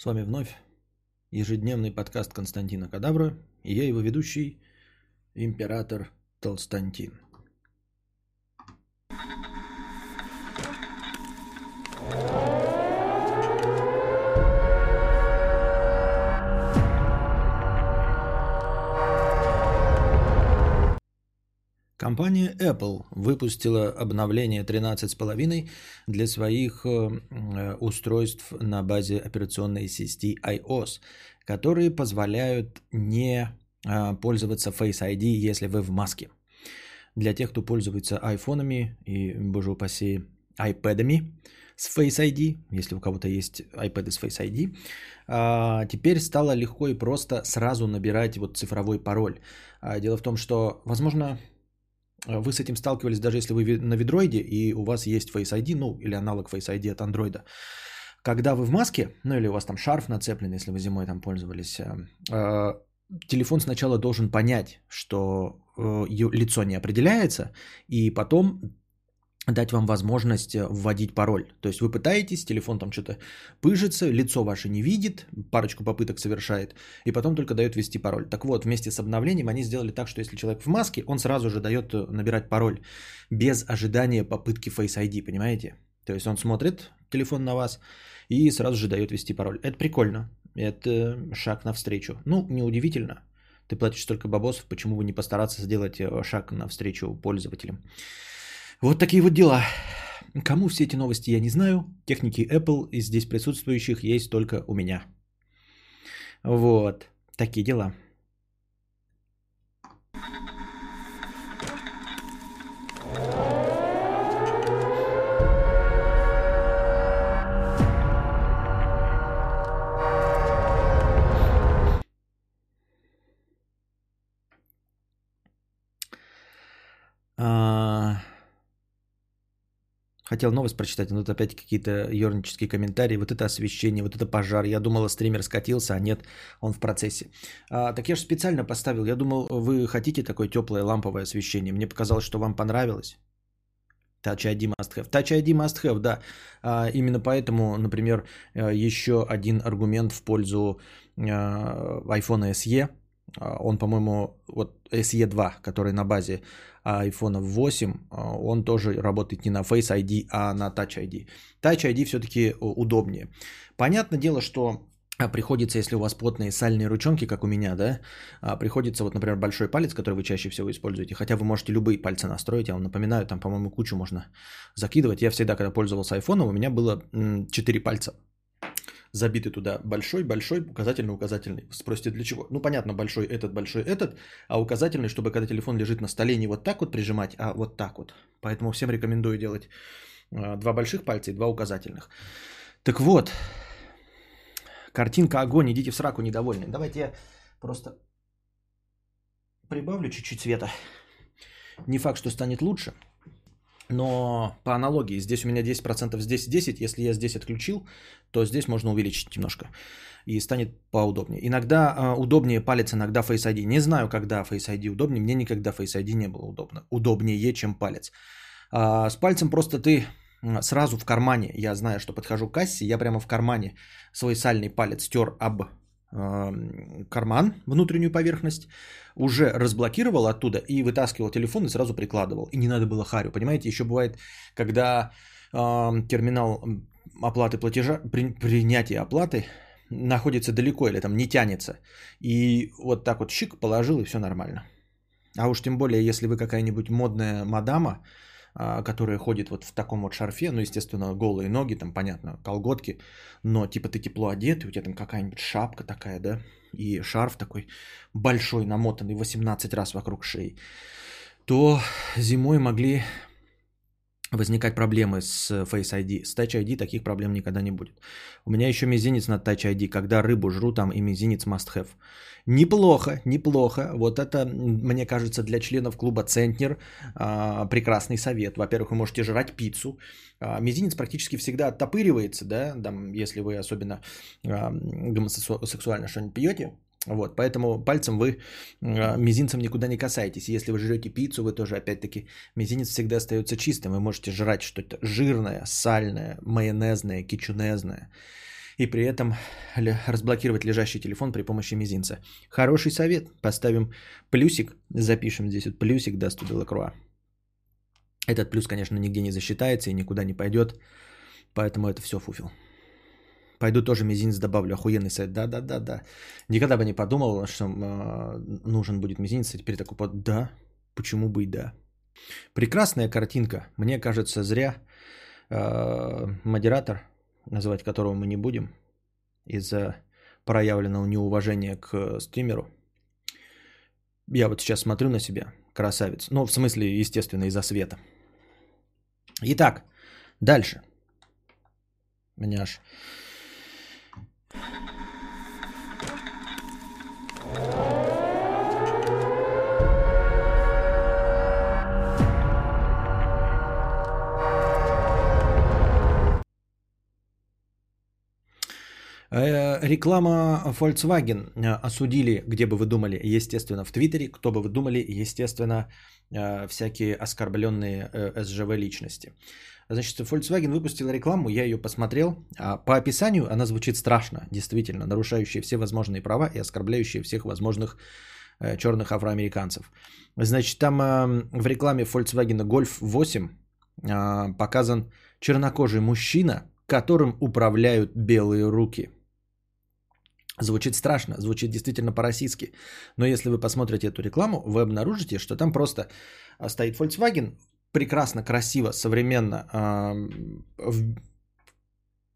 С вами вновь ежедневный подкаст Константина Кадавра, и я его ведущий, император Толстантин. Компания Apple выпустила обновление 13.5 для своих э, устройств на базе операционной системы iOS, которые позволяют не э, пользоваться Face ID, если вы в маске. Для тех, кто пользуется айфонами и, боже упаси, iPad'ами с Face ID, если у кого-то есть iPad с Face ID, а, теперь стало легко и просто сразу набирать вот цифровой пароль. А, дело в том, что, возможно, вы с этим сталкивались, даже если вы на ведроиде и у вас есть Face ID, ну или аналог Face ID от андроида. Когда вы в маске, ну или у вас там шарф нацеплен, если вы зимой там пользовались, а, а, телефон сначала должен понять, что э, лицо не определяется, и потом дать вам возможность э, вводить пароль. То есть вы пытаетесь, телефон там что-то пыжится, лицо ваше не видит, парочку попыток совершает, и потом только дает ввести пароль. Так вот, вместе с обновлением они сделали так, что если человек в маске, он сразу же дает э, набирать пароль без ожидания попытки Face ID, понимаете? То есть он смотрит телефон на вас и сразу же дает ввести пароль. Это прикольно, это шаг навстречу. Ну, неудивительно, ты платишь столько бабосов, почему бы не постараться сделать э, шаг навстречу пользователям. Вот такие вот дела. Кому все эти новости я не знаю. Техники Apple из здесь присутствующих есть только у меня. Вот. Такие дела. Хотел новость прочитать, но тут опять какие-то ернические комментарии. Вот это освещение, вот это пожар. Я думала, стример скатился, а нет, он в процессе. А, так я же специально поставил. Я думал, вы хотите такое теплое ламповое освещение. Мне показалось, что вам понравилось. Touch ID must have. Touch ID must have, да. А, именно поэтому, например, э, еще один аргумент в пользу а, iPhone SE. А, он, по-моему, вот SE 2, который на базе iPhone 8, а, он тоже работает не на Face ID, а на Touch ID. Touch ID все-таки удобнее. Понятное дело, что а, приходится, если у вас плотные сальные ручонки, как у меня, да, приходится вот, например, большой палец, который вы чаще всего используете, хотя вы можете любые пальцы настроить, я вам напоминаю, там, по-моему, кучу можно закидывать. Я всегда, когда пользовался айфоном, у меня было 4 пальца забиты туда большой, большой, указательный, указательный. Спросите, для чего? Ну, понятно, большой этот, большой этот, а указательный, чтобы когда телефон лежит на столе, не вот так вот прижимать, а вот так вот. Поэтому всем рекомендую делать а, два больших пальца и два указательных. Так вот, картинка огонь, идите в сраку недовольны. Давайте я просто прибавлю чуть-чуть света. Не факт, что станет лучше. Но по аналогии, здесь у меня 10%, здесь 10%, если я здесь отключил, то здесь можно увеличить немножко и станет поудобнее. Иногда э, удобнее палец, иногда Face ID. Не знаю, когда Face ID удобнее, мне никогда Face ID не было удобно, удобнее, чем палец. А, с пальцем просто ты сразу в кармане, я знаю, что подхожу к кассе, я прямо в кармане свой сальный палец стер об карман, внутреннюю поверхность, уже разблокировал оттуда и вытаскивал телефон и сразу прикладывал. И не надо было харю. Понимаете, еще бывает, когда терминал оплаты платежа, при, принятие оплаты находится далеко или там не тянется. И вот так вот щик положил и все нормально. А уж тем более, если вы какая-нибудь модная мадама, которая ходит вот в таком вот шарфе, ну, естественно, голые ноги, там, понятно, колготки, но типа ты тепло одет, и у тебя там какая-нибудь шапка такая, да, и шарф такой большой, намотанный 18 раз вокруг шеи, то зимой могли возникать проблемы с Face ID. С Touch ID таких проблем никогда не будет. У меня еще мизинец на Touch ID. Когда рыбу жру, там и мизинец must have. Неплохо, неплохо. Вот это, мне кажется, для членов клуба Центнер а, прекрасный совет. Во-первых, вы можете жрать пиццу. А, мизинец практически всегда оттопыривается, да, там, если вы особенно а, гомосексуально что-нибудь пьете. Вот, поэтому пальцем вы э, мизинцем никуда не касаетесь. Если вы жрете пиццу, вы тоже, опять-таки, мизинец всегда остается чистым. Вы можете жрать что-то жирное, сальное, майонезное, кичунезное. и при этом разблокировать лежащий телефон при помощи мизинца. Хороший совет. Поставим плюсик, запишем здесь вот плюсик Дасту Делакруа. Этот плюс, конечно, нигде не засчитается и никуда не пойдет, поэтому это все фуфел. Пойду тоже мизинец добавлю, охуенный сайт. Да-да-да-да. Никогда бы не подумал, что э, нужен будет мизинец, а теперь такой, под... да, почему бы и да. Прекрасная картинка. Мне кажется, зря э, модератор, называть которого мы не будем, из-за проявленного неуважения к стримеру. Я вот сейчас смотрю на себя, красавец. Ну, в смысле, естественно, из-за света. Итак, дальше. Меня аж Э, реклама Volkswagen э, осудили, где бы вы думали, естественно, в Твиттере. Кто бы вы думали, естественно, э, всякие оскорбленные СЖВ личности. Значит, Volkswagen выпустила рекламу, я ее посмотрел. А по описанию она звучит страшно, действительно, нарушающая все возможные права и оскорбляющая всех возможных черных афроамериканцев. Значит, там в рекламе Volkswagen Golf 8 показан чернокожий мужчина, которым управляют белые руки – Звучит страшно, звучит действительно по-российски. Но если вы посмотрите эту рекламу, вы обнаружите, что там просто стоит Volkswagen, прекрасно, красиво, современно,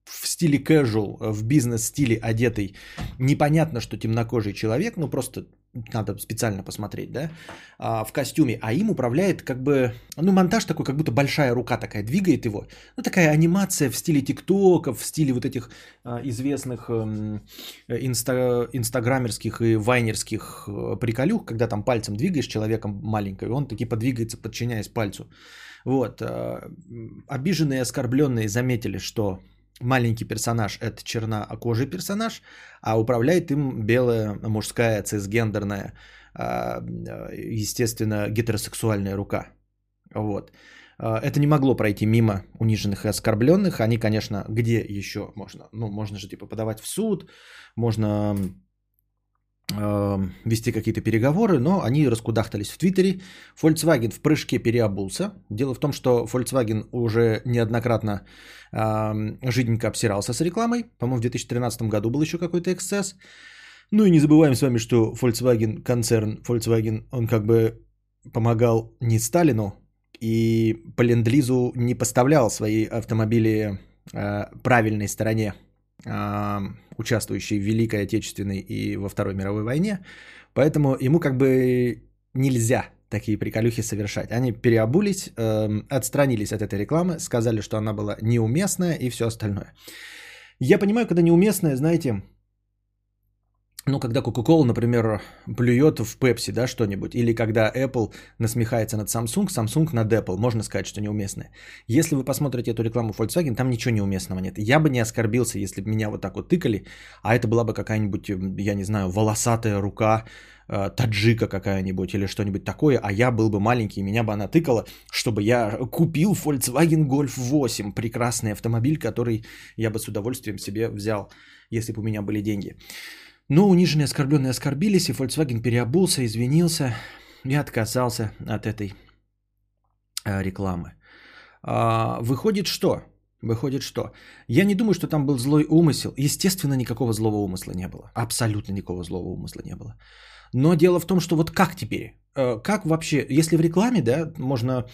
в, стиле casual, в бизнес-стиле одетый, непонятно, что темнокожий человек, ну просто надо специально посмотреть, да, а, в костюме, а им управляет как бы, ну, монтаж такой, как будто большая рука такая двигает его. Ну, такая анимация в стиле тиктоков, в стиле вот этих а, известных эм, инста, инстаграмерских и вайнерских э, приколюх, когда там пальцем двигаешь человеком маленькой, он таки подвигается, подчиняясь пальцу. Вот. Э, обиженные и оскорбленные заметили, что маленький персонаж – это чернокожий персонаж, а управляет им белая мужская цисгендерная, а, естественно, гетеросексуальная рука. Вот. А, это не могло пройти мимо униженных и оскорбленных. Они, конечно, где еще можно? Ну, можно же типа подавать в суд, можно вести какие-то переговоры, но они раскудахтались в Твиттере. Volkswagen в прыжке переобулся. Дело в том, что Volkswagen уже неоднократно э, жиденько обсирался с рекламой. По-моему, в 2013 году был еще какой-то эксцесс. Ну и не забываем с вами, что Volkswagen, концерн Volkswagen, он как бы помогал не Сталину и по ленд не поставлял свои автомобили э, правильной стороне участвующий в Великой Отечественной и во Второй мировой войне. Поэтому ему как бы нельзя такие приколюхи совершать. Они переобулись, отстранились от этой рекламы, сказали, что она была неуместная и все остальное. Я понимаю, когда неуместная, знаете, ну, когда Coca-Cola, например, плюет в Pepsi, да, что-нибудь, или когда Apple насмехается над Samsung, Samsung над Apple, можно сказать, что неуместное. Если вы посмотрите эту рекламу Volkswagen, там ничего неуместного нет. Я бы не оскорбился, если бы меня вот так вот тыкали, а это была бы какая-нибудь, я не знаю, волосатая рука, э, таджика какая-нибудь или что-нибудь такое, а я был бы маленький, меня бы она тыкала, чтобы я купил Volkswagen Golf 8, прекрасный автомобиль, который я бы с удовольствием себе взял, если бы у меня были деньги. Но униженные, оскорбленные оскорбились, и Volkswagen переобулся, извинился и отказался от этой э, рекламы. А, выходит что? Выходит что? Я не думаю, что там был злой умысел. Естественно, никакого злого умысла не было. Абсолютно никакого злого умысла не было. Но дело в том, что вот как теперь? Э, как вообще, если в рекламе, да, можно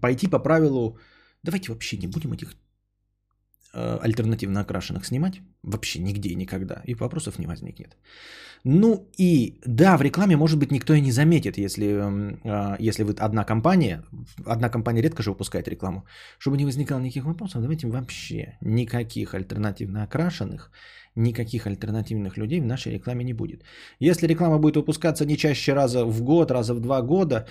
пойти по правилу, давайте вообще не будем этих альтернативно окрашенных снимать. Вообще нигде и никогда. И вопросов не возникнет. Ну и да, в рекламе, может быть, никто и не заметит, если, э, если вы одна компания, одна компания редко же выпускает рекламу, чтобы не возникало никаких вопросов, давайте вообще никаких альтернативно окрашенных, никаких альтернативных людей в нашей рекламе не будет. Если реклама будет выпускаться не чаще раза в год, раза в два года,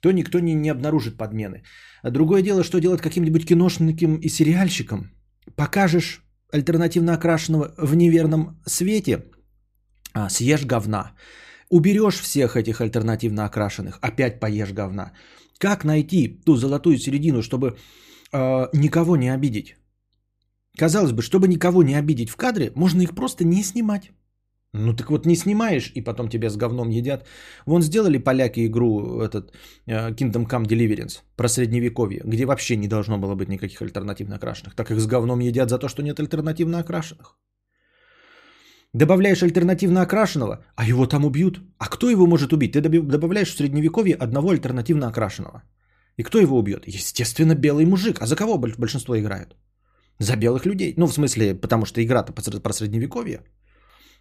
то никто не, не обнаружит подмены. Другое дело, что делать каким-нибудь киношником и сериальщиком – покажешь альтернативно окрашенного в неверном свете, а, съешь говна. Уберешь всех этих альтернативно окрашенных, опять поешь говна. Как найти ту золотую середину, чтобы э, никого не обидеть? Казалось бы, чтобы никого не обидеть в кадре, можно их просто не снимать. Ну так вот не снимаешь, и потом тебя с говном едят. Вон сделали поляки игру этот э, Kingdom Come Deliverance про средневековье, где вообще не должно было быть никаких альтернативно окрашенных. Так их с говном едят за то, что нет альтернативно окрашенных. Добавляешь альтернативно окрашенного, а его там убьют. А кто его может убить? Ты добавляешь в средневековье одного альтернативно окрашенного. И кто его убьет? Естественно, белый мужик. А за кого большинство играют? За белых людей. Ну, в смысле, потому что игра-то про средневековье.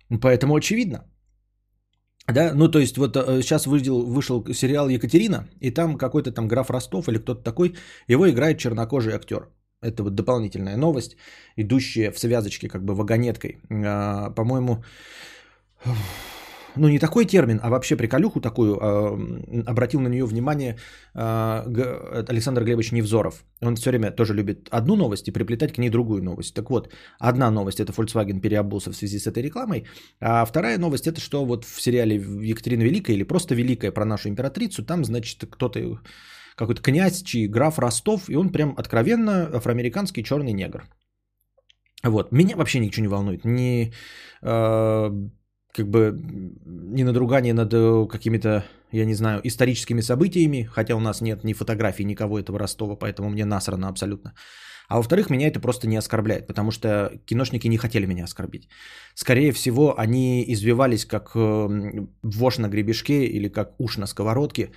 Поэтому очевидно. Да, ну то есть вот сейчас вышел, вышел сериал Екатерина, и там какой-то там граф Ростов или кто-то такой, его играет чернокожий актер. Это вот дополнительная новость, идущая в связочке как бы вагонеткой. А, по-моему, ну не такой термин, а вообще приколюху такую, э, обратил на нее внимание э, Александр Глебович Невзоров. Он все время тоже любит одну новость и приплетать к ней другую новость. Так вот, одна новость это Volkswagen переобулся в связи с этой рекламой, а вторая новость это что вот в сериале Екатерина Великая или просто Великая про нашу императрицу, там, значит, кто-то, какой-то князь, чей граф Ростов, и он прям откровенно афроамериканский черный негр. Вот. Меня вообще ничего не волнует. Ни э, как бы не надругание над э, какими-то, я не знаю, историческими событиями, хотя у нас нет ни фотографий никого этого Ростова, поэтому мне насрано абсолютно. А во-вторых, меня это просто не оскорбляет, потому что киношники не хотели меня оскорбить. Скорее всего, они извивались как э, вошь на гребешке или как уш на сковородке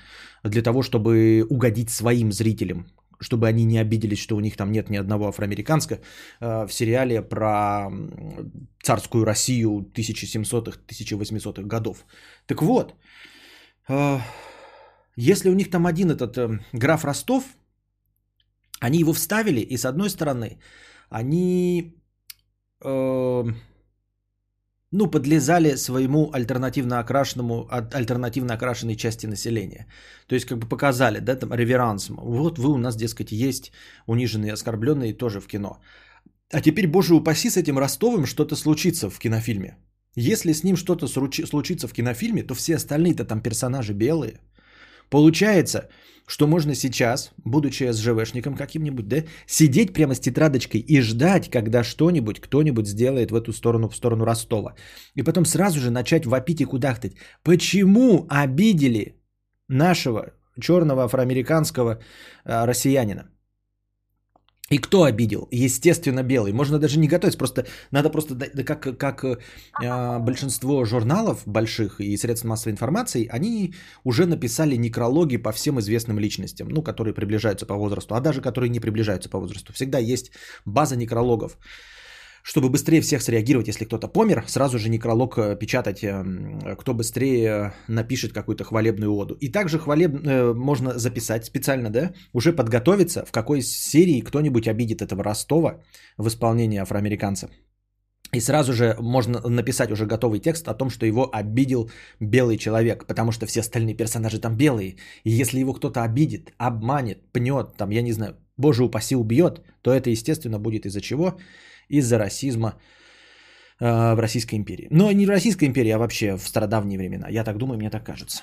для того, чтобы угодить своим зрителям, чтобы они не обиделись, что у них там нет ни одного афроамериканского, э, в сериале про царскую Россию 1700-х, 1800-х годов. Так вот, э, если у них там один этот э, граф Ростов, они его вставили, и с одной стороны, они ну, подлезали своему альтернативно окрашенному, альтернативно окрашенной части населения. То есть, как бы показали, да, там, реверанс. Вот вы у нас, дескать, есть униженные, оскорбленные тоже в кино. А теперь, боже упаси, с этим Ростовым что-то случится в кинофильме. Если с ним что-то случится в кинофильме, то все остальные-то там персонажи белые. Получается, что можно сейчас, будучи СЖВшником каким-нибудь, да, сидеть прямо с тетрадочкой и ждать, когда что-нибудь, кто-нибудь сделает в эту сторону, в сторону Ростова. И потом сразу же начать вопить и кудахтать. Почему обидели нашего черного афроамериканского э, россиянина? И кто обидел? Естественно, белый. Можно даже не готовиться, просто надо просто, да, как, как э, большинство журналов больших и средств массовой информации, они уже написали некрологи по всем известным личностям, ну, которые приближаются по возрасту, а даже которые не приближаются по возрасту. Всегда есть база некрологов чтобы быстрее всех среагировать, если кто-то помер, сразу же некролог э, печатать, эм, кто быстрее напишет какую-то хвалебную оду. И также хвалеб... Э, можно записать специально, да, уже подготовиться, в какой серии кто-нибудь обидит этого Ростова в исполнении афроамериканца. И сразу же можно написать уже готовый текст о том, что его обидел белый человек, потому что все остальные персонажи там белые. И если его кто-то обидит, обманет, пнет, там, я не знаю, боже упаси, убьет, то это, естественно, будет из-за чего? Из-за расизма э, в Российской империи. Но не в Российской империи, а вообще в стародавние времена. Я так думаю, мне так кажется.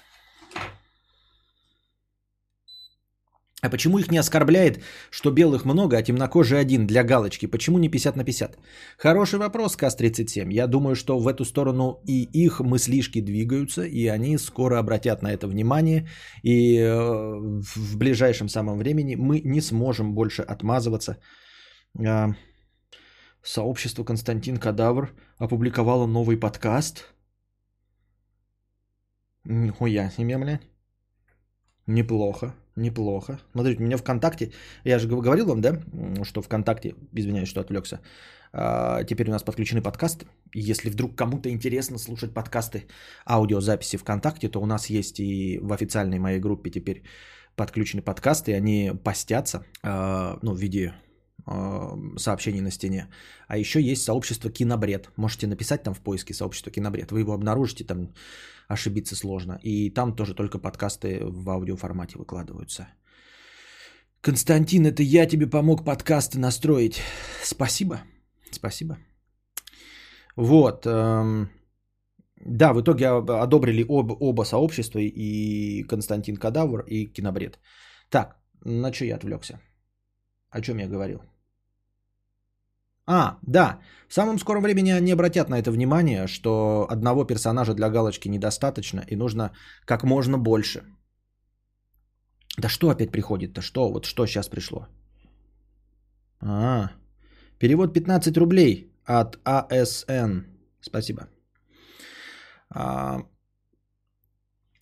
А почему их не оскорбляет, что белых много, а темнокожий один для галочки? Почему не 50 на 50? Хороший вопрос, КАС-37. Я думаю, что в эту сторону и их мыслишки двигаются, и они скоро обратят на это внимание. И э, в ближайшем самом времени мы не сможем больше отмазываться э, Сообщество Константин Кадавр опубликовало новый подкаст. Нихуя себе, блядь. Неплохо, неплохо. Смотрите, у меня ВКонтакте, я же говорил вам, да, что ВКонтакте, извиняюсь, что отвлекся, а, теперь у нас подключены подкасты. Если вдруг кому-то интересно слушать подкасты, аудиозаписи ВКонтакте, то у нас есть и в официальной моей группе теперь подключены подкасты, они постятся, а, ну, в виде сообщений на стене. А еще есть сообщество Кинобред. Можете написать там в поиске сообщество Кинобред. Вы его обнаружите, там ошибиться сложно. И там тоже только подкасты в аудиоформате выкладываются. Константин, это я тебе помог подкасты настроить. Спасибо. Спасибо. Вот. Эм, да, в итоге одобрили оба, оба сообщества, и Константин Кадавр, и Кинобред. Так, на что я отвлекся? О чем я говорил? А, да, в самом скором времени они обратят на это внимание, что одного персонажа для галочки недостаточно и нужно как можно больше. Да что опять приходит-то? Что? Вот что сейчас пришло? А, перевод 15 рублей от АСН. Спасибо. А,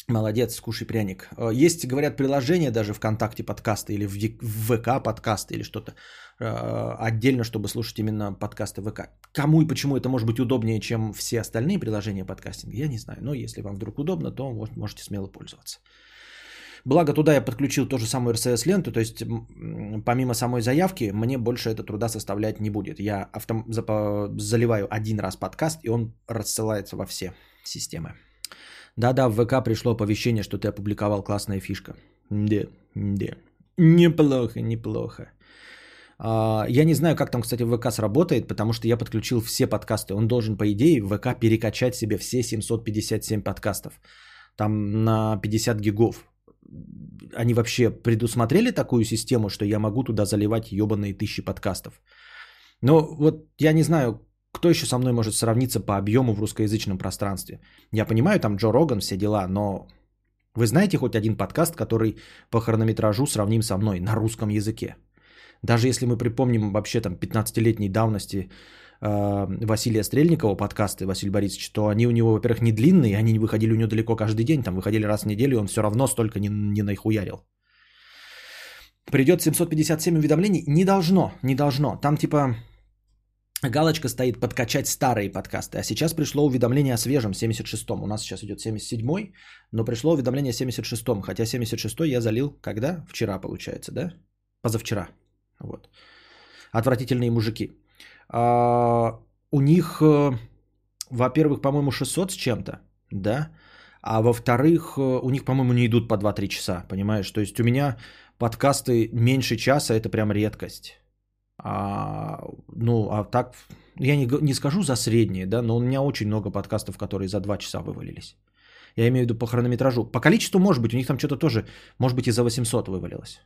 молодец, скушай пряник. Есть, говорят, приложение даже ВКонтакте подкасты или в ВК подкасты или что-то а, отдельно, чтобы слушать именно подкасты ВК. Кому и почему это может быть удобнее, чем все остальные приложения подкастинга, я не знаю. Но если вам вдруг удобно, то можете смело пользоваться. Благо туда я подключил ту же самую RSS-ленту, то есть помимо самой заявки, мне больше это труда составлять не будет. Я автом... заливаю один раз подкаст, и он рассылается во все системы. Да-да, в ВК пришло оповещение, что ты опубликовал классная фишка. Да, да. Неплохо, неплохо. А, я не знаю, как там, кстати, ВК сработает, потому что я подключил все подкасты. Он должен, по идее, в ВК перекачать себе все 757 подкастов. Там на 50 гигов они вообще предусмотрели такую систему, что я могу туда заливать ебаные тысячи подкастов. Но вот я не знаю, кто еще со мной может сравниться по объему в русскоязычном пространстве. Я понимаю, там Джо Роган, все дела, но вы знаете хоть один подкаст, который по хронометражу сравним со мной на русском языке? Даже если мы припомним вообще там 15-летней давности Э, Василия Стрельникова подкасты, Василий Борисович, то они у него, во-первых, не длинные, они не выходили у него далеко каждый день, там выходили раз в неделю, и он все равно столько не, не нахуярил. Придет 757 уведомлений? Не должно, не должно. Там типа галочка стоит подкачать старые подкасты. А сейчас пришло уведомление о свежем 76-м. У нас сейчас идет 77-й, но пришло уведомление о 76-м. Хотя 76-й я залил когда? Вчера, получается, да? Позавчера. Вот. Отвратительные мужики. А, у них, э, во-первых, по-моему, 600 с чем-то, да, а во-вторых, э, у них, по-моему, не идут по 2-3 часа, понимаешь? То есть у меня подкасты меньше часа, это прям редкость. А, ну, а так, я не, не скажу за средние, да, но у меня очень много подкастов, которые за 2 часа вывалились. Я имею в виду по хронометражу. По количеству, может быть, у них там что-то тоже, может быть, и за 800 вывалилось.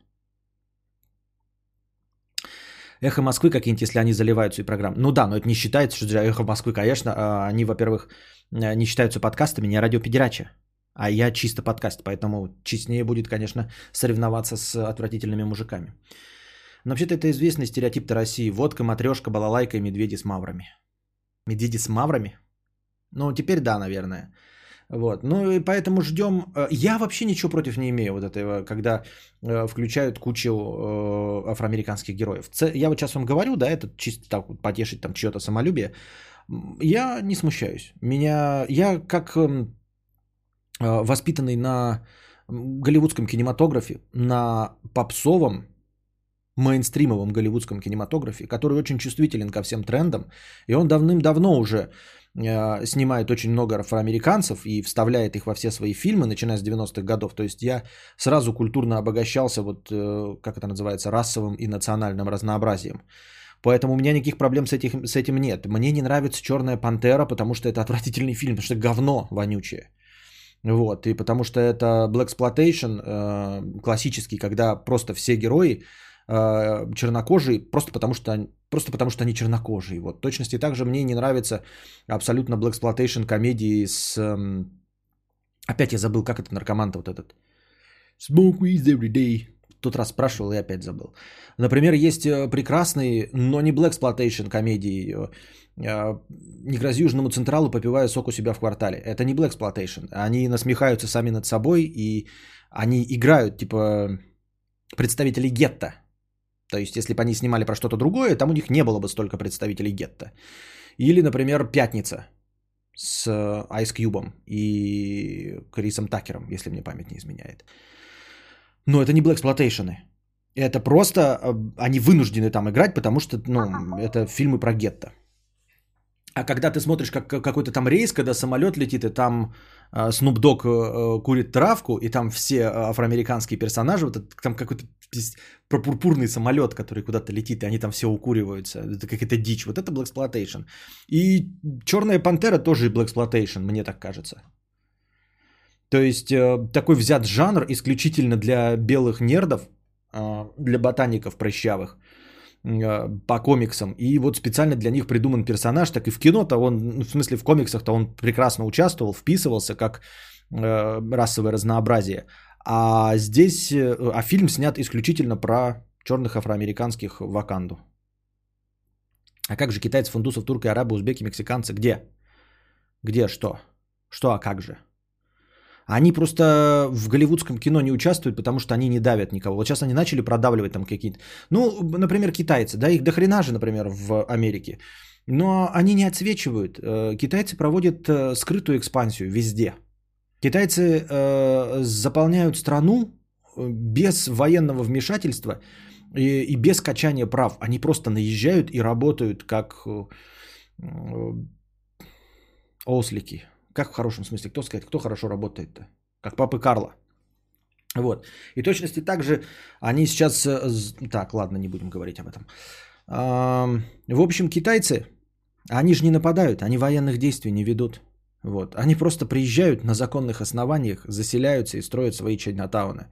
Эхо Москвы какие-нибудь, если они заливают свои программы. Ну да, но это не считается, что Эхо Москвы, конечно, а, они, во-первых, э, не считаются подкастами, не радиопередача. А я чисто подкаст, поэтому честнее будет, конечно, соревноваться с отвратительными мужиками. Но вообще-то это известный стереотип-то России. Водка, матрешка, балалайка и медведи с маврами. Медведи с маврами? Ну, теперь да, наверное. Вот. Ну и поэтому ждем. Э, я вообще ничего против не имею вот этого, когда э, включают кучу э, афроамериканских героев. Я вот сейчас вам говорю, да, это чисто так вот потешить там чье-то самолюбие. Я не смущаюсь. Меня, я как эм, воспитанный на голливудском кинематографе, на попсовом, мейнстримовом голливудском кинематографе, который очень чувствителен ко всем трендам, и он давным-давно уже Э, снимает очень много афроамериканцев и вставляет их во все свои фильмы, начиная с 90-х годов. То есть я сразу культурно обогащался, вот э, как это называется, расовым и национальным разнообразием. Поэтому у меня никаких проблем с, этих, с этим нет. Мне не нравится Черная пантера, потому что это отвратительный фильм, потому что говно вонючее. Вот, и потому что это Black Exploitation э, классический, когда просто все герои э, чернокожие, просто потому что Просто потому, что они чернокожие. Вот. точности также мне не нравится абсолютно Black Exploitation комедии с... Эм... Опять я забыл, как это наркоман вот этот. Smoke weed every day. Тот раз спрашивал и опять забыл. Например, есть э, прекрасные, но не Black Exploitation комедии. Э, э, не грози Южному Централу, попивая сок у себя в квартале. Это не Black Exploitation. Они насмехаются сами над собой и они играют, типа, представители гетто. То есть, если бы они снимали про что-то другое, там у них не было бы столько представителей гетто. Или, например, «Пятница» с Ice Cube и Крисом Такером, если мне память не изменяет. Но это не Blaxploitation. Это просто э, они вынуждены там играть, потому что ну, это фильмы про гетто. А когда ты смотришь как, какой-то там рейс, когда самолет летит, и там э, Snoop э, курит травку, и там все афроамериканские персонажи, вот там какой-то пурпурный самолет, который куда-то летит, и они там все укуриваются. Это какая-то дичь. Вот это Blaxploitation. И Черная пантера тоже Blaxploitation, мне так кажется. То есть э, такой взят жанр исключительно для белых нердов, э, для ботаников прыщавых. э, по комиксам. И вот специально для них придуман персонаж, так и в кино-то он, ну, в смысле в комиксах-то он прекрасно участвовал, вписывался как э, расовое разнообразие. А здесь, э, а фильм снят исключительно про черных афроамериканских Ваканду. А как же китайцы, фундусов, турки, арабы, узбеки, мексиканцы? Где? Где что? Что, а как же? Они просто в голливудском кино не участвуют, потому что они не давят никого. Вот сейчас они начали продавливать там какие-то... Ну, например, китайцы, да, их дохрена же, например, в Америке. Но они не отсвечивают. Э, китайцы проводят э, скрытую экспансию везде. Китайцы э, заполняют страну без военного вмешательства и, и без качания прав. Они просто наезжают и работают как ослики. Как в хорошем смысле? Кто сказать, кто хорошо работает-то? Как папы Карла. Вот. И точности также они сейчас... Э, так, ладно, не будем говорить об этом. В общем, китайцы, они же не нападают, они военных действий не ведут. Вот. Они просто приезжают на законных основаниях, заселяются и строят свои чайнатауны.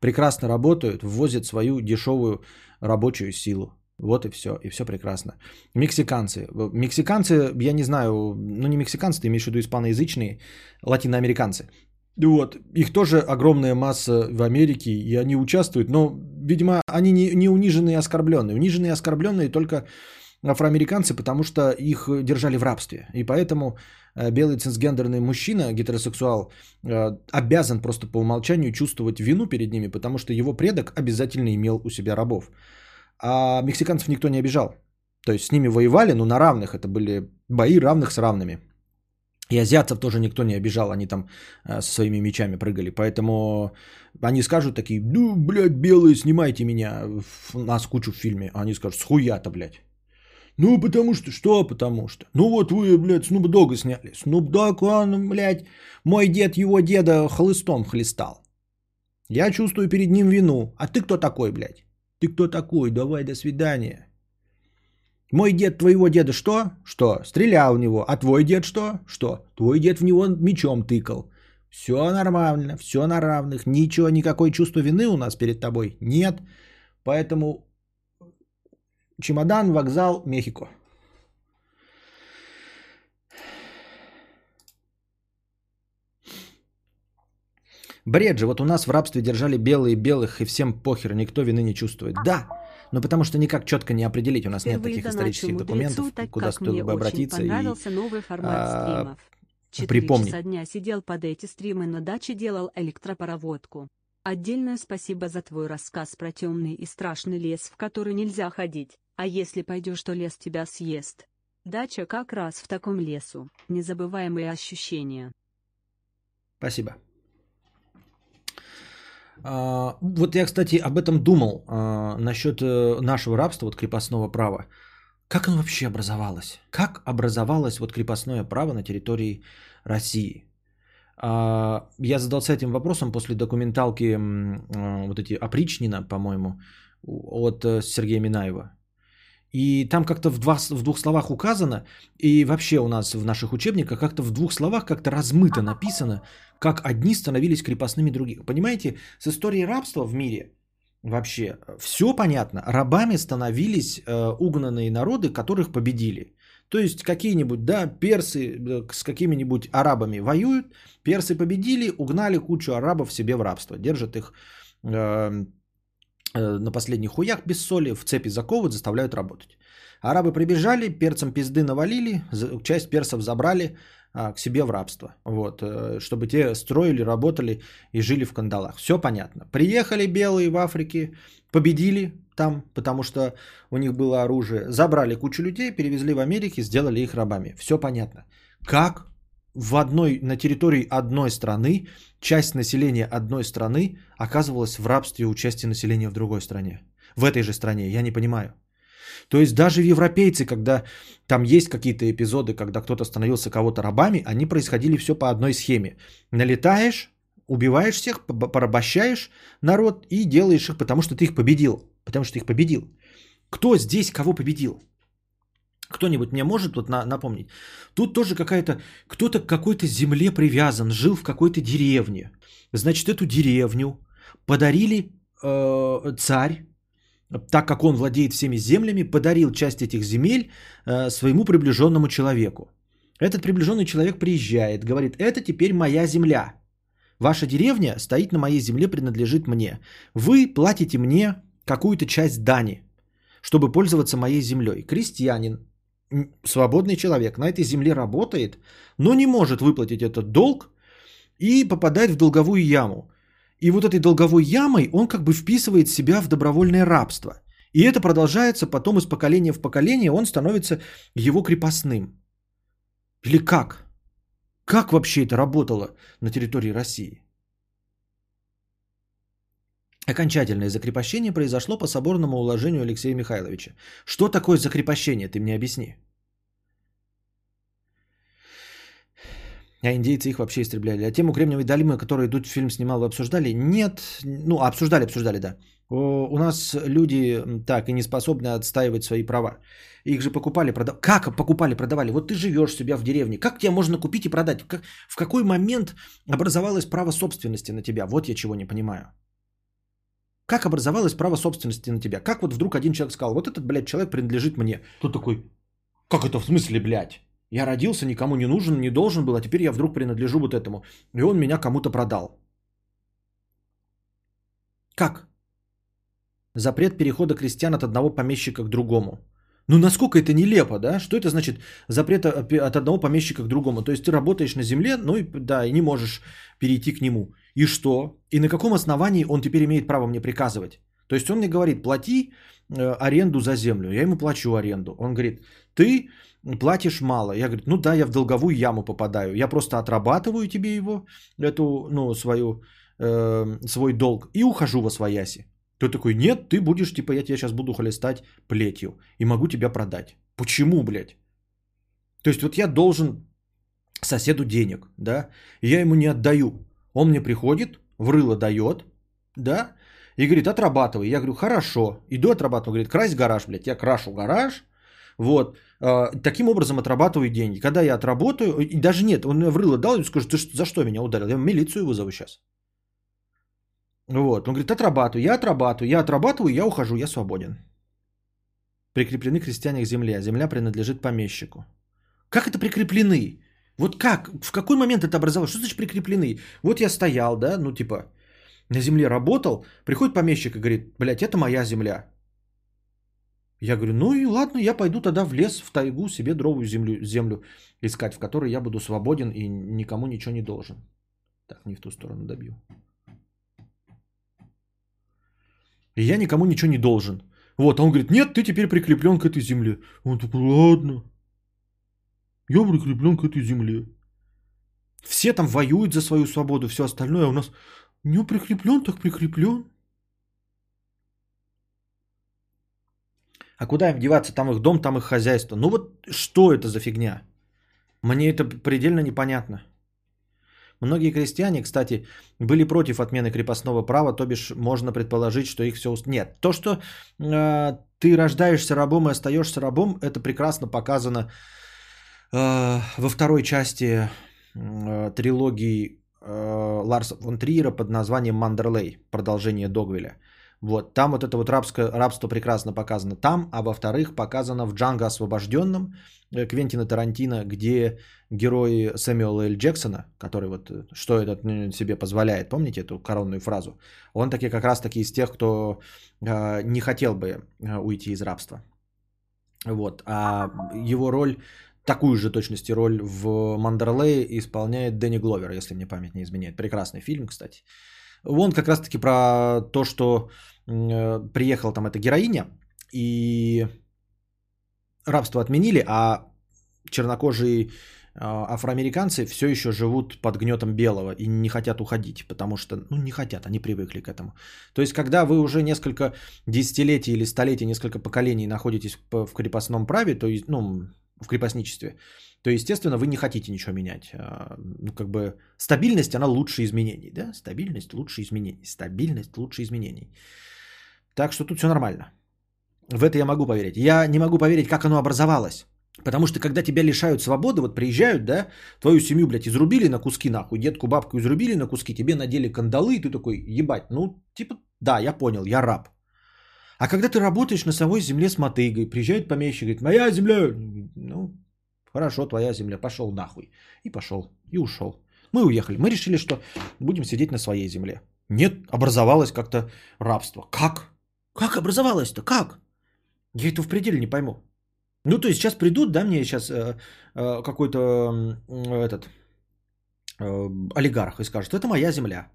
Прекрасно работают, ввозят свою дешевую рабочую силу. Вот и все, и все прекрасно. Мексиканцы. Мексиканцы, я не знаю, ну не мексиканцы, ты имеешь в виду испаноязычные, латиноамериканцы. Вот, их тоже огромная масса в Америке, и они участвуют, но, видимо, они не, не униженные и оскорбленные. Униженные и оскорбленные только афроамериканцы, потому что их держали в рабстве. И поэтому э, белый цисгендерный мужчина, гетеросексуал, э, обязан просто по умолчанию чувствовать вину перед ними, потому что его предок обязательно имел у себя рабов. А мексиканцев никто не обижал. То есть с ними воевали, но на равных. Это были бои равных с равными. И азиатцев тоже никто не обижал, они там э, со своими мечами прыгали. Поэтому они скажут такие, ну, блядь, белые, снимайте меня, нас кучу в фильме. А они скажут, схуя-то, блядь. Ну, потому что, что потому что? Ну, вот вы, блядь, Снуп Дога сняли. Снуп Дог, он, блядь, мой дед его деда хлыстом хлестал. Я чувствую перед ним вину. А ты кто такой, блядь? Ты кто такой? Давай, до свидания. Мой дед твоего деда что? Что? Стрелял в него. А твой дед что? Что? Твой дед в него мечом тыкал. Все нормально, все на равных. Ничего, никакой чувства вины у нас перед тобой нет. Поэтому чемодан, вокзал, Мехико. Бред же, вот у нас в рабстве держали белые белых, и всем похер, никто вины не чувствует. Да, но потому что никак четко не определить. У нас нет таких исторических документов, так куда стоило бы обратиться. И, новый формат а, стримов. Четыре часа дня сидел под эти стримы на даче, делал электропароводку. Отдельное спасибо за твой рассказ про темный и страшный лес, в который нельзя ходить. А если пойдешь, то лес тебя съест. Дача как раз в таком лесу. Незабываемые ощущения. Спасибо. А, вот я, кстати, об этом думал а, насчет э, нашего рабства, вот крепостного права. Как оно вообще образовалось? Как образовалось вот крепостное право на территории России? А, я задался этим вопросом после документалки вот эти опричнина, по-моему, от э, Сергея Минаева. И там как-то в, два, в двух словах указано, и вообще у нас в наших учебниках как-то в двух словах как-то размыто написано, как одни становились крепостными других. Понимаете, с историей рабства в мире вообще все понятно. Рабами становились э, угнанные народы, которых победили. То есть какие-нибудь, да, персы э, с какими-нибудь арабами воюют, персы победили, угнали кучу арабов себе в рабство, держат их э, Э, на последних хуях без соли, в цепи заковывают, заставляют работать. Арабы прибежали, перцам пизды навалили, часть персов забрали а, к себе в рабство, вот, э, чтобы те строили, работали и жили в кандалах. Все понятно. Приехали белые в Африке, победили там, потому что у них было оружие, забрали кучу людей, перевезли в Америку, сделали их рабами. Все понятно. Как в одной, на территории одной страны часть населения одной страны оказывалась в рабстве у части населения в другой стране. В этой же стране, я не понимаю. То есть даже европейцы, когда там есть какие-то эпизоды, когда кто-то становился кого-то рабами, они происходили все по одной схеме. Налетаешь, убиваешь всех, порабощаешь народ и делаешь их, потому что ты их победил. Потому что ты их победил. Кто здесь кого победил? Кто-нибудь мне может вот на, напомнить? Тут тоже какая-то, кто-то к какой-то земле привязан, жил в какой-то деревне. Значит, эту деревню подарили э, царь так как он владеет всеми землями, подарил часть этих земель э, своему приближенному человеку. Этот приближенный человек приезжает, говорит, это теперь моя земля. Ваша деревня стоит на моей земле, принадлежит мне. Вы платите мне какую-то часть дани, чтобы пользоваться моей землей. Крестьянин, свободный человек, на этой земле работает, но не может выплатить этот долг и попадает в долговую яму. И вот этой долговой ямой он как бы вписывает себя в добровольное рабство. И это продолжается потом из поколения в поколение, он становится его крепостным. Или как? Как вообще это работало на территории России? Окончательное закрепощение произошло по соборному уложению Алексея Михайловича. Что такое закрепощение, ты мне объясни. А индейцы их вообще истребляли. А тему Кремниевой долины, которую идут фильм снимал, вы обсуждали? Нет. Ну, обсуждали, обсуждали, да. У нас люди так и не способны отстаивать свои права. Их же покупали, продавали. Как покупали, продавали? Вот ты живешь себя в деревне. Как тебя можно купить и продать? Как, в какой момент образовалось право собственности на тебя? Вот я чего не понимаю. Как образовалось право собственности на тебя? Как вот вдруг один человек сказал, вот этот, блядь, человек принадлежит мне. Кто такой, как это в смысле, блядь? Я родился, никому не нужен, не должен был, а теперь я вдруг принадлежу вот этому. И он меня кому-то продал. Как? Запрет перехода крестьян от одного помещика к другому. Ну, насколько это нелепо, да? Что это значит запрет от одного помещика к другому? То есть ты работаешь на земле, ну и да, и не можешь перейти к нему. И что? И на каком основании он теперь имеет право мне приказывать? То есть он мне говорит, плати э, аренду за землю. Я ему плачу аренду. Он говорит, ты платишь мало. Я говорю, ну да, я в долговую яму попадаю. Я просто отрабатываю тебе его, эту, ну, свою, э, свой долг и ухожу во свояси. Ты такой, нет, ты будешь, типа, я тебя сейчас буду холестать плетью и могу тебя продать. Почему, блядь? То есть вот я должен соседу денег, да, я ему не отдаю. Он мне приходит, в рыло дает, да, и говорит, отрабатывай. Я говорю, хорошо, иду отрабатываю. Говорит, крась гараж, блядь. Я крашу гараж, вот, э, таким образом отрабатываю деньги. Когда я отработаю, и даже нет, он мне в дал, и скажет, ты за что меня ударил? Я милицию вызову сейчас. Вот, он говорит, отрабатываю, я отрабатываю, я отрабатываю, я ухожу, я свободен. Прикреплены крестьяне к земле, а земля принадлежит помещику. Как это прикреплены? Вот как? В какой момент это образовалось? Что значит прикреплены? Вот я стоял, да, ну типа, на земле работал, приходит помещик и говорит, блядь, это моя земля. Я говорю, ну и ладно, я пойду тогда в лес, в тайгу себе дровую землю, землю искать, в которой я буду свободен и никому ничего не должен. Так, не в ту сторону добью. И я никому ничего не должен. Вот, а он говорит, нет, ты теперь прикреплен к этой земле. Он такой, ладно. Я прикреплен к этой земле. Все там воюют за свою свободу, все остальное, а у нас не прикреплен, так прикреплен. А куда им деваться? Там их дом, там их хозяйство. Ну вот что это за фигня? Мне это предельно непонятно. Многие крестьяне, кстати, были против отмены крепостного права, то бишь можно предположить, что их все... Нет, то, что э, ты рождаешься рабом и остаешься рабом, это прекрасно показано э, во второй части э, трилогии э, Ларса фон Триера под названием «Мандерлей», продолжение Догвиля. Вот, там вот это вот рабское, рабство прекрасно показано там, а во-вторых, показано в «Джанго освобожденном» э, Квентина Тарантино, где герой Сэмюэла Л. Джексона, который вот э, что этот себе позволяет, помните эту коронную фразу? Он таки как раз таки из тех, кто э, не хотел бы э, уйти из рабства. Вот, а его роль, такую же точности роль в Мандерлее исполняет Дэнни Гловер, если мне память не изменяет. Прекрасный фильм, кстати. Он как раз таки про то, что Э, приехала там эта героиня, и рабство отменили, а чернокожие а, афроамериканцы все еще живут под гнетом белого и не хотят уходить, потому что, ну, не хотят, они привыкли к этому. То есть, когда вы уже несколько десятилетий или столетий, несколько поколений находитесь в крепостном праве, то есть, ну, в крепостничестве, то, естественно, вы не хотите ничего менять. А, ну, как бы стабильность, она лучше изменений, да? Стабильность лучше изменений. Стабильность лучше изменений. Так что тут все нормально. В это я могу поверить. Я не могу поверить, как оно образовалось. Потому что когда тебя лишают свободы, вот приезжают, да, твою семью, блядь, изрубили на куски нахуй, детку, бабку изрубили на куски, тебе надели кандалы, и ты такой, ебать, ну, типа, да, я понял, я раб. А когда ты работаешь на самой земле с мотыгой, приезжает помещик, говорит, моя земля, ну, хорошо, твоя земля, пошел нахуй. И пошел, и ушел. Мы уехали, мы решили, что будем сидеть на своей земле. Нет, образовалось как-то рабство. Как? Как образовалось-то? Как? Я это в пределе не пойму. Ну, то есть сейчас придут, да, мне сейчас э, э, какой-то э, этот э, олигарх и скажет, это моя земля.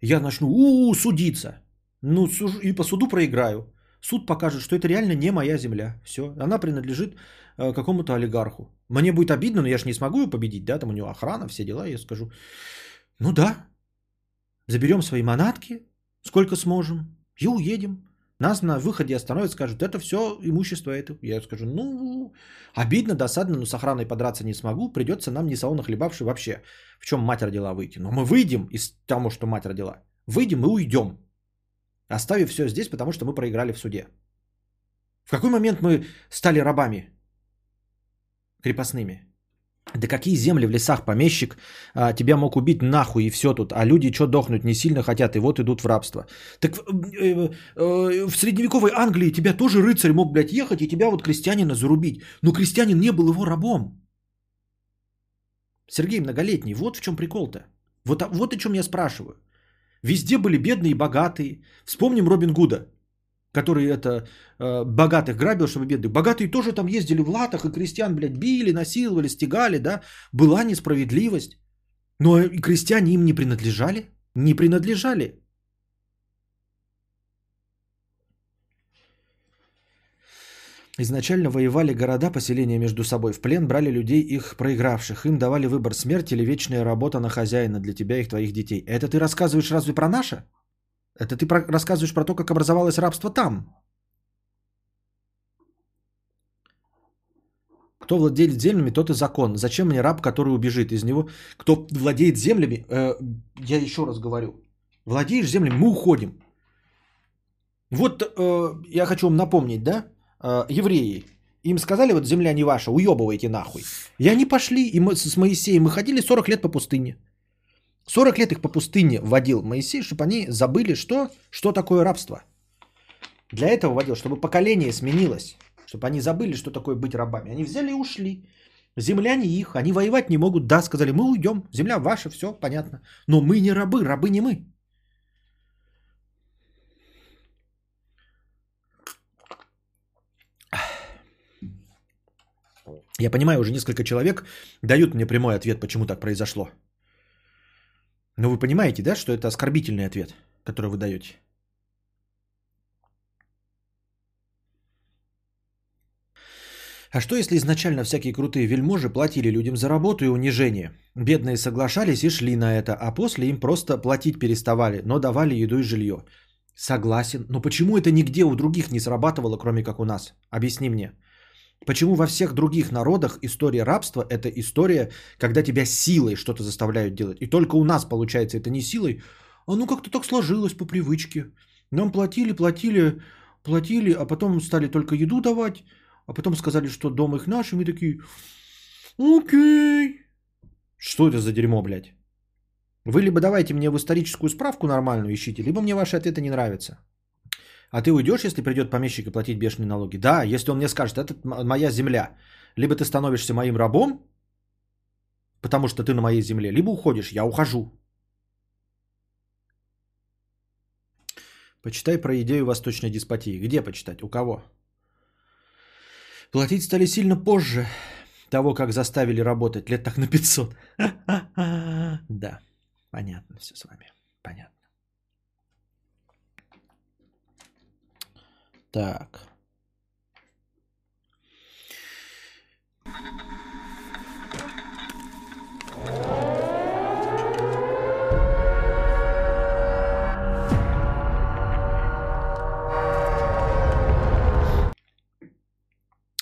Я начну у-у, судиться. Ну, и по суду проиграю. Суд покажет, что это реально не моя земля. Все, она принадлежит э, какому-то олигарху. Мне будет обидно, но я же не смогу ее победить, да, там у него охрана, все дела. Я скажу, ну да, заберем свои манатки, сколько сможем, и уедем. Нас на выходе остановят, скажут, это все имущество это. Я скажу, ну, обидно, досадно, но с охраной подраться не смогу, придется нам не салона хлебавший вообще. В чем мать родила выйти? Но мы выйдем из того, что мать родила. Выйдем и уйдем. Оставив все здесь, потому что мы проиграли в суде. В какой момент мы стали рабами? Крепостными. Да какие земли в лесах, помещик, а, тебя мог убить нахуй и все тут, а люди что дохнуть не сильно хотят и вот идут в рабство. Так э, э, э, в средневековой Англии тебя тоже рыцарь мог, блядь, ехать и тебя вот крестьянина зарубить. Но крестьянин не был его рабом. Сергей многолетний, вот в чем прикол-то. Вот, вот о чем я спрашиваю. Везде были бедные и богатые. Вспомним Робин Гуда который это э, богатых грабил, чтобы бедных. Богатые тоже там ездили в латах, и крестьян, блядь, били, насиловали, стегали, да. Была несправедливость. Но и крестьяне им не принадлежали. Не принадлежали. Изначально воевали города, поселения между собой. В плен брали людей, их проигравших. Им давали выбор смерть или вечная работа на хозяина для тебя и твоих детей. Это ты рассказываешь разве про наше? Это ты про, рассказываешь про то, как образовалось рабство там. Кто владеет землями, тот и закон. Зачем мне раб, который убежит из него? Кто владеет землями, э, я еще раз говорю, владеешь землями, мы уходим. Вот э, я хочу вам напомнить, да, э, евреи, им сказали, вот земля не ваша, уебывайте нахуй. И они пошли, и мы с Моисеем мы ходили 40 лет по пустыне. 40 лет их по пустыне водил Моисей, чтобы они забыли, что, что такое рабство. Для этого водил, чтобы поколение сменилось, чтобы они забыли, что такое быть рабами. Они взяли и ушли. Земляне их, они воевать не могут. Да, сказали, мы уйдем, земля ваша, все понятно. Но мы не рабы, рабы не мы. Я понимаю, уже несколько человек дают мне прямой ответ, почему так произошло. Но вы понимаете, да, что это оскорбительный ответ, который вы даете? А что если изначально всякие крутые вельможи платили людям за работу и унижение? Бедные соглашались и шли на это, а после им просто платить переставали, но давали еду и жилье. Согласен, но почему это нигде у других не срабатывало, кроме как у нас? Объясни мне. Почему во всех других народах история рабства – это история, когда тебя силой что-то заставляют делать. И только у нас, получается, это не силой, а ну как-то так сложилось по привычке. Нам платили, платили, платили, а потом стали только еду давать, а потом сказали, что дом их наш, и мы такие, окей. Что это за дерьмо, блядь? Вы либо давайте мне в историческую справку нормальную ищите, либо мне ваши ответы не нравятся. А ты уйдешь, если придет помещик и платить бешеные налоги? Да, если он мне скажет, это моя земля. Либо ты становишься моим рабом, потому что ты на моей земле, либо уходишь, я ухожу. Почитай про идею восточной деспотии. Где почитать? У кого? Платить стали сильно позже того, как заставили работать лет так на 500. Да, понятно все с вами. Понятно. Так.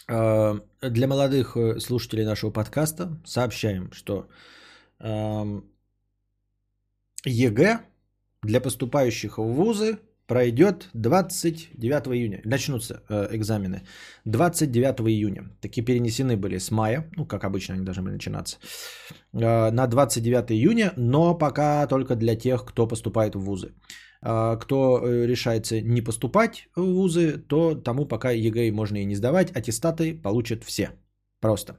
Э, для молодых э, слушателей нашего подкаста сообщаем, что ЕГЭ для поступающих в вузы пройдет 29 июня. Начнутся э, экзамены 29 июня. Такие перенесены были с мая, ну, как обычно они должны были начинаться, э, на 29 июня, но пока только для тех, кто поступает в вузы. А, кто э, решается не поступать в вузы, то тому пока ЕГЭ можно и не сдавать, аттестаты получат все. Просто.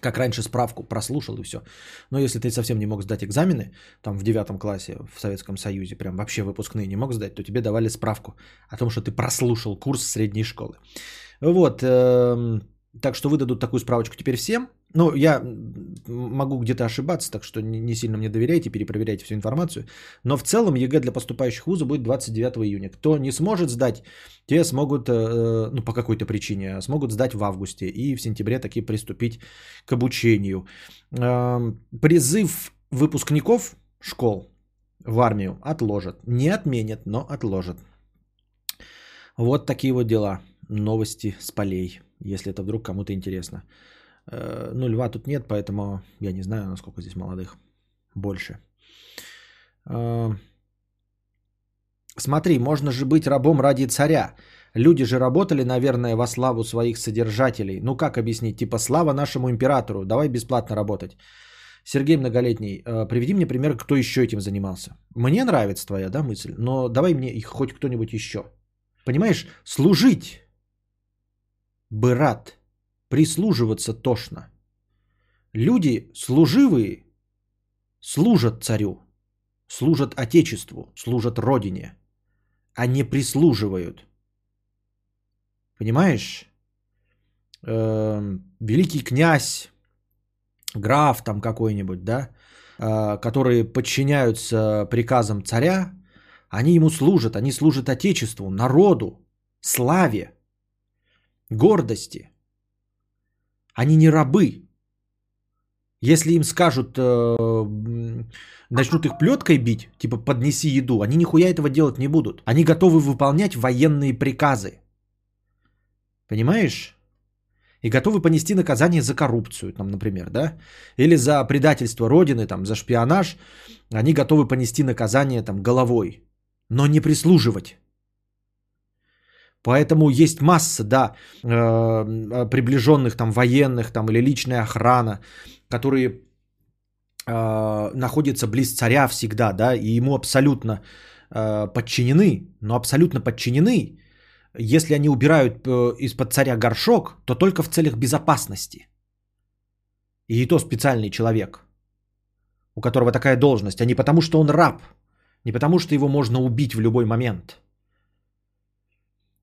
Как раньше справку прослушал и все. Но если ты совсем не мог сдать экзамены, там в девятом классе в Советском Союзе, прям вообще выпускные не мог сдать, то тебе давали справку о том, что ты прослушал курс средней школы. Вот. Эм, так что выдадут такую справочку теперь всем. Ну, я могу где-то ошибаться, так что не сильно мне доверяйте, перепроверяйте всю информацию. Но в целом ЕГЭ для поступающих в вузы будет 29 июня. Кто не сможет сдать, те смогут, э, ну, по какой-то причине, смогут сдать в августе и в сентябре таки приступить к обучению. Эм, призыв выпускников школ в армию отложат. Не отменят, но отложат. Вот такие вот дела. Новости с полей, если это вдруг кому-то интересно. Э, ну, льва тут нет, поэтому я не знаю, насколько здесь молодых. Больше. Э, смотри, можно же быть рабом ради царя. Люди же работали, наверное, во славу своих содержателей. Ну как объяснить? Типа слава нашему императору. Давай бесплатно работать. Сергей Многолетний, э, приведи мне пример, кто еще этим занимался. Мне нравится твоя да, мысль, но давай мне хоть кто-нибудь еще. Понимаешь, служить бы рад прислуживаться тошно. Люди служивые служат царю, служат отечеству, служат родине, а не прислуживают. Понимаешь? Э, великий князь, граф там какой-нибудь, да, э, которые подчиняются приказам царя, они ему служат, они служат отечеству, народу, славе, гордости – они не рабы. Если им скажут, э, начнут их плеткой бить, типа поднеси еду, они нихуя этого делать не будут. Они готовы выполнять военные приказы. Понимаешь? И готовы понести наказание за коррупцию, там, например, да? Или за предательство Родины, там, за шпионаж. Они готовы понести наказание там, головой, но не прислуживать. Поэтому есть масса, да, э, приближенных там военных там или личная охрана, которые э, находятся близ царя всегда, да, и ему абсолютно э, подчинены, но абсолютно подчинены, если они убирают из-под царя горшок, то только в целях безопасности. И то специальный человек, у которого такая должность, а не потому, что он раб, не потому, что его можно убить в любой момент –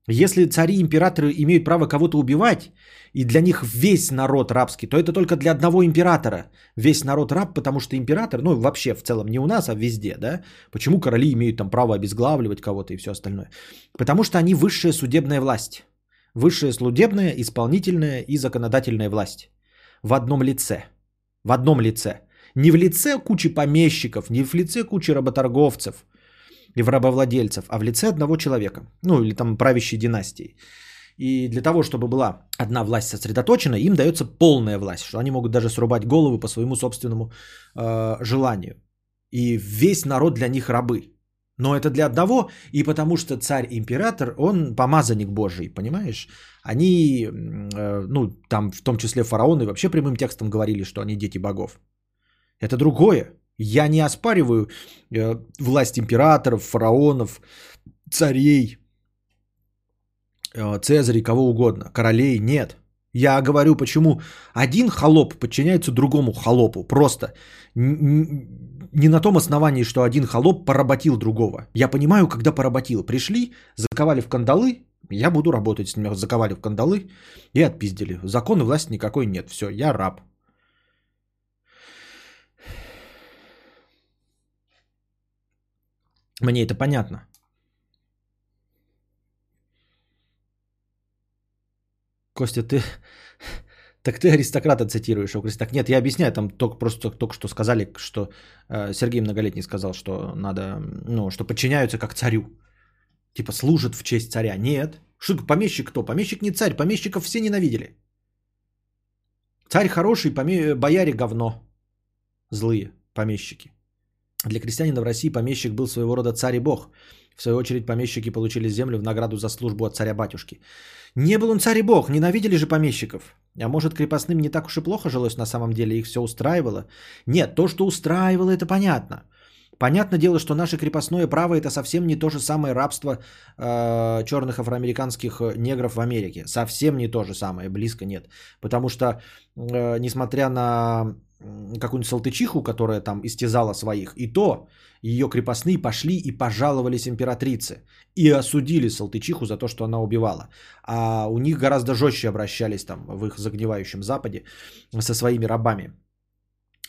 если цари и императоры имеют право кого-то убивать, и для них весь народ рабский, то это только для одного императора. Весь народ раб, потому что император, ну вообще в целом не у нас, а везде, да? Почему короли имеют там право обезглавливать кого-то и все остальное? Потому что они высшая судебная власть. Высшая судебная, исполнительная и законодательная власть. В одном лице. В одном лице. Не в лице кучи помещиков, не в лице кучи работорговцев – и в рабовладельцев, а в лице одного человека, ну или там правящей династии. И для того, чтобы была одна власть сосредоточена, им дается полная власть, что они могут даже срубать головы по своему собственному э, желанию. И весь народ для них рабы. Но это для одного, и потому что царь-император, он помазанник Божий, понимаешь? Они, э, ну, там в том числе фараоны вообще прямым текстом говорили, что они дети богов. Это другое. Я не оспариваю э, власть императоров, фараонов, царей, э, цезарей, кого угодно, королей. Нет. Я говорю, почему один холоп подчиняется другому холопу. Просто не на том основании, что один холоп поработил другого. Я понимаю, когда поработил. Пришли, заковали в кандалы, я буду работать с ними. Заковали в кандалы и отпиздили. Закон и власти никакой нет. Все, я раб. Мне это понятно. Костя, ты... Так ты аристократа цитируешь, а так нет, я объясняю, там только, просто только что сказали, что э, Сергей Многолетний сказал, что надо, ну, что подчиняются как царю. Типа служат в честь царя. Нет. Что помещик кто? Помещик не царь, помещиков все ненавидели. Царь хороший, поме... бояре говно. Злые помещики. Для крестьянина в России помещик был своего рода царь и бог. В свою очередь помещики получили землю в награду за службу от царя-батюшки. Не был он царь и бог, ненавидели же помещиков. А может крепостным не так уж и плохо жилось на самом деле, их все устраивало? Нет, то, что устраивало, это понятно. Понятное дело, что наше крепостное право это совсем не то же самое рабство э, черных афроамериканских негров в Америке. Совсем не то же самое, близко нет. Потому что, э, несмотря на какую-нибудь салтычиху, которая там истязала своих, и то ее крепостные пошли и пожаловались императрице. И осудили салтычиху за то, что она убивала. А у них гораздо жестче обращались там в их загнивающем Западе со своими рабами.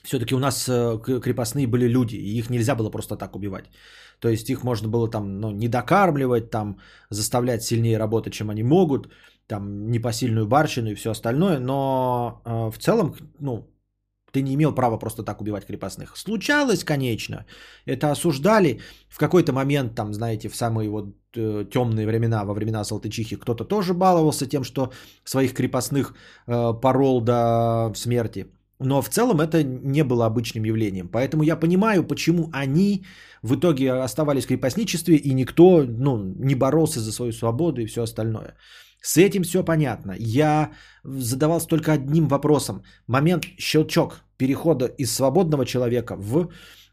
Все-таки у нас э, крепостные были люди, и их нельзя было просто так убивать. То есть их можно было там ну, докармливать, там заставлять сильнее работать, чем они могут, там непосильную барщину и все остальное, но э, в целом, ну, ты не имел права просто так убивать крепостных. Случалось, конечно. Это осуждали. В какой-то момент, там, знаете, в самые вот э, темные времена, во времена Салтычихи, кто-то тоже баловался тем, что своих крепостных э, порол до смерти. Но в целом это не было обычным явлением. Поэтому я понимаю, почему они в итоге оставались в крепостничестве, и никто ну, не боролся за свою свободу и все остальное. С этим все понятно. Я задавался только одним вопросом. Момент щелчок перехода из свободного человека в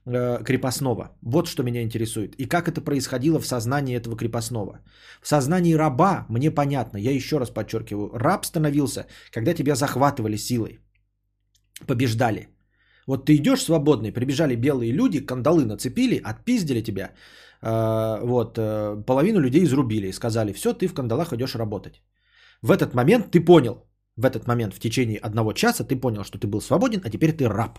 э, крепостного. Вот что меня интересует. И как это происходило в сознании этого крепостного. В сознании раба мне понятно. Я еще раз подчеркиваю. Раб становился, когда тебя захватывали силой. Побеждали. Вот ты идешь свободный, прибежали белые люди, кандалы нацепили, отпиздили тебя. Э, вот, э, половину людей изрубили и сказали, все, ты в кандалах идешь работать. В этот момент ты понял, в этот момент в течение одного часа ты понял, что ты был свободен, а теперь ты раб.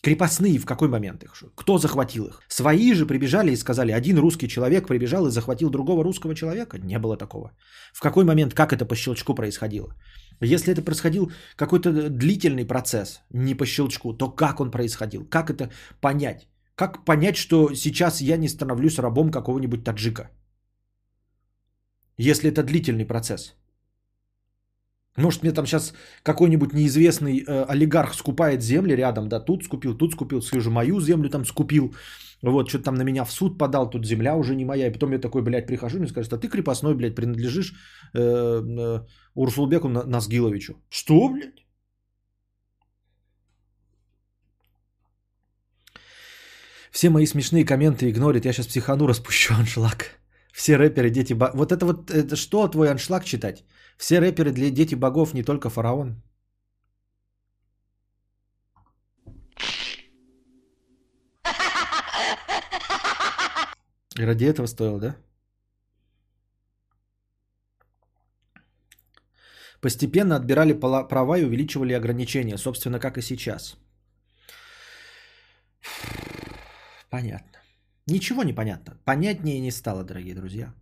Крепостные в какой момент их? Кто захватил их? Свои же прибежали и сказали, один русский человек прибежал и захватил другого русского человека? Не было такого. В какой момент, как это по щелчку происходило? Если это происходил какой-то длительный процесс, не по щелчку, то как он происходил? Как это понять? Как понять, что сейчас я не становлюсь рабом какого-нибудь таджика? Если это длительный процесс. Может, мне там сейчас какой-нибудь неизвестный э, олигарх скупает земли рядом, да, тут скупил, тут скупил, скажу, мою землю там скупил, вот, что-то там на меня в суд подал, тут земля уже не моя, и потом я такой, блядь, прихожу, мне скажут, а ты крепостной, блядь, принадлежишь э, э, Урсулбеку Назгиловичу. Что, блядь? Все мои смешные комменты игнорит, я сейчас психану распущу аншлаг. Все рэперы, дети... Бо... Вот это вот, это что твой аншлаг читать? Все рэперы для дети богов, не только фараон. И ради этого стоило, да? Постепенно отбирали права и увеличивали ограничения, собственно, как и сейчас. Понятно. Ничего не понятно. Понятнее не стало, дорогие друзья.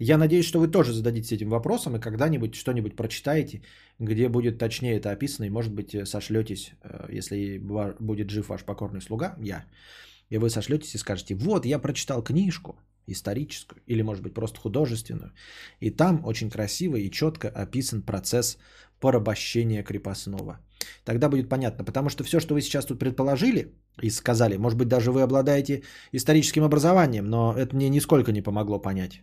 Я надеюсь, что вы тоже зададитесь этим вопросом и когда-нибудь что-нибудь прочитаете, где будет точнее это описано, и, может быть, сошлетесь, э, если будет жив ваш покорный слуга, я, и вы сошлетесь и скажете, вот, я прочитал книжку историческую, или, может быть, просто художественную, и там очень красиво и четко описан процесс порабощения крепостного. Тогда будет понятно, потому что все, что вы сейчас тут предположили и сказали, может быть, даже вы обладаете историческим образованием, но это мне нисколько не помогло понять.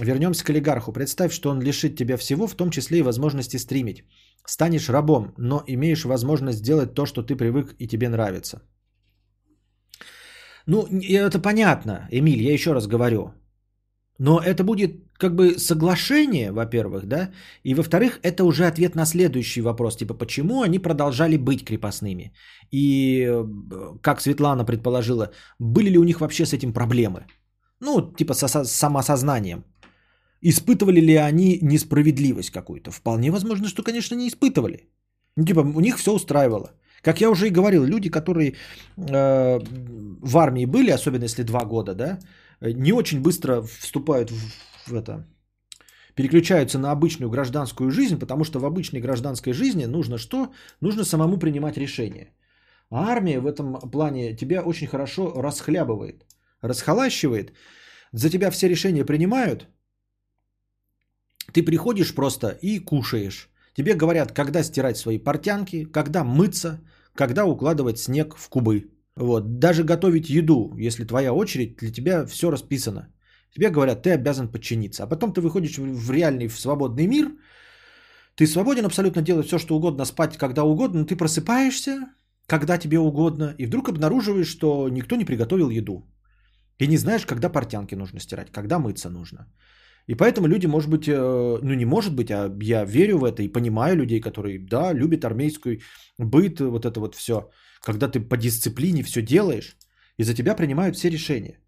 Вернемся к олигарху. Представь, что он лишит тебя всего, в том числе и возможности стримить. Станешь рабом, но имеешь возможность сделать то, что ты привык и тебе нравится. Ну, это понятно, Эмиль, я еще раз говорю. Но это будет как бы соглашение, во-первых, да, и во-вторых, это уже ответ на следующий вопрос, типа, почему они продолжали быть крепостными? И, э, как Светлана предположила, были ли у них вообще с этим проблемы? Ну, типа, со самосознанием. Испытывали ли они несправедливость какую-то? Вполне возможно, что, конечно, не испытывали. Ну, типа, у них все устраивало. Как я уже и говорил, люди, которые э, в армии были, особенно если два года, да, не очень быстро вступают в, в это, переключаются на обычную гражданскую жизнь, потому что в обычной гражданской жизни нужно что? Нужно самому принимать решения. А армия в этом плане тебя очень хорошо расхлябывает, расхолащивает. За тебя все решения принимают. Ты приходишь просто и кушаешь. Тебе говорят, когда стирать свои портянки, когда мыться, когда укладывать снег в кубы. Вот. Даже готовить еду, если твоя очередь, для тебя все расписано. Тебе говорят, ты обязан подчиниться. А потом ты выходишь в реальный, в свободный мир, ты свободен абсолютно делать все, что угодно, спать когда угодно, но ты просыпаешься, когда тебе угодно, и вдруг обнаруживаешь, что никто не приготовил еду. И не знаешь, когда портянки нужно стирать, когда мыться нужно. И поэтому люди, может быть, э, ну не может быть, а я верю в это и понимаю людей, которые, да, любят армейский быт, вот это вот все. Когда ты по дисциплине все делаешь, и за тебя принимают все решения.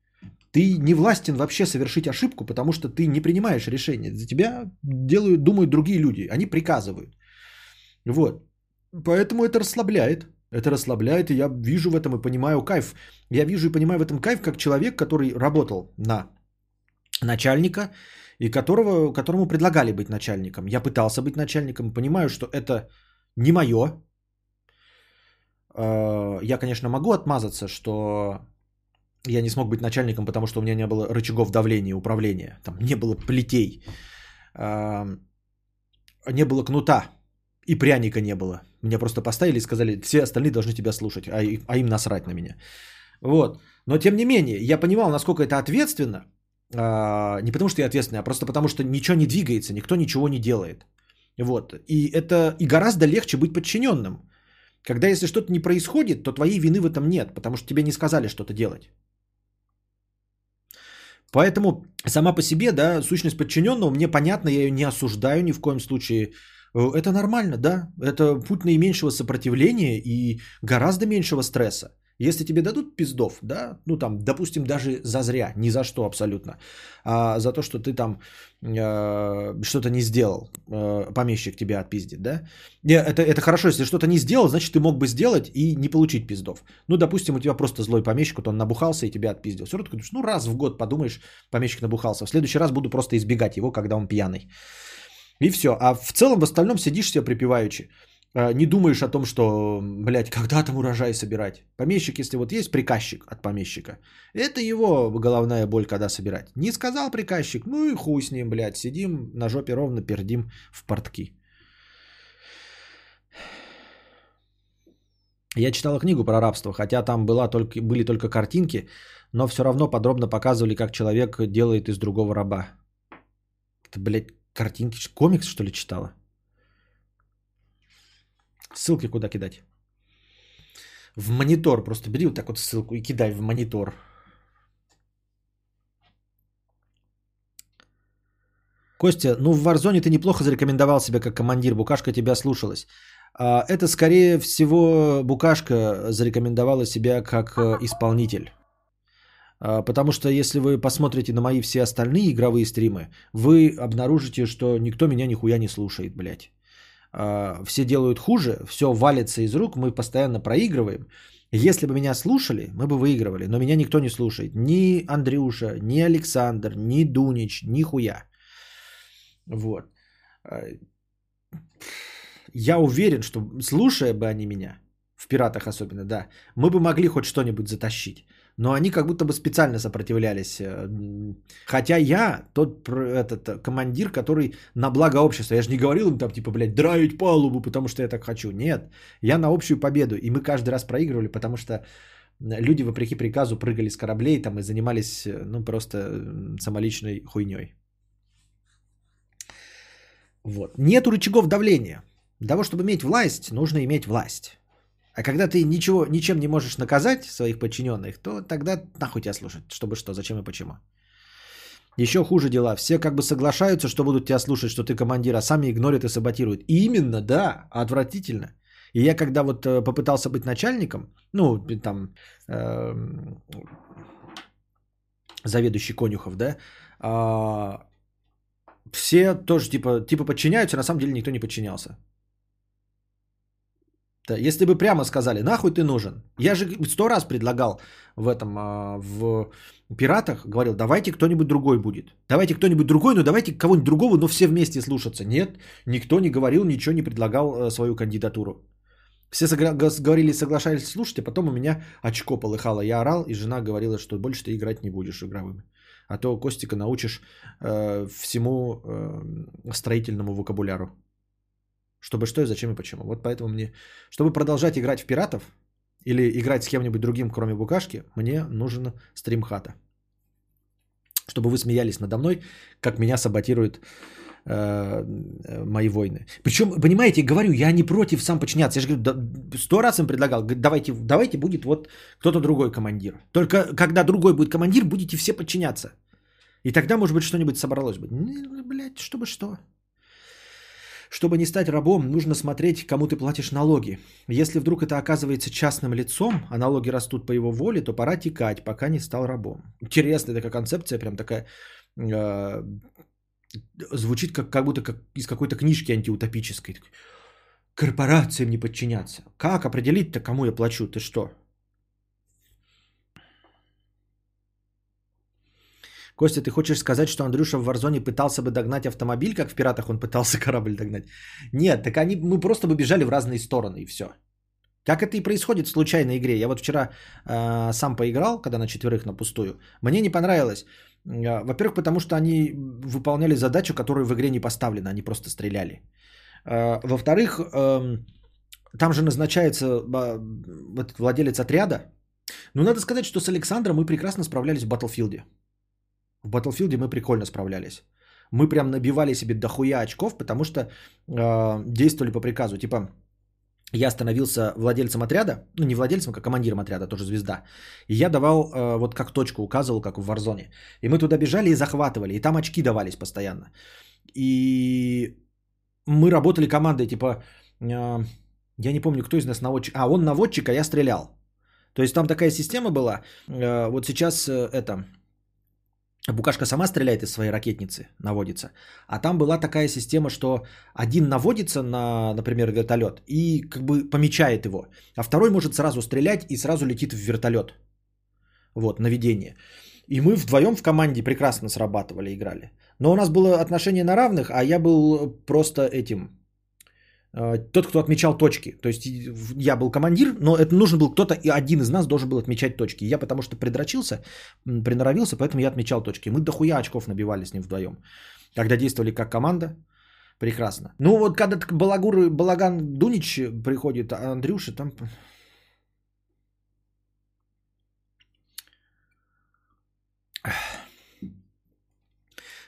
Ты не властен вообще совершить ошибку, потому что ты не принимаешь решения. За тебя делают, думают другие люди, они приказывают. Вот. Поэтому это расслабляет. Это расслабляет, и я вижу в этом и понимаю кайф. Я вижу и понимаю в этом кайф, как человек, который работал на начальника, и которого, которому предлагали быть начальником. Я пытался быть начальником, понимаю, что это не мое. Э, я, конечно, могу отмазаться, что я не смог быть начальником, потому что у меня не было рычагов давления управления. Там не было плетей, э, не было кнута и пряника не было. Меня просто поставили и сказали, все остальные должны тебя слушать, а, а им насрать на меня. Вот. Но тем не менее, я понимал, насколько это ответственно – а, не потому что я ответственный, а просто потому что ничего не двигается, никто ничего не делает. Вот. И это и гораздо легче быть подчиненным. Когда если что-то не происходит, то твоей вины в этом нет, потому что тебе не сказали что-то делать. Поэтому сама по себе, да, сущность подчиненного мне понятна, я ее не осуждаю ни в коем случае. Э, это нормально, да. Это путь наименьшего сопротивления и гораздо меньшего стресса. Если тебе дадут пиздов, да, ну там, допустим, даже за зря, ни за что абсолютно, а за то, что ты там э, что-то не сделал, э, помещик тебя отпиздит, да. Это, это хорошо, если что-то не сделал, значит, ты мог бы сделать и не получить пиздов. Ну, допустим, у тебя просто злой помещик, вот он набухался и тебя отпиздил. Все равно ты думаешь, ну, раз в год подумаешь, помещик набухался, в следующий раз буду просто избегать его, когда он пьяный. И все. А в целом, в остальном сидишь себе припеваючи. А, не думаешь о том, что, блядь, когда там урожай собирать. Помещик, если вот есть приказчик от помещика, это его головная боль, когда собирать. Не сказал приказчик, ну и хуй с ним, блядь, сидим на жопе ровно, пердим в портки. Я читала книгу про рабство, хотя там была только, были только картинки, но все равно подробно показывали, как человек делает из другого раба. Это, блядь, картинки, комикс, что ли, читала? Ссылки куда кидать? В монитор. Просто бери вот так вот ссылку и кидай в монитор. Костя, ну в Warzone ты неплохо зарекомендовал себя как командир. Букашка тебя слушалась. А, это, скорее всего, Букашка зарекомендовала себя как э, исполнитель. А, потому что если вы посмотрите на мои все остальные игровые стримы, вы обнаружите, что никто меня нихуя не слушает, блядь. А, все делают хуже, все валится из рук, мы постоянно проигрываем. Если бы меня слушали, мы бы выигрывали, но меня никто не слушает. Ни Андрюша, ни Александр, ни Дунич, ни хуя. Вот. А, я уверен, что слушая бы они меня, в пиратах особенно, да, мы бы могли хоть что-нибудь затащить но они как будто бы специально сопротивлялись. Э, хотя я тот этот командир, который на благо общества. Я же не говорил им там типа, блядь, драить палубу, потому что я так хочу. Нет, я на общую победу. И мы каждый раз проигрывали, потому что люди, вопреки приказу, прыгали с кораблей там и занимались, э, ну, просто самоличной хуйней. Вот. Нету рычагов давления. Для того, чтобы иметь власть, нужно иметь власть. А когда ты ничего, ничем не можешь наказать своих подчиненных, то тогда нахуй тебя слушать. Чтобы что, зачем и почему. Еще хуже дела. Все как бы соглашаются, что будут тебя слушать, что ты командир, а сами игнорят и саботируют. И именно, да, отвратительно. И я когда вот э, попытался быть начальником, ну, там, э, заведующий конюхов, да, э, все тоже типа, типа подчиняются, на самом деле никто не подчинялся. Если бы прямо сказали, нахуй ты нужен. Я же сто раз предлагал в этом, а, в пиратах, говорил, давайте кто-нибудь другой будет. Давайте кто-нибудь другой, но давайте кого-нибудь другого, но все вместе слушаться. Нет, никто не говорил, ничего не предлагал э, свою кандидатуру. Все говорили, соглашались слушать, а потом у меня очко полыхало. Я орал, и жена говорила, что больше ты играть не будешь игровыми. А то Костика научишь э, всему э, строительному вокабуляру. Чтобы что и зачем и почему. Вот поэтому мне, чтобы продолжать играть в пиратов или играть с кем-нибудь другим, кроме букашки, мне нужен стримхата. Чтобы вы смеялись надо мной, как меня саботирует э, мои войны. Причем, понимаете, говорю, я не против сам подчиняться. Я же говорю, сто раз им предлагал, давайте, давайте будет вот кто-то другой командир. Только когда другой будет командир, будете все подчиняться. И тогда, может быть, что-нибудь собралось бы. Ну, блядь, чтобы что? Чтобы не стать рабом, нужно смотреть, кому ты платишь налоги. Если вдруг это оказывается частным лицом, а налоги растут по его воле, то пора текать, пока не стал рабом. Интересная такая концепция, прям такая э, звучит как, как будто как из какой-то книжки антиутопической. Корпорациям не подчиняться. Как определить-то, кому я плачу? Ты что? Костя, ты хочешь сказать, что Андрюша в Варзоне пытался бы догнать автомобиль, как в «Пиратах» он пытался корабль догнать? Нет, так они, мы просто бы бежали в разные стороны и все. Как это и происходит в случайной игре. Я вот вчера э, сам поиграл, когда на четверых на пустую. Мне не понравилось. Э, во-первых, потому что они выполняли задачу, которую в игре не поставлена, они просто стреляли. Э, во-вторых, э, там же назначается владелец отряда. Но надо сказать, что с Александром мы прекрасно справлялись в Батлфилде. В Battlefield мы прикольно справлялись. Мы прям набивали себе дохуя очков, потому что э, действовали по приказу. Типа, я становился владельцем отряда, ну не владельцем, как командиром отряда, тоже звезда. И я давал, э, вот как точку указывал, как в Warzone. И мы туда бежали и захватывали, и там очки давались постоянно. И мы работали командой, типа, э, я не помню, кто из нас наводчик. А, он наводчик, а я стрелял. То есть там такая система была. Э, вот сейчас э, это Букашка сама стреляет из своей ракетницы, наводится. А там была такая система, что один наводится на, например, вертолет и как бы помечает его, а второй может сразу стрелять и сразу летит в вертолет. Вот, наведение. И мы вдвоем в команде прекрасно срабатывали, играли. Но у нас было отношение на равных, а я был просто этим, тот, кто отмечал точки. То есть я был командир, но это нужен был кто-то, и один из нас должен был отмечать точки. Я потому что предрочился, приноровился, поэтому я отмечал точки. Мы дохуя очков набивали с ним вдвоем. Когда действовали как команда, прекрасно. Ну вот когда Балагур, Балаган Дунич приходит, а Андрюша там...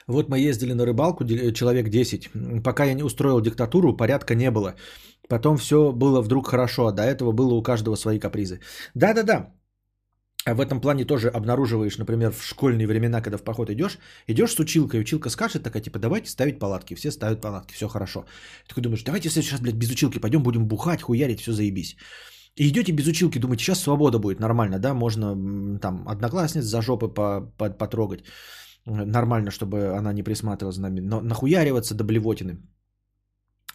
Вот мы ездили на рыбалку, человек 10. Пока я не устроил диктатуру, порядка не было. Потом все было вдруг хорошо, а до этого было у каждого свои капризы. Да-да-да, а в этом плане тоже обнаруживаешь, например, в школьные времена, когда в поход идешь, идешь с училкой, училка скажет такая, типа, давайте ставить палатки. Все ставят палатки, все хорошо. Ты такой думаешь, давайте в следующий раз, блядь, без училки пойдем, будем бухать, хуярить, все заебись. И идете без училки, думаете, сейчас свобода будет, нормально, да, можно там одноклассниц за жопы потрогать нормально, чтобы она не присматривала за нами, но нахуяриваться до блевотины,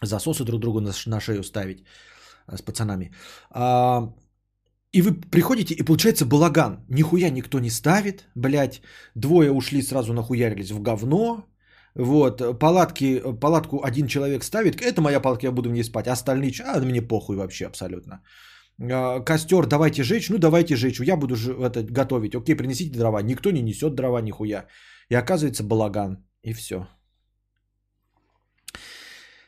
засосы друг другу на, на шею ставить э, с пацанами. А, и вы приходите, и получается балаган. Нихуя никто не ставит, блядь. Двое ушли, сразу нахуярились в говно. Вот, палатки, палатку один человек ставит, это моя палатка, я буду в ней спать, остальные, а мне похуй вообще абсолютно. А, костер давайте жечь, ну давайте жечь, я буду это, готовить, окей, принесите дрова, никто не несет дрова нихуя. И оказывается балаган. И все.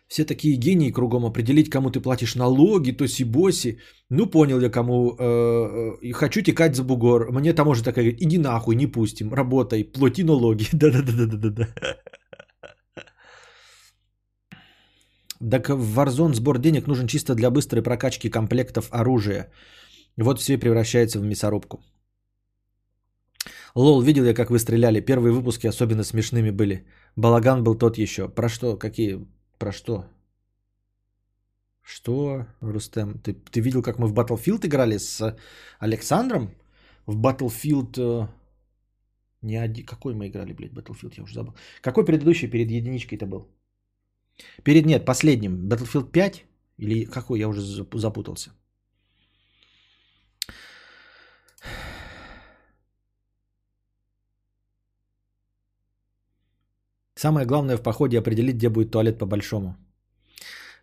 Все такие гении кругом определить, кому ты платишь налоги, то боси. Ну, понял я, кому. Э, э, хочу текать за бугор. Мне там уже такая, иди нахуй, не пустим. Работай, плати налоги. Да-да-да-да-да. Так в Warzone сбор денег нужен чисто для быстрой прокачки комплектов оружия. Вот все превращается в мясорубку. Лол, видел я, как вы стреляли. Первые выпуски особенно смешными были. Балаган был тот еще. Про что? Какие? Про что? Что, Рустем? Ты, ты видел, как мы в Battlefield играли с Александром? В Battlefield... Э, не один... Какой мы играли, блядь, Battlefield? Я уже забыл. Какой предыдущий перед единичкой-то был? Перед, нет, последним. Battlefield 5? Или какой? Я уже запутался. Самое главное в походе определить, где будет туалет по-большому.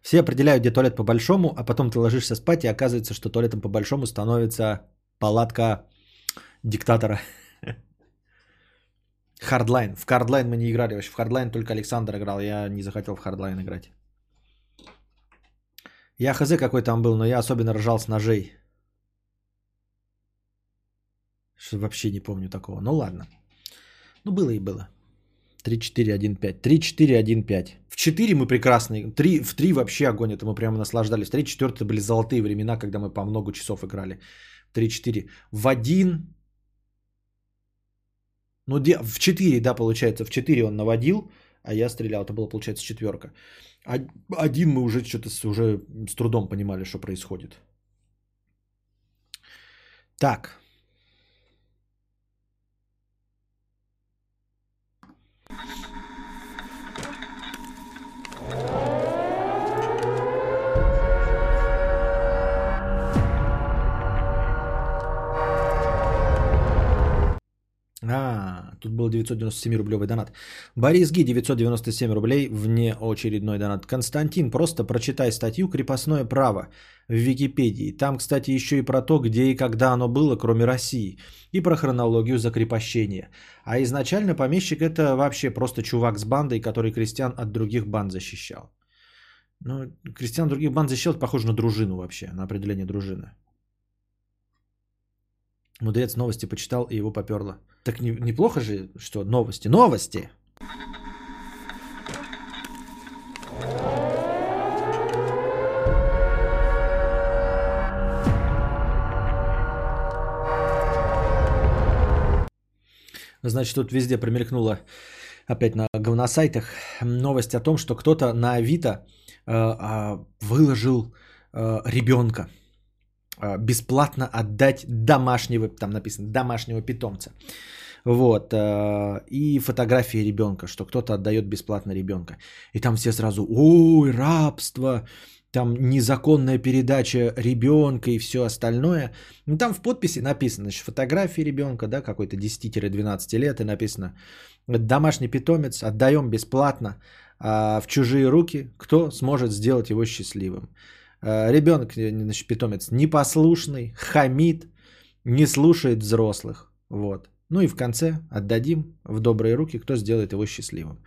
Все определяют, где туалет по-большому, а потом ты ложишься спать, и оказывается, что туалетом по-большому становится палатка диктатора. Hardline. В Hardline мы не играли вообще. В Hardline только Александр играл. Я не захотел в Hardline играть. Я хз какой там был, но я особенно ржал с ножей. Что вообще не помню такого. Ну ладно. Ну было и было. 3-4-1-5. 3-4-1-5. В 4 мы прекрасные. 3, в 3 вообще огонь. Это мы прямо наслаждались. 3-4 были золотые времена, когда мы по много часов играли. 3-4. В 1... Ну, в 4, да, получается. В 4 он наводил, а я стрелял. Это было, получается, четверка. Один мы уже что-то уже с трудом понимали, что происходит. Так. Thank you. А, тут был 997 рублевый донат. Борис Ги, 997 рублей, вне очередной донат. Константин, просто прочитай статью «Крепостное право» в Википедии. Там, кстати, еще и про то, где и когда оно было, кроме России. И про хронологию закрепощения. А изначально помещик это вообще просто чувак с бандой, который крестьян от других банд защищал. Ну, крестьян других банд защищал, похоже на дружину вообще, на определение дружины. Мудрец новости почитал и его поперло. Так не, неплохо же, что новости. Новости! Значит, тут везде промелькнуло опять на говносайтах новость о том, что кто-то на Авито э, э, выложил э, ребенка бесплатно отдать домашнего, там написано, домашнего питомца. Вот. Э, и фотографии ребенка, что кто-то отдает бесплатно ребенка. И там все сразу, ой, рабство, там незаконная передача ребенка и все остальное. Ну, там в подписи написано, значит, фотографии ребенка, да, какой-то 10-12 лет, и написано, домашний питомец, отдаем бесплатно а в чужие руки, кто сможет сделать его счастливым. А, ребенок, значит, питомец непослушный, хамит, не слушает взрослых. Вот. Ну и в конце отдадим в добрые руки, кто сделает его счастливым.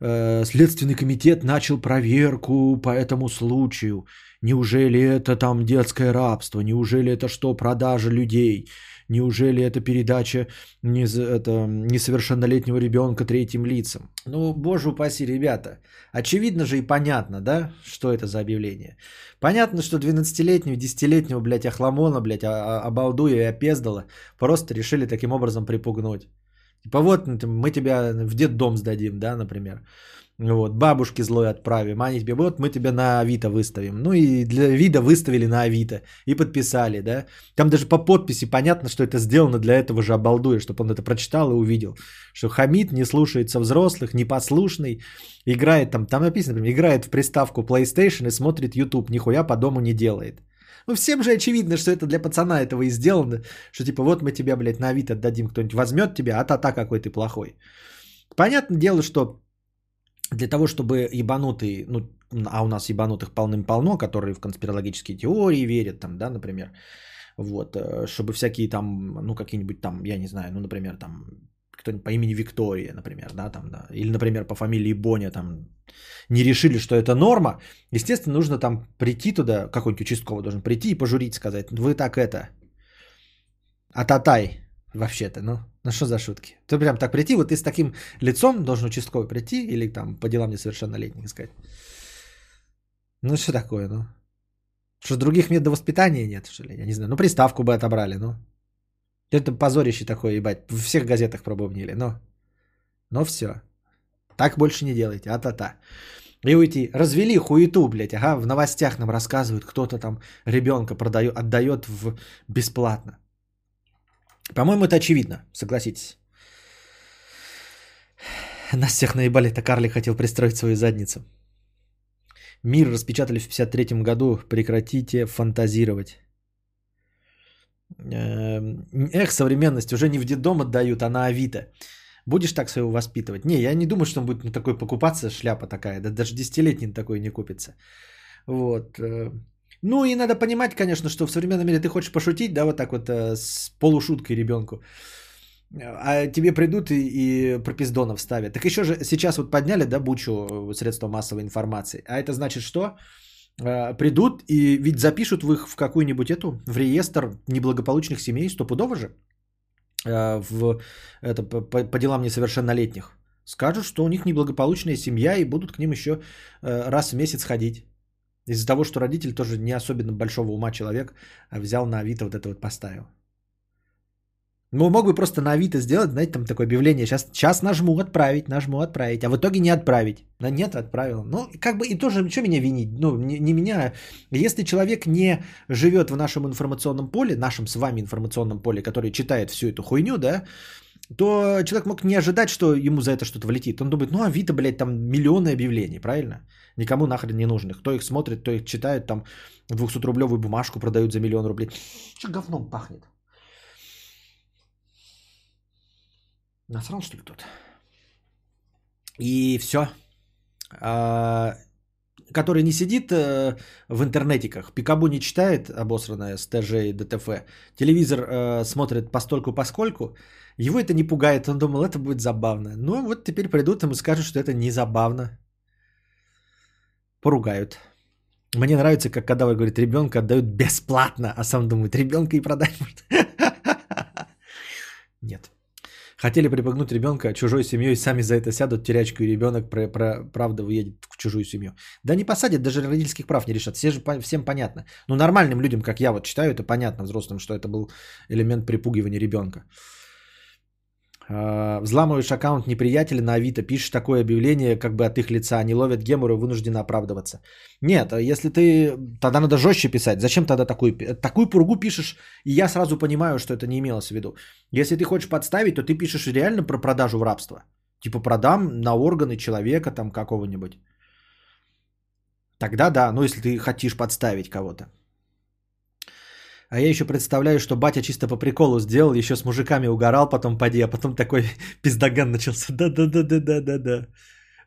Э, Следственный комитет начал проверку по этому случаю. Неужели это там детское рабство? Неужели это что, продажа людей? Неужели это передача не, это, несовершеннолетнего ребенка третьим лицам? Ну, боже упаси, ребята. Очевидно же и понятно, да, что это за объявление. Понятно, что 12-летнего, 10-летнего, блядь, охламона, блядь, а, а, обалдуя и опездала, просто решили таким образом припугнуть. Типа вот мы тебя в детдом сдадим, да, например. Вот, бабушке злой отправим, они тебе, вот мы тебя на Авито выставим. Ну и для вида выставили на Авито и подписали, да. Там даже по подписи понятно, что это сделано для этого же обалдуя, чтобы он это прочитал и увидел. Что хамит, не слушается взрослых, непослушный, играет там, там написано, например, играет в приставку PlayStation и смотрит YouTube, нихуя по дому не делает. Ну, всем же очевидно, что это для пацана этого и сделано, что типа вот мы тебя, блядь, на Авито отдадим, кто-нибудь возьмет тебя, а та-та какой ты плохой. Понятное дело, что для того, чтобы ебанутые, ну, а у нас ебанутых полным-полно, которые в конспирологические теории верят, там, да, например, вот, э, чтобы всякие там, ну, какие-нибудь там, я не знаю, ну, например, там, кто-нибудь по имени Виктория, например, да, там, да, или, например, по фамилии Боня, там, не решили, что это норма, естественно, нужно там прийти туда, какой-нибудь участковый должен прийти и пожурить, сказать, вы так это, ататай, вообще-то, ну, ну что за шутки? Ты прям так прийти, вот ты с таким лицом должен участковый прийти или там по делам несовершеннолетних сказать. Ну что такое, ну? Что других методов воспитания нет, что ли? Я не знаю. Ну приставку бы отобрали, ну. Это позорище такое, ебать. В всех газетах пробовнили, но... Но все. Так больше не делайте, а-та-та. И уйти. Развели хуету, блядь. Ага, в новостях нам рассказывают, кто-то там ребенка продает, отдает в бесплатно. По-моему, это очевидно, согласитесь. Нас всех наебали, это Карли хотел пристроить свою задницу. Мир распечатали в 53 году, прекратите фантазировать. Эм, эх, современность, уже не в детдом отдают, а на Авито. Будешь так своего воспитывать? Не, я не думаю, что он будет на такой покупаться, шляпа такая. Да даже десятилетний такой не купится. Вот. Э, ну и надо понимать, конечно, что в современном мире ты хочешь пошутить, да, вот так вот э, с полушуткой ребенку. А тебе придут и, и пропиздонов ставят. Так еще же сейчас вот подняли, да, бучу э, средства массовой информации. А это значит что? Э, придут и ведь запишут в их в какую-нибудь эту, в реестр неблагополучных семей, стопудово же, в, это, по, по делам несовершеннолетних. Скажут, что у них неблагополучная семья и будут к ним еще э, раз в месяц ходить. Из-за того, что родитель тоже не особенно большого ума человек, а взял на Авито вот это вот поставил. Ну, мог бы просто на Авито сделать, знаете, там такое объявление. Сейчас, сейчас нажму отправить, нажму отправить, а в итоге не отправить. Да нет, отправил. Ну, как бы и тоже, что меня винить? Ну, не, не меня. Если человек не живет в нашем информационном поле, нашем с вами информационном поле, который читает всю эту хуйню, да, то человек мог не ожидать, что ему за это что-то влетит. Он думает, ну, Авито, блядь, там миллионы объявлений, правильно? Никому нахрен не нужных. Кто их смотрит, кто их читает, там 200-рублевую бумажку продают за миллион рублей. Что говном пахнет? Насрал, что ли, тут? И все. Который не сидит э, в интернетиках, Пикабу не читает обосранное с ТЖ и ДТФ, телевизор э, смотрит постольку поскольку, его это не пугает, он думал, это будет забавно. Ну вот теперь придут ему скажут, что это не забавно. Поругают. Мне нравится, как когда говорит, ребенка отдают бесплатно, а сам думает, ребенка и продать может. Нет. Хотели припугнуть ребенка чужой семьей, сами за это сядут, терячку и ребенок про, про, правда уедет в чужую семью. Да не посадят, даже родительских прав не решат. Все же, всем понятно. Ну, нормальным людям, как я вот читаю, это понятно взрослым, что это был элемент припугивания ребенка. А, взламываешь аккаунт неприятеля на Авито, пишешь такое объявление как бы от их лица, они ловят гемору, вынуждены оправдываться. Нет, а если ты... Тогда надо жестче писать. Зачем тогда такую, такую пургу пишешь, и я сразу понимаю, что это не имелось в виду. Если ты хочешь подставить, то ты пишешь реально про продажу в рабство. Типа продам на органы человека там какого-нибудь. Тогда да, ну если ты хочешь подставить кого-то. А я еще представляю, что батя чисто по приколу сделал, еще с мужиками угорал, потом поди, а потом такой пиздоган начался. Да-да-да-да-да-да.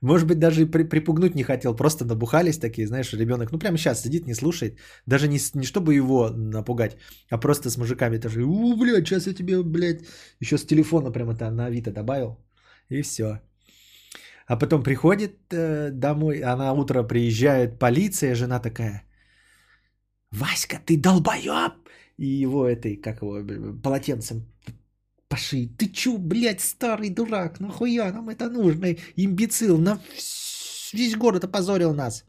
Может быть, даже и при, припугнуть не хотел, просто набухались такие, знаешь, ребенок, ну прямо сейчас сидит, не слушает, даже не, не чтобы его напугать, а просто с мужиками тоже, у, блядь, сейчас я тебе, блядь, еще с телефона прямо там на Авито добавил, и все. А потом приходит э, домой, а на утро приезжает полиция, жена такая, Васька, ты долбоеб! И его этой, как его, полотенцем поши. Ты чё, блядь, старый дурак, нахуя нам это нужно? Имбецил, на весь город опозорил нас.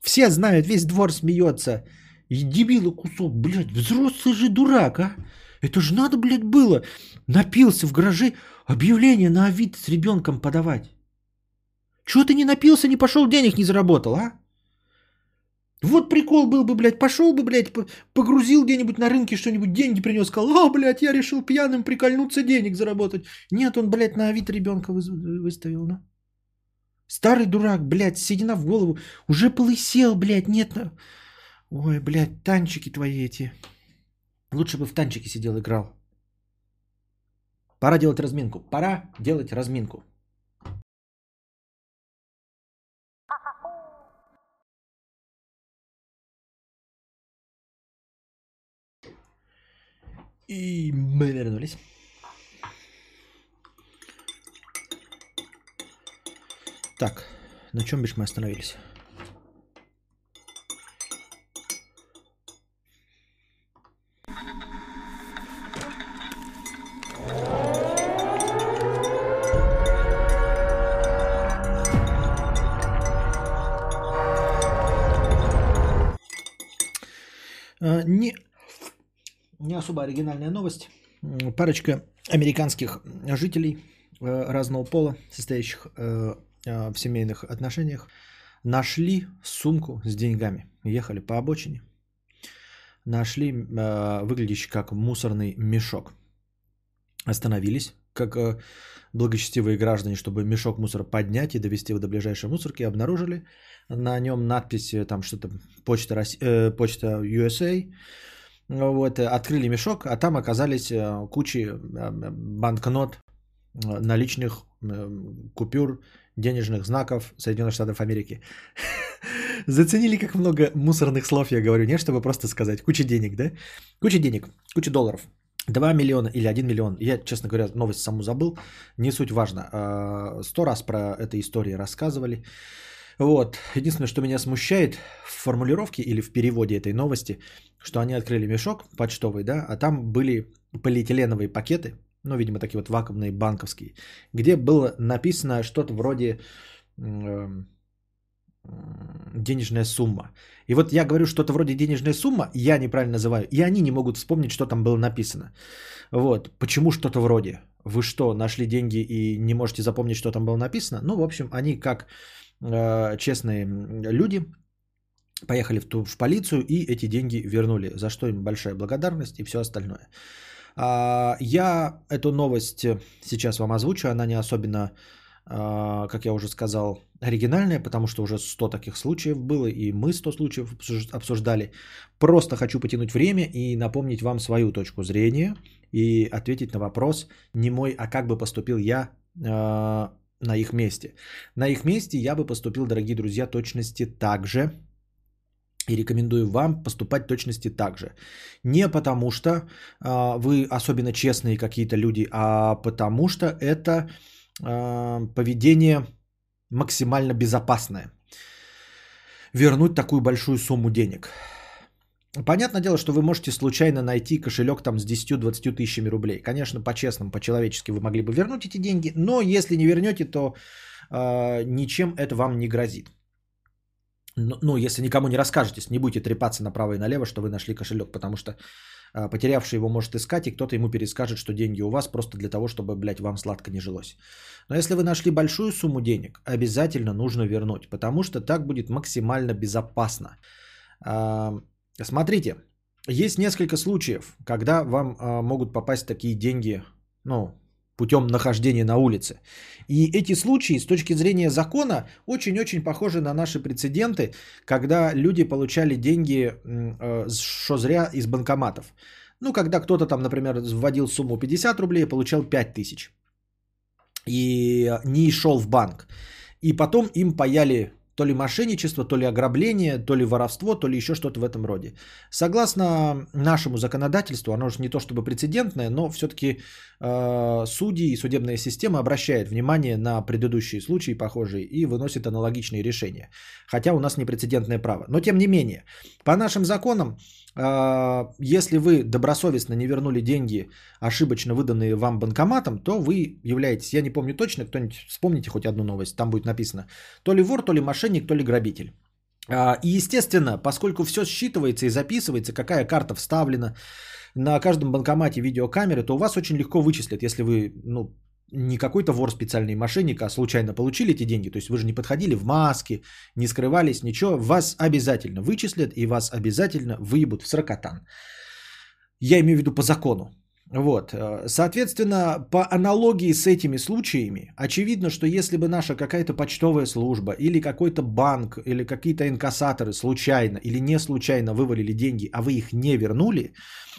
Все знают, весь двор смеется. И дебила кусок, блядь, взрослый же дурак, а? Это же надо, блядь, было. Напился в гараже, объявление на Авито с ребенком подавать. Чего ты не напился, не пошел, денег не заработал, а? Вот прикол был бы, блядь, пошел бы, блядь, погрузил где-нибудь на рынке что-нибудь, деньги принес, сказал, а, блядь, я решил пьяным прикольнуться, денег заработать. Нет, он, блядь, на Авито ребенка выставил, ну. Старый дурак, блядь, седина в голову, уже полысел, блядь, нет. На... Ой, блядь, танчики твои эти. Лучше бы в танчике сидел, играл. Пора делать разминку. Пора делать разминку. И мы вернулись. Так, на чем бишь мы остановились? А, не не особо оригинальная новость. Парочка американских жителей э, разного пола, состоящих э, э, в семейных отношениях, нашли сумку с деньгами. Ехали по обочине. Нашли выглядящий как мусорный мешок. Остановились, как благочестивые граждане, чтобы мешок мусора поднять и довести его до ближайшей мусорки, обнаружили на нем надпись, там что-то, почта, э, почта USA, вот, э, открыли мешок, а там оказались э, кучи э, банкнот, наличных купюр, денежных знаков Соединенных Штатов Америки. Заценили, как много мусорных слов я говорю, не чтобы просто сказать. Куча денег, да? Куча денег, куча долларов. 2 миллиона или 1 миллион. Я, честно говоря, новость саму забыл. Не суть важно. Сто раз про эту историю рассказывали. Вот. Единственное, что меня смущает в формулировке или в переводе этой новости, что они открыли мешок почтовый, да, а там были полиэтиленовые пакеты ну, видимо, такие вот вакуумные банковские, где было написано что-то вроде э, денежная сумма. И вот я говорю что-то вроде денежная сумма, я неправильно называю, и они не могут вспомнить, что там было написано. Вот, почему что-то вроде? Вы что, нашли деньги и не можете запомнить, что там было написано? Ну, в общем, они как честные люди поехали в, ту, в полицию и эти деньги вернули, за что им большая благодарность и все остальное. А, я эту новость сейчас вам озвучу, она не особенно, а, как я уже сказал, оригинальная, потому что уже 100 таких случаев было, и мы 100 случаев обсуждали. Просто хочу потянуть время и напомнить вам свою точку зрения и ответить на вопрос не мой, а как бы поступил я а, на их месте. На их месте я бы поступил, дорогие друзья, точности так же, и рекомендую вам поступать точности так же. Не потому что э, вы особенно честные какие-то люди, а потому что это э, поведение максимально безопасное. Вернуть такую большую сумму денег. Понятное дело, что вы можете случайно найти кошелек там с 10-20 тысячами рублей. Конечно, по-честному, по-человечески вы могли бы вернуть эти деньги, но если не вернете, то э, ничем это вам не грозит. Ну, ну, если никому не расскажете, не будете трепаться направо и налево, что вы нашли кошелек, потому что э, потерявший его может искать, и кто-то ему перескажет, что деньги у вас просто для того, чтобы, блядь, вам сладко не жилось. Но если вы нашли большую сумму денег, обязательно нужно вернуть, потому что так будет максимально безопасно. Э, смотрите, есть несколько случаев, когда вам э, могут попасть такие деньги, ну, путем нахождения на улице. И эти случаи с точки зрения закона очень-очень похожи на наши прецеденты, когда люди получали деньги, э, зря, из банкоматов. Ну, когда кто-то там, например, вводил сумму 50 рублей получал 5 тысяч. И не шел в банк. И потом им паяли то ли мошенничество, то ли ограбление, то ли воровство, то ли еще что-то в этом роде. Согласно нашему законодательству, оно же не то чтобы прецедентное, но все-таки э, судьи и судебная система обращает внимание на предыдущие случаи похожие и выносит аналогичные решения. Хотя у нас не прецедентное право. Но тем не менее, по нашим законам если вы добросовестно не вернули деньги, ошибочно выданные вам банкоматом, то вы являетесь, я не помню точно, кто-нибудь вспомните хоть одну новость, там будет написано, то ли вор, то ли мошенник, то ли грабитель. А, и естественно, поскольку все считывается и записывается, какая карта вставлена, на каждом банкомате видеокамеры, то у вас очень легко вычислят, если вы ну, не какой-то вор специальный мошенник, а случайно получили эти деньги, то есть вы же не подходили в маске, не скрывались, ничего, вас обязательно вычислят и вас обязательно выебут в сракотан. Я имею в виду по закону. Вот, э, соответственно, по аналогии с этими случаями, очевидно, что если бы наша какая-то почтовая служба или какой-то банк или какие-то инкассаторы случайно или не случайно вывалили деньги, а вы их не вернули,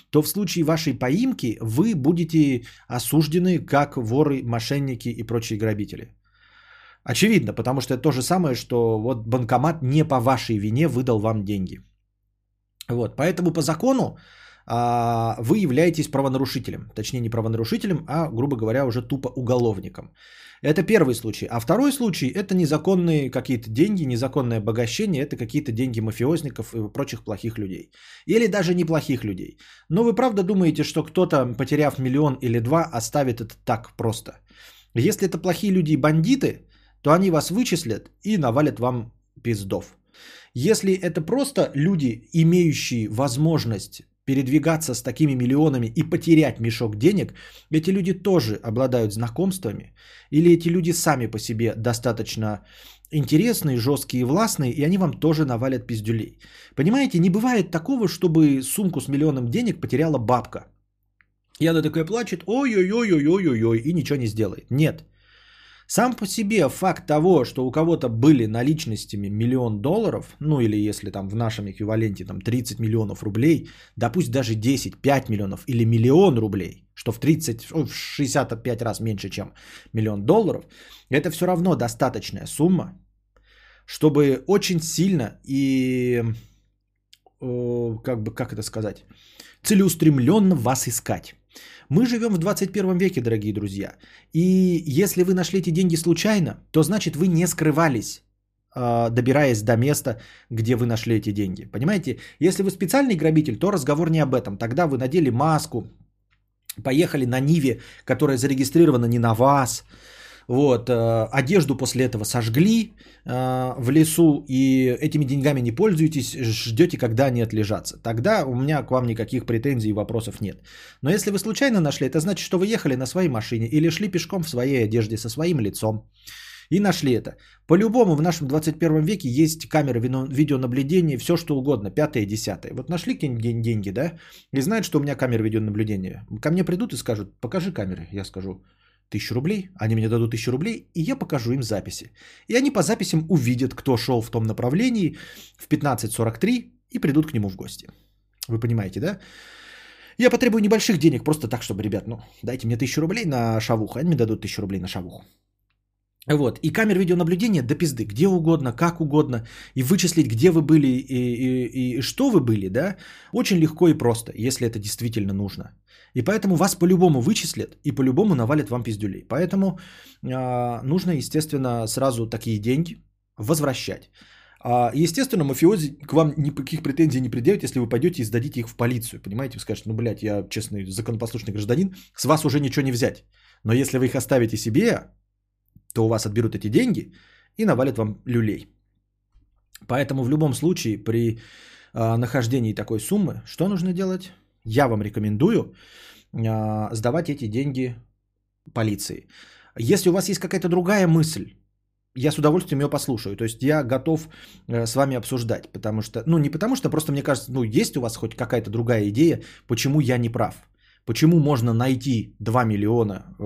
то в случае вашей поимки вы будете осуждены как воры, мошенники и прочие грабители. Очевидно, потому что это то же самое, что вот банкомат не по вашей вине выдал вам деньги. Вот, поэтому по закону вы являетесь правонарушителем. Точнее, не правонарушителем, а, грубо говоря, уже тупо уголовником. Это первый случай. А второй случай – это незаконные какие-то деньги, незаконное обогащение, это какие-то деньги мафиозников и прочих плохих людей. Или даже неплохих людей. Но вы правда думаете, что кто-то, потеряв миллион или два, оставит это так просто? Если это плохие люди и бандиты, то они вас вычислят и навалят вам пиздов. Если это просто люди, имеющие возможность передвигаться с такими миллионами и потерять мешок денег, эти люди тоже обладают знакомствами, или эти люди сами по себе достаточно интересные, жесткие и властные, и они вам тоже навалят пиздюлей. Понимаете, не бывает такого, чтобы сумку с миллионом денег потеряла бабка. И она такая плачет, ой-ой-ой-ой-ой-ой, и ничего не сделает. Нет. Сам по себе факт того, что у кого-то были наличностями миллион долларов, ну или если там в нашем эквиваленте там 30 миллионов рублей, да даже 10, 5 миллионов или миллион рублей, что в 30, в 65 раз меньше, чем миллион долларов, это все равно достаточная сумма, чтобы очень сильно и, как бы, как это сказать, целеустремленно вас искать. Мы живем в 21 веке, дорогие друзья. И если вы нашли эти деньги случайно, то значит вы не скрывались, а, добираясь до места, где вы нашли эти деньги. Понимаете? Если вы специальный грабитель, то разговор не об этом. Тогда вы надели маску, поехали на Ниве, которая зарегистрирована не на вас, вот, э, одежду после этого сожгли э, в лесу и этими деньгами не пользуетесь, ждете, когда они отлежатся. Тогда у меня к вам никаких претензий и вопросов нет. Но если вы случайно нашли, это значит, что вы ехали на своей машине или шли пешком в своей одежде со своим лицом и нашли это. По-любому в нашем 21 веке есть камеры видеонаблюдения, все что угодно, пятое, десятое. Вот нашли какие-нибудь деньги, да, и знают, что у меня камера видеонаблюдения. Ко мне придут и скажут, покажи камеры. Я скажу, тысячу рублей, они мне дадут тысячу рублей, и я покажу им записи. И они по записям увидят, кто шел в том направлении в 15.43 и придут к нему в гости. Вы понимаете, да? Я потребую небольших денег, просто так, чтобы, ребят, ну, дайте мне тысячу рублей на шавуху, они мне дадут тысячу рублей на шавуху. Вот. И камер видеонаблюдения до пизды, где угодно, как угодно, и вычислить, где вы были и, и, и что вы были, да, очень легко и просто, если это действительно нужно. И поэтому вас по-любому вычислят и по-любому навалят вам пиздюлей. Поэтому э, нужно, естественно, сразу такие деньги возвращать. А, естественно, мафиози к вам никаких претензий не предъявят, если вы пойдете и сдадите их в полицию. Понимаете, вы скажете, ну, блядь, я честный законопослушный гражданин, с вас уже ничего не взять. Но если вы их оставите себе, то у вас отберут эти деньги и навалят вам люлей. Поэтому в любом случае при э, нахождении такой суммы, что нужно делать? Я вам рекомендую э, сдавать эти деньги полиции. Если у вас есть какая-то другая мысль, я с удовольствием ее послушаю. То есть я готов э, с вами обсуждать, потому что, ну не потому что, просто мне кажется, ну есть у вас хоть какая-то другая идея, почему я не прав. Почему можно найти 2 миллиона э,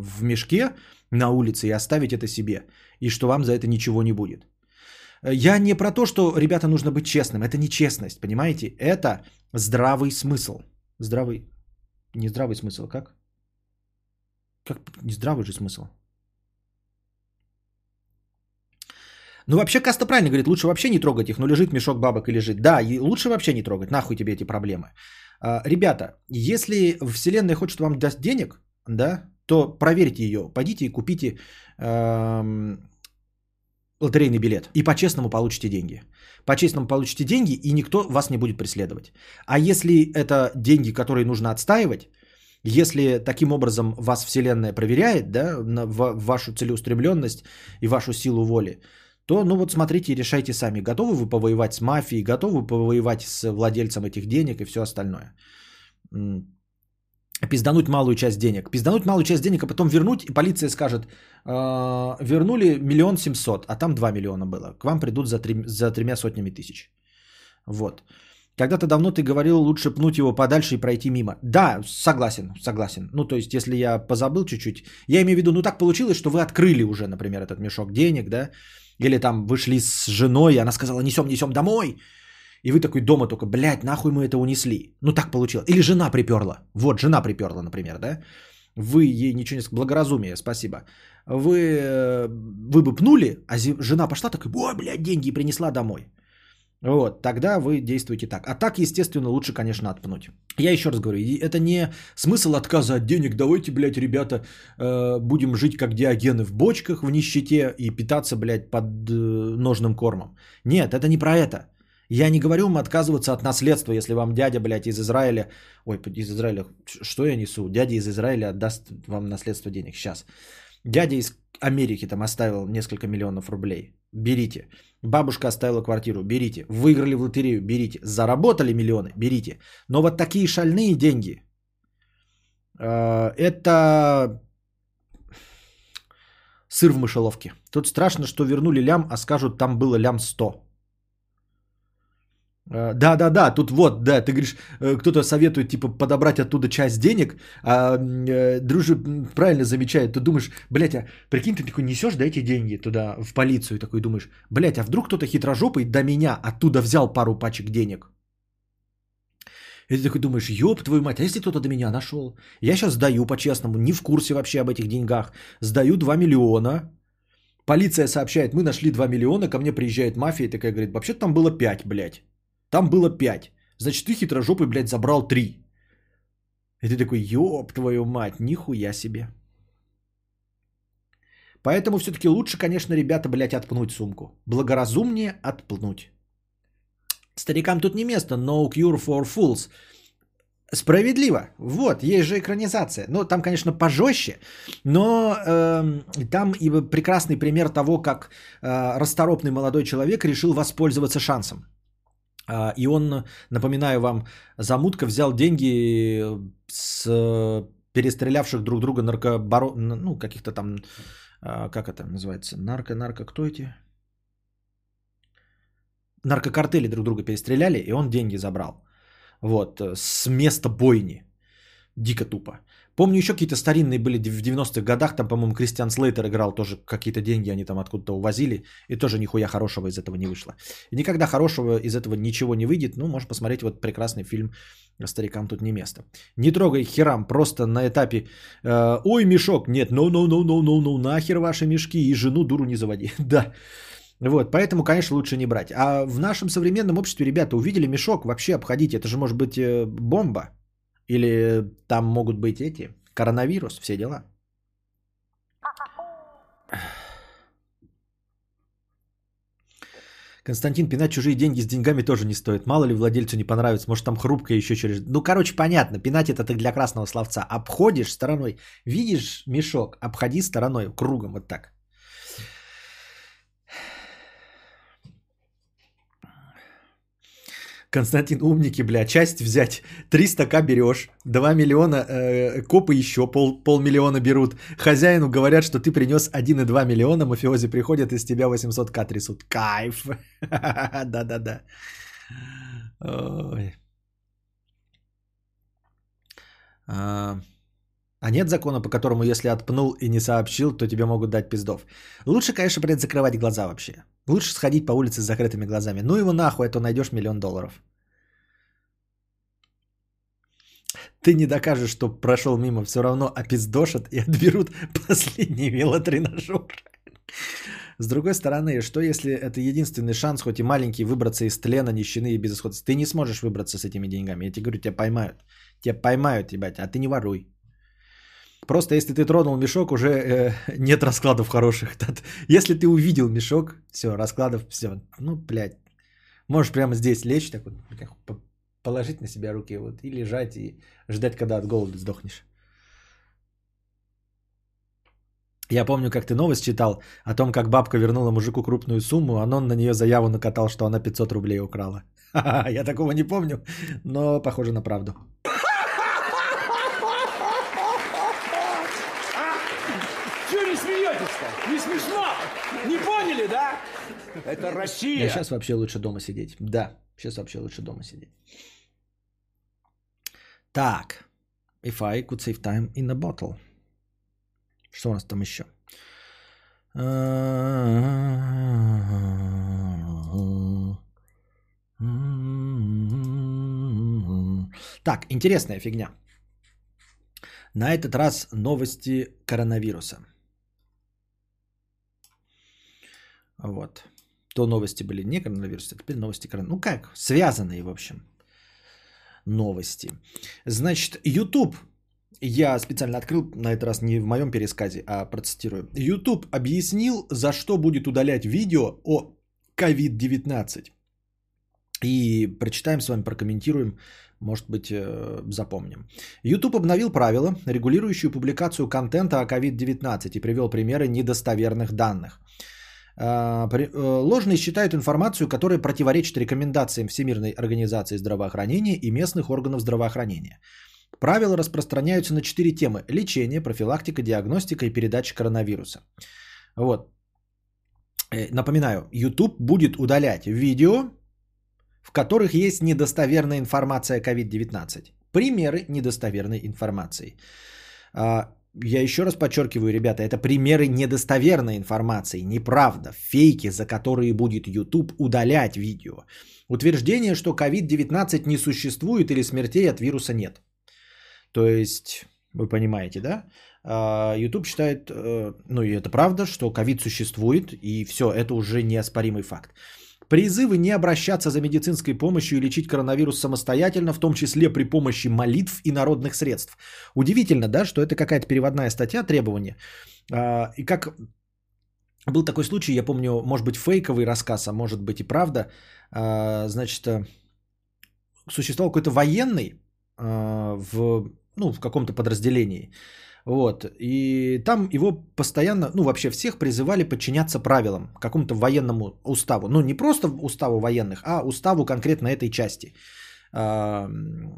в мешке на улице и оставить это себе, и что вам за это ничего не будет? Я не про то, что, ребята, нужно быть честным. Это не честность, понимаете? Это здравый смысл. Здравый... Не здравый смысл, как? Как не здравый же смысл? Ну, вообще Каста правильно говорит, лучше вообще не трогать их, но лежит мешок бабок и лежит. Да, и лучше вообще не трогать, нахуй тебе эти проблемы. А, ребята, если Вселенная хочет вам дать денег, да, то проверьте ее, пойдите и купите эм, лотерейный билет и по-честному получите деньги. По-честному получите деньги, и никто вас не будет преследовать. А если это деньги, которые нужно отстаивать, если таким образом вас Вселенная проверяет, да, на, в, вашу целеустремленность и вашу силу воли, то, ну вот смотрите и решайте сами, готовы вы повоевать с мафией, готовы повоевать с владельцем этих денег и все остальное. Пиздануть малую часть денег. Пиздануть малую часть денег, а потом вернуть, и полиция скажет, э, вернули миллион семьсот, а там 2 миллиона было. К вам придут за, три, за тремя сотнями тысяч. Вот. Когда-то давно ты говорил, лучше пнуть его подальше и пройти мимо. Да, согласен, согласен. Ну, то есть, если я позабыл чуть-чуть. Я имею в виду, ну так получилось, что вы открыли уже, например, этот мешок денег, да, или там вышли с женой, и она сказала, несем, несем домой. И вы такой дома только, блядь, нахуй мы это унесли. Ну так получилось. Или жена приперла. Вот, жена приперла, например, да? Вы ей ничего не. Благоразумие, спасибо. Вы, э, вы бы пнули, а жена пошла такая, ой, блядь, деньги принесла домой. Вот, тогда вы действуете так. А так, естественно, лучше, конечно, отпнуть. Я еще раз говорю, это не смысл отказа от денег. Давайте, блядь, ребята, э, будем жить как диагены в бочках в нищете и питаться, блядь, под э, ножным кормом. Нет, это не про это. Я не говорю вам отказываться от наследства, если вам дядя, блядь, из Израиля... Ой, из Израиля, что я несу? Дядя из Израиля отдаст вам наследство денег. Сейчас. Дядя из Америки там оставил несколько миллионов рублей. Берите. Бабушка оставила квартиру. Берите. Выиграли в лотерею. Берите. Заработали миллионы. Берите. Но вот такие шальные деньги. Э, это сыр в мышеловке. Тут страшно, что вернули лям, а скажут, там было лям 100. Э, да, да, да, тут вот, да, ты говоришь, э, кто-то советует, типа, подобрать оттуда часть денег, а э, дружи правильно замечает, ты думаешь, блядь, а прикинь, ты такой несешь, да, эти деньги туда, в полицию, и такой думаешь, блядь, а вдруг кто-то хитрожопый до меня оттуда взял пару пачек денег? И ты такой думаешь, ёб твою мать, а если кто-то до меня нашел? Я сейчас сдаю по-честному, не в курсе вообще об этих деньгах, сдаю 2 миллиона, полиция сообщает, мы нашли 2 миллиона, ко мне приезжает мафия и такая говорит, вообще-то там было 5, блядь. Там было 5. Значит, ты хитрожопый, блядь, забрал 3. И ты такой, ёб твою мать, нихуя себе. Поэтому все-таки лучше, конечно, ребята, блядь, отпнуть сумку. Благоразумнее отпнуть. Старикам тут не место. No cure for fools. Справедливо. Вот, есть же экранизация. Ну, там, конечно, пожестче, но э, там и прекрасный пример того, как э, расторопный молодой человек решил воспользоваться шансом. Э, и он, напоминаю вам, замутка взял деньги с перестрелявших друг друга наркобаро... ну, каких-то там, э, как это называется, нарко-нарко, кто эти? Наркокартели друг друга перестреляли, и он деньги забрал. Вот, э, с места бойни. Дико тупо. Помню, еще какие-то старинные были в 90-х годах, там, по-моему, Кристиан Слейтер играл, тоже какие-то деньги они там откуда-то увозили, и тоже нихуя хорошего из этого не вышло. И никогда хорошего из этого ничего не выйдет, ну, можешь посмотреть вот прекрасный фильм «Старикам тут не место». Не трогай херам, просто на этапе э, «Ой, мешок!» Нет, ну-ну-ну-ну-ну-ну, нахер ваши мешки, и жену дуру не заводи. да, вот, поэтому, конечно, лучше не брать. А в нашем современном обществе, ребята, увидели мешок, вообще обходите. Это же может быть э, бомба. Или там могут быть эти, коронавирус, все дела. Константин, пинать чужие деньги с деньгами тоже не стоит. Мало ли владельцу не понравится, может там хрупкое еще через... Ну, короче, понятно, пинать это ты для красного словца. Обходишь стороной, видишь мешок, обходи стороной, кругом, вот так. Константин, умники, бля, часть взять. 300к берешь, 2 миллиона, э, копы еще пол, полмиллиона берут. Хозяину говорят, что ты принес 1,2 миллиона, мафиози приходят, из тебя 800к трясут. Кайф. Да-да-да. А, а нет закона, по которому если отпнул и не сообщил, то тебе могут дать пиздов. Лучше, конечно, блядь, закрывать глаза вообще. Лучше сходить по улице с закрытыми глазами. Ну его нахуй, а то найдешь миллион долларов. Ты не докажешь, что прошел мимо, все равно опиздошат и отберут последний велотренажер. С другой стороны, что если это единственный шанс, хоть и маленький, выбраться из тлена, нищены и безысходности? Ты не сможешь выбраться с этими деньгами. Я тебе говорю, тебя поймают. Тебя поймают, ебать, а ты не воруй. Просто если ты тронул мешок, уже э, нет раскладов хороших. Если ты увидел мешок, все, раскладов, все. Ну, блядь. Можешь прямо здесь лечь, так вот, положить на себя руки вот, и лежать, и ждать, когда от голода сдохнешь. Я помню, как ты новость читал о том, как бабка вернула мужику крупную сумму, а он на нее заяву накатал, что она 500 рублей украла. Я такого не помню, но похоже на правду. Не смешно? Не поняли, да? Это Россия. Я сейчас вообще лучше дома сидеть. Да, сейчас вообще лучше дома сидеть. Так. If I could save time in a bottle. Что у нас там еще? Так, интересная фигня. На этот раз новости коронавируса. Вот. То новости были не коронавирус, а теперь новости коронавируса. Ну как, связанные, в общем, новости. Значит, YouTube, я специально открыл, на этот раз не в моем пересказе, а процитирую. YouTube объяснил, за что будет удалять видео о COVID-19. И прочитаем с вами, прокомментируем, может быть, э, запомним. YouTube обновил правила, регулирующие публикацию контента о COVID-19 и привел примеры недостоверных данных. А, э, ложной считают информацию, которая противоречит рекомендациям Всемирной организации здравоохранения и местных органов здравоохранения. Правила распространяются на четыре темы. Лечение, профилактика, диагностика и передача коронавируса. Вот. Э, напоминаю, YouTube будет удалять видео, в которых есть недостоверная информация о COVID-19. Примеры недостоверной информации. Я еще раз подчеркиваю, ребята, это примеры недостоверной информации, неправда, фейки, за которые будет YouTube удалять видео. Утверждение, что COVID-19 не существует или смертей от вируса нет. То есть, вы понимаете, да? А, YouTube считает, э, ну и это правда, что COVID существует, и все, это уже неоспоримый факт. Призывы не обращаться за медицинской помощью и лечить коронавирус самостоятельно, в том числе при помощи молитв и народных средств. Удивительно, да, что это какая-то переводная статья, требования. А, и как был такой случай, я помню, может быть фейковый рассказ, а может быть и правда. А, значит, э, существовал какой-то военный, в, ну, в каком-то подразделении. Вот. И там его постоянно, ну вообще всех призывали подчиняться правилам, какому-то военному уставу. Ну не просто уставу военных, а уставу конкретно этой части а,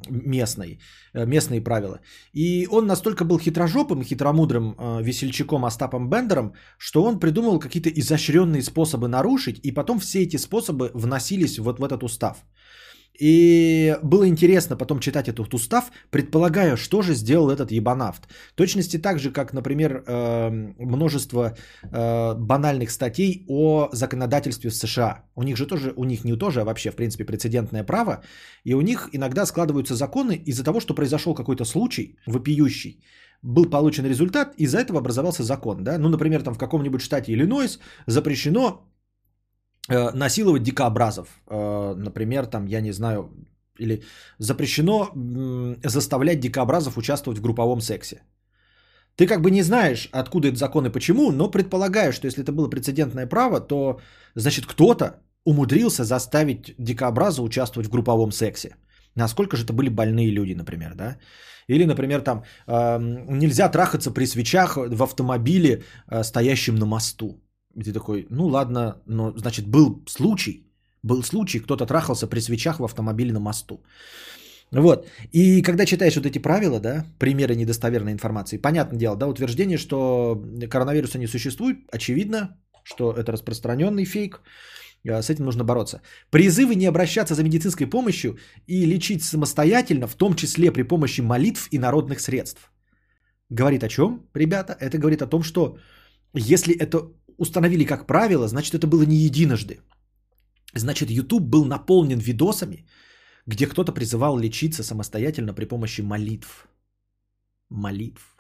местной, э, местные правила. И он настолько был хитрожопым, хитромудрым э, весельчаком Остапом Бендером, что он придумал какие-то изощренные способы нарушить, и потом все эти способы вносились вот в этот устав. И было интересно потом читать этот устав, предполагая, что же сделал этот ебанавт. Точности так же, как, например, эм, множество э, банальных статей о законодательстве в США. У них же тоже, у них не тоже, а вообще, в принципе, прецедентное право. И у них иногда складываются законы из-за того, что произошел какой-то случай вопиющий был получен результат, из-за этого образовался закон. Да? Ну, например, там в каком-нибудь штате Иллинойс запрещено насиловать дикообразов. Э, например, там, я не знаю, или запрещено заставлять дикообразов участвовать в групповом сексе. Ты как бы не знаешь, откуда этот закон и почему, но предполагаешь, что если это было прецедентное право, то значит кто-то умудрился заставить дикообраза участвовать в групповом сексе. Насколько же это были больные люди, например, да? Или, например, там э, нельзя трахаться при свечах в автомобиле, э, стоящем на мосту. И ты такой, ну ладно, но значит был случай, был случай, кто-то трахался при свечах в автомобиле на мосту. Вот. И когда читаешь вот эти правила, да, примеры недостоверной информации, понятное дело, да, утверждение, что коронавируса не существует, очевидно, что это распространенный фейк, э, с этим нужно бороться. Призывы не обращаться за медицинской помощью и лечить самостоятельно, в том числе при помощи молитв и народных средств. Говорит о чем, ребята? Это говорит о том, что если это установили как правило, значит это было не единожды. Значит, YouTube был наполнен видосами, где кто-то призывал лечиться самостоятельно при помощи молитв. Молитв.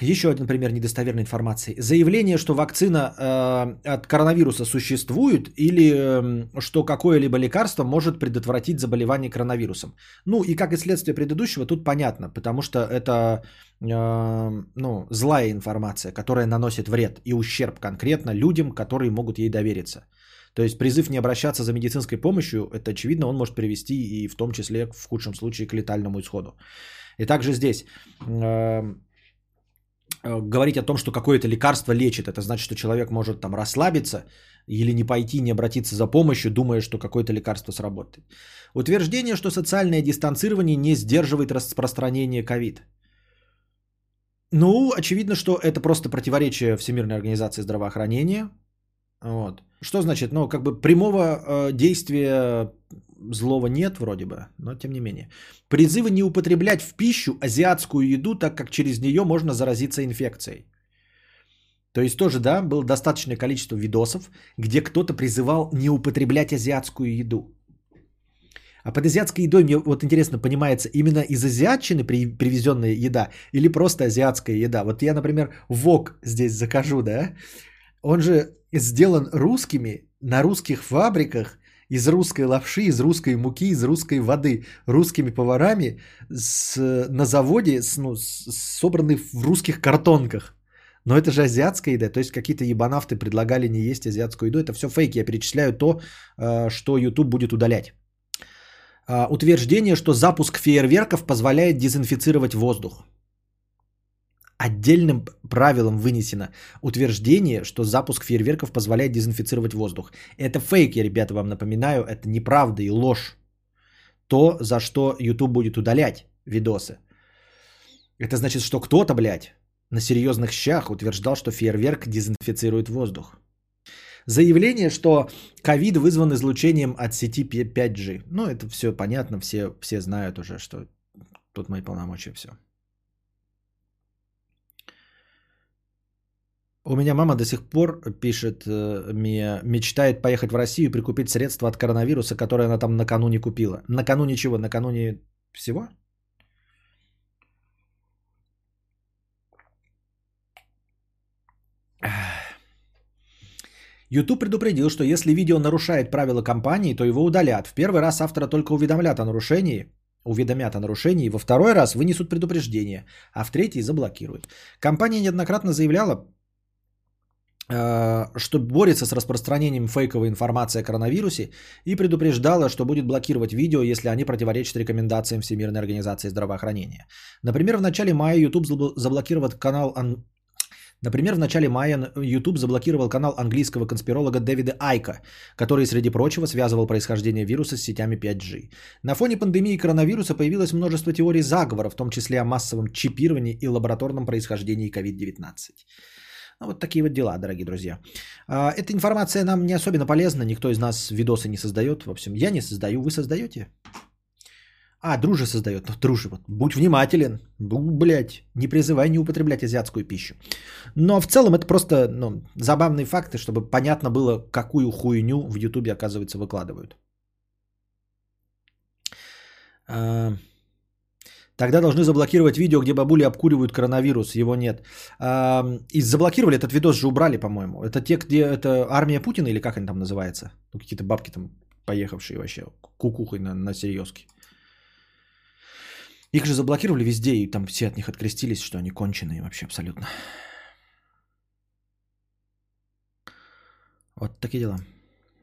Еще один пример недостоверной информации. Заявление, что вакцина э, от коронавируса существует или э, что какое-либо лекарство может предотвратить заболевание коронавирусом. Ну и как и следствие предыдущего, тут понятно, потому что это э, ну, злая информация, которая наносит вред и ущерб конкретно людям, которые могут ей довериться. То есть призыв не обращаться за медицинской помощью, это очевидно, он может привести и в том числе в худшем случае к летальному исходу. И также здесь э, говорить о том, что какое-то лекарство лечит, это значит, что человек может там расслабиться или не пойти, не обратиться за помощью, думая, что какое-то лекарство сработает. Утверждение, что социальное дистанцирование не сдерживает распространение ковид. Ну, очевидно, что это просто противоречие Всемирной организации здравоохранения. Вот. Что значит? Ну, как бы прямого э, действия злого нет вроде бы, но тем не менее. Призывы не употреблять в пищу азиатскую еду, так как через нее можно заразиться инфекцией. То есть тоже, да, было достаточное количество видосов, где кто-то призывал не употреблять азиатскую еду. А под азиатской едой мне вот интересно понимается именно из азиатчины при, привезенная еда или просто азиатская еда. Вот я, например, вок здесь закажу, да, он же сделан русскими на русских фабриках из русской лапши, из русской муки, из русской воды, русскими поварами с, на заводе, с, ну, с, собраны в русских картонках. Но это же азиатская еда, то есть какие-то ебанавты предлагали не есть азиатскую еду. Это все фейки, я перечисляю то, э, что YouTube будет удалять. А, утверждение, что запуск фейерверков позволяет дезинфицировать воздух отдельным правилом вынесено утверждение, что запуск фейерверков позволяет дезинфицировать воздух. Это фейк, я, ребята, вам напоминаю, это неправда и ложь. То, за что YouTube будет удалять видосы. Это значит, что кто-то, блядь, на серьезных щах утверждал, что фейерверк дезинфицирует воздух. Заявление, что ковид вызван излучением от сети 5G. Ну, это все понятно, все, все знают уже, что тут мои полномочия, все. У меня мама до сих пор пишет э, мне, мечтает поехать в Россию и прикупить средства от коронавируса, которые она там накануне купила. Накануне чего? Накануне всего? YouTube предупредил, что если видео нарушает правила компании, то его удалят. В первый раз автора только уведомлят о нарушении, уведомят о нарушении, во второй раз вынесут предупреждение, а в третий заблокируют. Компания неоднократно заявляла, что борется с распространением фейковой информации о коронавирусе и предупреждала, что будет блокировать видео, если они противоречат рекомендациям Всемирной организации здравоохранения. Например, в начале мая YouTube заблокировал канал Например, в начале мая YouTube заблокировал канал английского конспиролога Дэвида Айка, который, среди прочего, связывал происхождение вируса с сетями 5G. На фоне пандемии коронавируса появилось множество теорий заговора, в том числе о массовом чипировании и лабораторном происхождении COVID-19. Ну, вот такие вот дела, дорогие друзья. А, эта информация нам не особенно полезна, никто из нас видосы не создает. В общем, я не создаю, вы создаете? А, друже создает. Ну, друже, вот, будь внимателен. Блять, не призывай не употреблять азиатскую пищу. Но в целом это просто ну, забавные факты, чтобы понятно было, какую хуйню в Ютубе, оказывается, выкладывают. А, тогда должны заблокировать видео, где бабули обкуривают коронавирус. Его нет. А, и заблокировали этот видос же убрали, по-моему. Это те, где это армия Путина или как они там называется? Ну, какие-то бабки там поехавшие вообще кукухой на, на серьезке. Их же заблокировали везде, и там все от них открестились, что они конченые вообще абсолютно. Вот такие дела.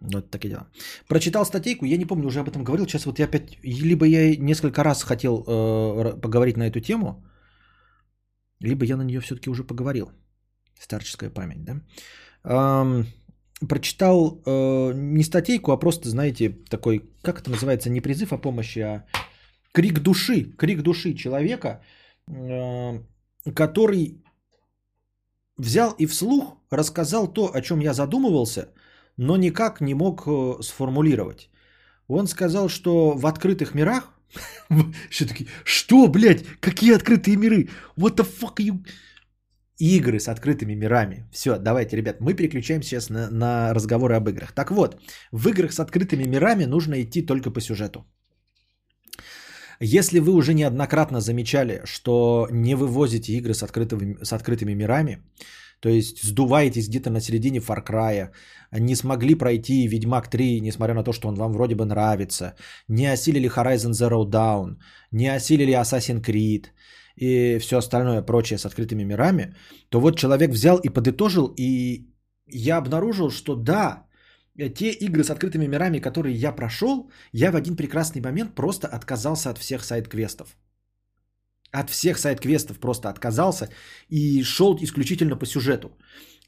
Вот такие дела. Прочитал статейку, я не помню, уже об этом говорил. Сейчас вот я опять, либо я несколько раз хотел э, поговорить на эту тему, либо я на нее все-таки уже поговорил. Старческая память, да? Эм, прочитал э, не статейку, а просто, знаете, такой, как это называется, не призыв о помощи, а крик души, крик души человека, э, который взял и вслух рассказал то, о чем я задумывался, но никак не мог э, сформулировать. Он сказал, что в открытых мирах, все таки что, блядь, какие открытые миры? What the fuck you... Игры с открытыми мирами. Все, давайте, ребят, мы переключаемся сейчас на, на разговоры об играх. Так вот, в играх с открытыми мирами нужно идти только по сюжету. Если вы уже неоднократно замечали, что не вывозите игры с открытыми, с открытыми мирами, то есть сдуваетесь где-то на середине Far Cry, не смогли пройти Ведьмак 3, несмотря на то, что он вам вроде бы нравится, не осилили Horizon Zero Dawn, не осилили Assassin's Creed и все остальное прочее с открытыми мирами, то вот человек взял и подытожил, и я обнаружил, что да, те игры с открытыми мирами, которые я прошел, я в один прекрасный момент просто отказался от всех сайт-квестов. От всех сайт-квестов просто отказался и шел исключительно по сюжету.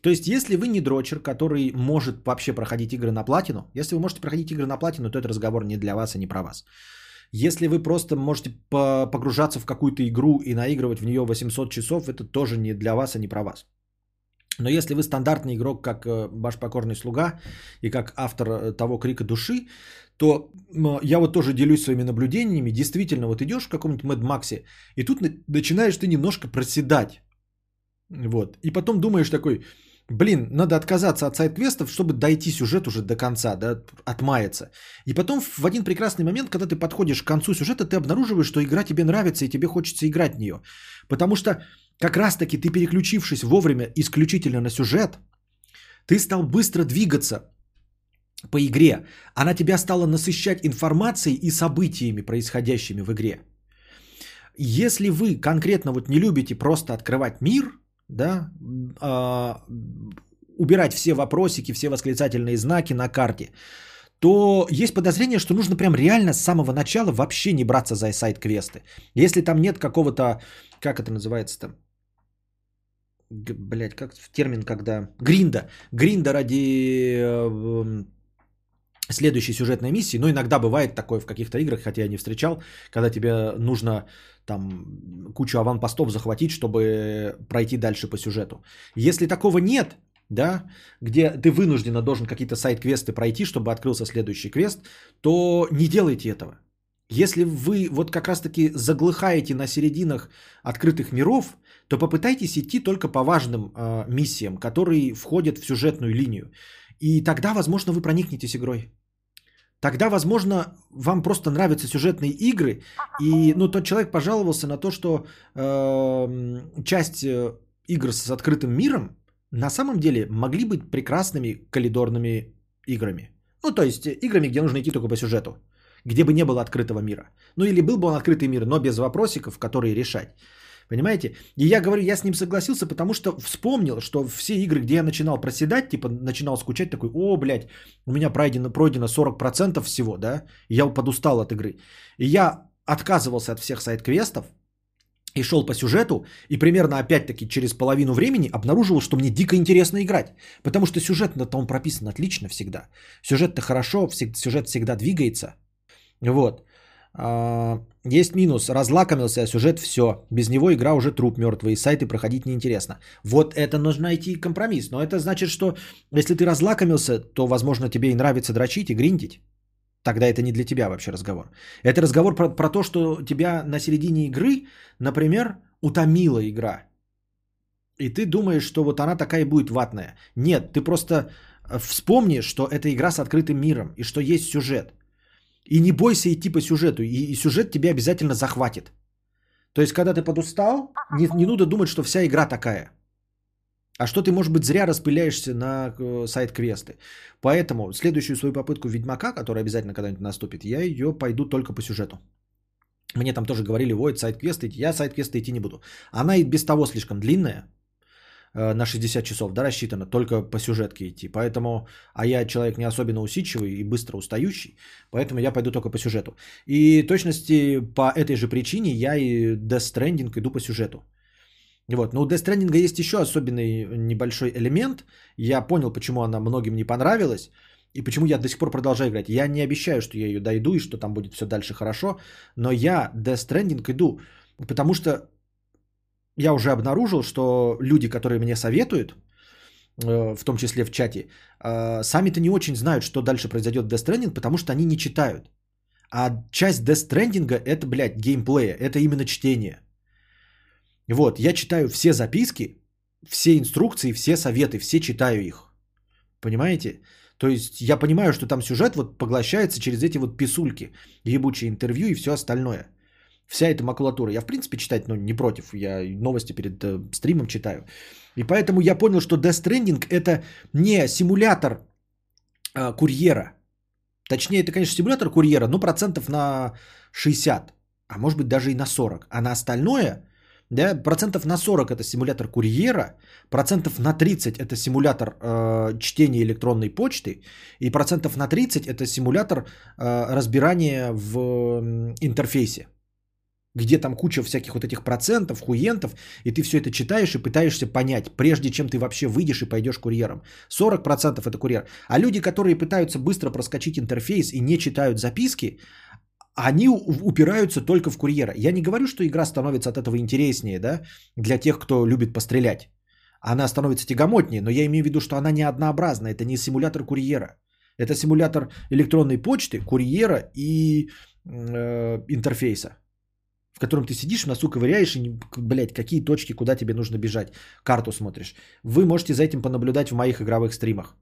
То есть, если вы не дрочер, который может вообще проходить игры на платину, если вы можете проходить игры на платину, то этот разговор не для вас и не про вас. Если вы просто можете погружаться в какую-то игру и наигрывать в нее 800 часов, это тоже не для вас и не про вас. Но если вы стандартный игрок, как э, ваш покорный слуга и как автор э, того крика души, то я вот тоже делюсь своими наблюдениями. Действительно, вот идешь в каком-нибудь Mad Max, и тут начинаешь ты немножко проседать. Вот. И потом думаешь такой, блин, надо отказаться от сайт-квестов, чтобы дойти сюжет уже до конца, да, отмаяться. И потом в один прекрасный момент, когда ты подходишь к концу сюжета, ты обнаруживаешь, что игра тебе нравится и тебе хочется играть в нее. Потому что как раз таки ты переключившись вовремя исключительно на сюжет, ты стал быстро двигаться по игре. Она тебя стала насыщать информацией и событиями, происходящими в игре. Если вы конкретно вот не любите просто открывать мир, да, э, убирать все вопросики, все восклицательные знаки на карте, то есть подозрение, что нужно прям реально с самого начала вообще не браться за сайт-квесты. Если там нет какого-то, как это называется там, блядь, как в термин, когда... Гринда. Гринда ради э, следующей сюжетной миссии. Но иногда бывает такое в каких-то играх, хотя я не встречал, когда тебе нужно там кучу аванпостов захватить, чтобы пройти дальше по сюжету. Если такого нет, да, где ты вынужденно должен какие-то сайт-квесты пройти, чтобы открылся следующий квест, то не делайте этого. Если вы вот как раз-таки заглыхаете на серединах открытых миров, то попытайтесь идти только по важным э, миссиям, которые входят в сюжетную линию. И тогда, возможно, вы проникнетесь игрой. Тогда, возможно, вам просто нравятся сюжетные игры, и ну, тот человек пожаловался на то, что э, часть э, игр с открытым миром на самом деле могли быть прекрасными коридорными играми. Ну, то есть играми, где нужно идти только по сюжету, где бы не было открытого мира. Ну или был бы он открытый мир, но без вопросиков, которые решать. Понимаете? И я говорю, я с ним согласился, потому что вспомнил, что все игры, где я начинал проседать, типа начинал скучать, такой, о, блядь, у меня пройдено, пройдено 40% всего, да, я подустал от игры. И я отказывался от всех сайт-квестов, и шел по сюжету, и примерно опять-таки через половину времени обнаруживал, что мне дико интересно играть. Потому что сюжет на том прописан отлично всегда. Сюжет-то хорошо, сюжет всегда двигается. Вот. А, есть минус. Разлакомился сюжет, все. Без него игра уже труп мертвый, и сайты проходить неинтересно. Вот это нужно найти компромисс. Но это значит, что если ты разлакомился, то, возможно, тебе и нравится дрочить и гриндить. Тогда это не для тебя вообще разговор. Это разговор про, про то, что тебя на середине игры, например, утомила игра. И ты думаешь, что вот она такая будет ватная. Нет, ты просто э, вспомни, что это игра с открытым миром и что есть сюжет. И не бойся идти по сюжету, и, и сюжет тебя обязательно захватит. То есть, когда ты подустал, не, не нужно думать, что вся игра такая. А что ты, может быть, зря распыляешься на э, сайт-квесты. Поэтому следующую свою попытку Ведьмака, которая обязательно когда-нибудь наступит, я ее пойду только по сюжету. Мне там тоже говорили, вот сайт-квесты, я сайт-квесты идти не буду. Она и без того слишком длинная, на 60 часов, да, рассчитана только по сюжетке идти. Поэтому, а я человек не особенно усидчивый и быстро устающий, поэтому я пойду только по сюжету. И точности по этой же причине я и Death Stranding иду по сюжету. Вот. Но у Death Stranding есть еще особенный небольшой элемент. Я понял, почему она многим не понравилась. И почему я до сих пор продолжаю играть. Я не обещаю, что я ее дойду и что там будет все дальше хорошо. Но я Death Stranding иду. Потому что я уже обнаружил, что люди, которые мне советуют, э, в том числе в чате, э, сами-то не очень знают, что дальше произойдет в Death Stranding, потому что они не читают. А часть Death Stranding это, блядь, геймплея, это именно чтение. Вот, я читаю все записки, все инструкции, все советы, все читаю их. Понимаете? То есть я понимаю, что там сюжет вот поглощается через эти вот писульки, ебучие интервью и все остальное. Вся эта макулатура. Я в принципе читать ну, не против. Я новости перед э, стримом читаю. И поэтому я понял, что Death Stranding это не симулятор э, курьера. Точнее, это, конечно, симулятор курьера, но процентов на 60, а может быть даже и на 40. А на остальное да, процентов на 40 это симулятор курьера, процентов на 30 это симулятор э, чтения электронной почты, и процентов на 30 это симулятор э, разбирания в э, интерфейсе, где там куча всяких вот этих процентов, хуентов, и ты все это читаешь и пытаешься понять, прежде чем ты вообще выйдешь и пойдешь курьером. 40% это курьер. А люди, которые пытаются быстро проскочить интерфейс и не читают записки, они упираются только в курьера. Я не говорю, что игра становится от этого интереснее, да, для тех, кто любит пострелять. Она становится тягомотнее, но я имею в виду, что она не однообразна. Это не симулятор курьера. Это симулятор электронной почты, курьера и э, интерфейса, в котором ты сидишь, в носу ковыряешь и, блядь, какие точки, куда тебе нужно бежать, карту смотришь. Вы можете за этим понаблюдать в моих игровых стримах.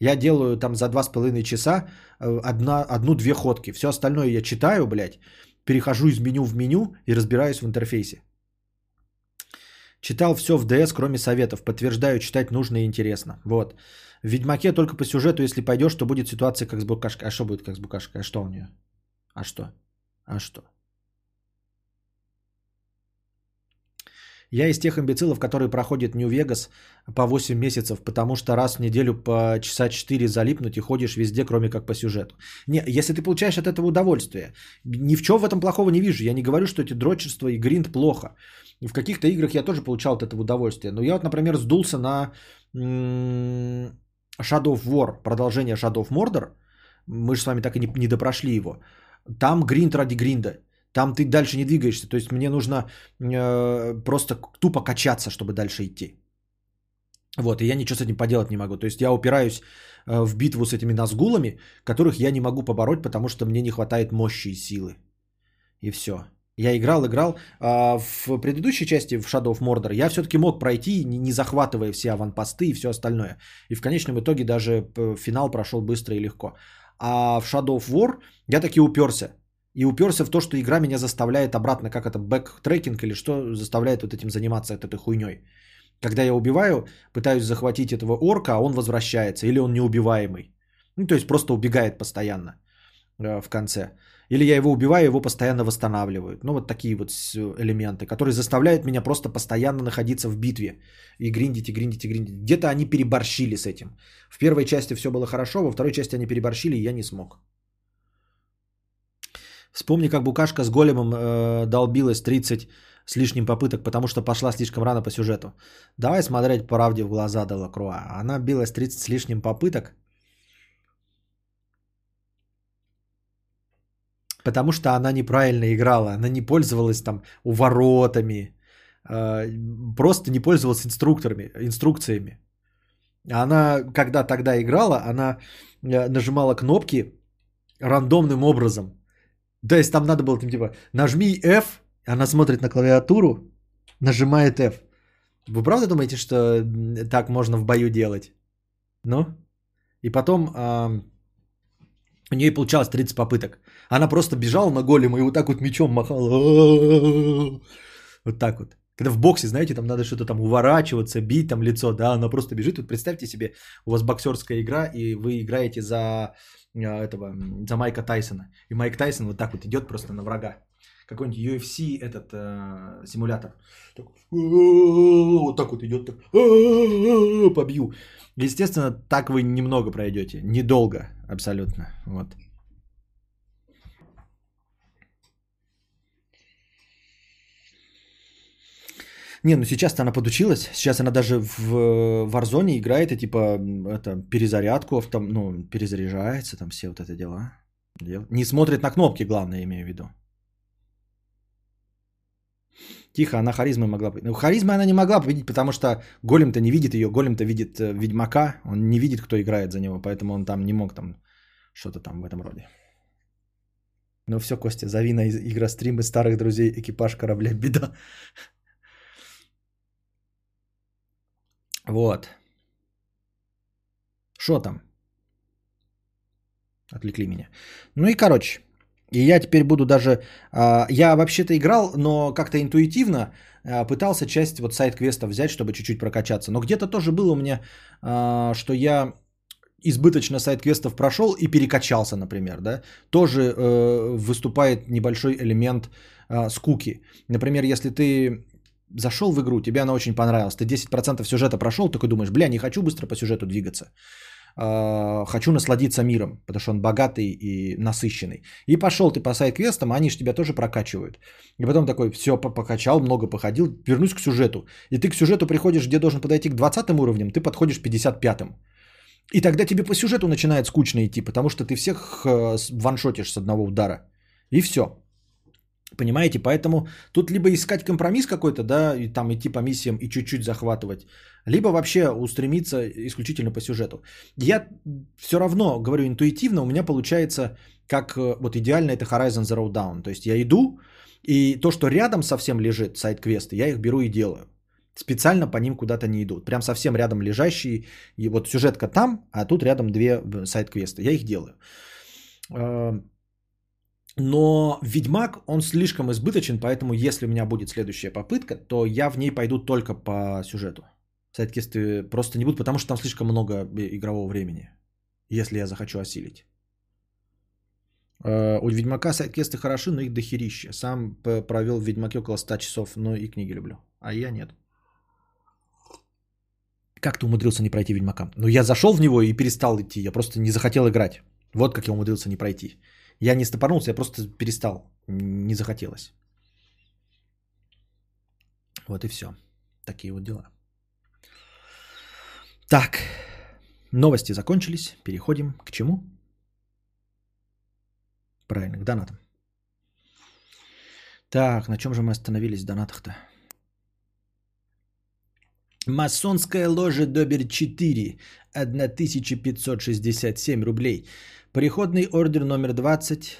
Я делаю там за два с половиной часа э, одну-две ходки. Все остальное я читаю, блядь, перехожу из меню в меню и разбираюсь в интерфейсе. Читал все в ДС, кроме советов. Подтверждаю, читать нужно и интересно. Вот. В Ведьмаке только по сюжету, если пойдешь, то будет ситуация как с букашкой. А что будет как с букашкой? А что у нее? А что? А что? Я из тех имбецилов, которые проходят Нью-Вегас по 8 месяцев, потому что раз в неделю по часа 4 залипнуть и ходишь везде, кроме как по сюжету. Не, если ты получаешь от этого удовольствие, ни в чем в этом плохого не вижу. Я не говорю, что эти дрочерства и гринд плохо. В каких-то играх я тоже получал от этого удовольствие. Но я вот, например, сдулся на Shadow of War, продолжение Shadow of Mordor. Мы же с вами так и не, не допрошли его. Там гринд ради гринда. Там ты дальше не двигаешься. То есть мне нужно э, просто тупо качаться, чтобы дальше идти. Вот, и я ничего с этим поделать не могу. То есть я упираюсь э, в битву с этими назгулами, которых я не могу побороть, потому что мне не хватает мощи и силы. И все. Я играл, играл. А в предыдущей части, в Shadow of Mordor, я все-таки мог пройти, не захватывая все аванпосты и все остальное. И в конечном итоге даже финал прошел быстро и легко. А в Shadow of War я таки уперся и уперся в то, что игра меня заставляет обратно, как это, backtracking или что заставляет вот этим заниматься этой хуйней. Когда я убиваю, пытаюсь захватить этого орка, а он возвращается, или он неубиваемый. Ну, то есть просто убегает постоянно э, в конце. Или я его убиваю, его постоянно восстанавливают. Ну, вот такие вот элементы, которые заставляют меня просто постоянно находиться в битве. И гриндить, и гриндить, и гриндить. Где-то они переборщили с этим. В первой части все было хорошо, во второй части они переборщили, и я не смог. Вспомни, как Букашка с големом э, долбилась 30 с лишним попыток, потому что пошла слишком рано по сюжету. Давай смотреть правде в глаза Делакруа. Она билась 30 с лишним попыток, потому что она неправильно играла, она не пользовалась там уворотами, э, просто не пользовалась инструкторами, инструкциями. Она, когда тогда играла, она э, нажимала кнопки рандомным образом. То есть там надо было, там, типа, нажми F, она смотрит на клавиатуру, нажимает F. Вы правда думаете, что так можно в бою делать? Ну? И потом э, у нее получалось 30 попыток. Она просто бежала на голема и вот так вот мечом махала. Вот так вот. Когда в боксе, знаете, там надо что-то там уворачиваться, бить там лицо, да, она просто бежит. Вот представьте себе, у вас боксерская игра, и вы играете за этого, за Майка Тайсона. И Майк Тайсон вот так вот идет просто на врага. Какой-нибудь UFC этот э, симулятор. Так, вот так вот идет, так, побью. Естественно, так вы немного пройдете, недолго абсолютно. Вот. Не, ну сейчас-то она подучилась. Сейчас она даже в Warzone играет и типа это перезарядку, там, ну, перезаряжается, там все вот это дела. Не смотрит на кнопки, главное, имею в виду. Тихо, она харизмой могла победить. Ну, харизмой она не могла победить, потому что голем-то не видит ее, голем-то видит э, Ведьмака, он не видит, кто играет за него, поэтому он там не мог там что-то там в этом роде. Ну все, Костя, зови на игростримы старых друзей экипаж корабля «Беда». Вот. Что там? Отвлекли меня. Ну и короче, и я теперь буду даже... А, я вообще-то играл, но как-то интуитивно а, пытался часть вот сайт-квестов взять, чтобы чуть-чуть прокачаться. Но где-то тоже было у меня, а, что я избыточно сайт-квестов прошел и перекачался, например, да, тоже э, выступает небольшой элемент э, скуки. Например, если ты зашел в игру, тебе она очень понравилась, ты 10% сюжета прошел, такой думаешь, бля, не хочу быстро по сюжету двигаться. Э, хочу насладиться миром, потому что он богатый и насыщенный. И пошел ты по сайт-квестам, они же тебя тоже прокачивают. И потом такой, все, покачал, много походил, вернусь к сюжету. И ты к сюжету приходишь, где должен подойти к 20 уровням, ты подходишь 55-м. И тогда тебе по сюжету начинает скучно идти, потому что ты всех э, ваншотишь с одного удара. И все. Понимаете, поэтому тут либо искать компромисс какой-то, да, и там идти по миссиям и чуть-чуть захватывать, либо вообще устремиться исключительно по сюжету. Я все равно говорю интуитивно, у меня получается как э, вот идеально это Horizon Zero Dawn. То есть я иду, и то, что рядом совсем лежит сайт-квесты, я их беру и делаю. Специально по ним куда-то не идут. Прям совсем рядом лежащие. И вот сюжетка там, а тут рядом две э, сайт-квесты. Я их делаю. Э, но Ведьмак, он слишком избыточен, поэтому если у меня будет следующая попытка, то я в ней пойду только по сюжету. Сайт-квесты просто не будут, потому что там слишком много игрового времени, если я захочу осилить. Э, у Ведьмака сайт-квесты хороши, но их дохерища. Сам провел в Ведьмаке около 100 часов, но и книги люблю. А я нет. Как ты умудрился не пройти Ведьмака? Ну, я зашел в него и перестал идти. Я просто не захотел играть. Вот как я умудрился не пройти. Я не стопорнулся, я просто перестал. Не захотелось. Вот и все. Такие вот дела. Так, новости закончились. Переходим к чему? Правильно, к донатам. Так, на чем же мы остановились в донатах-то? Масонская ложа Добер 4, 1567 рублей. Приходный ордер номер 20,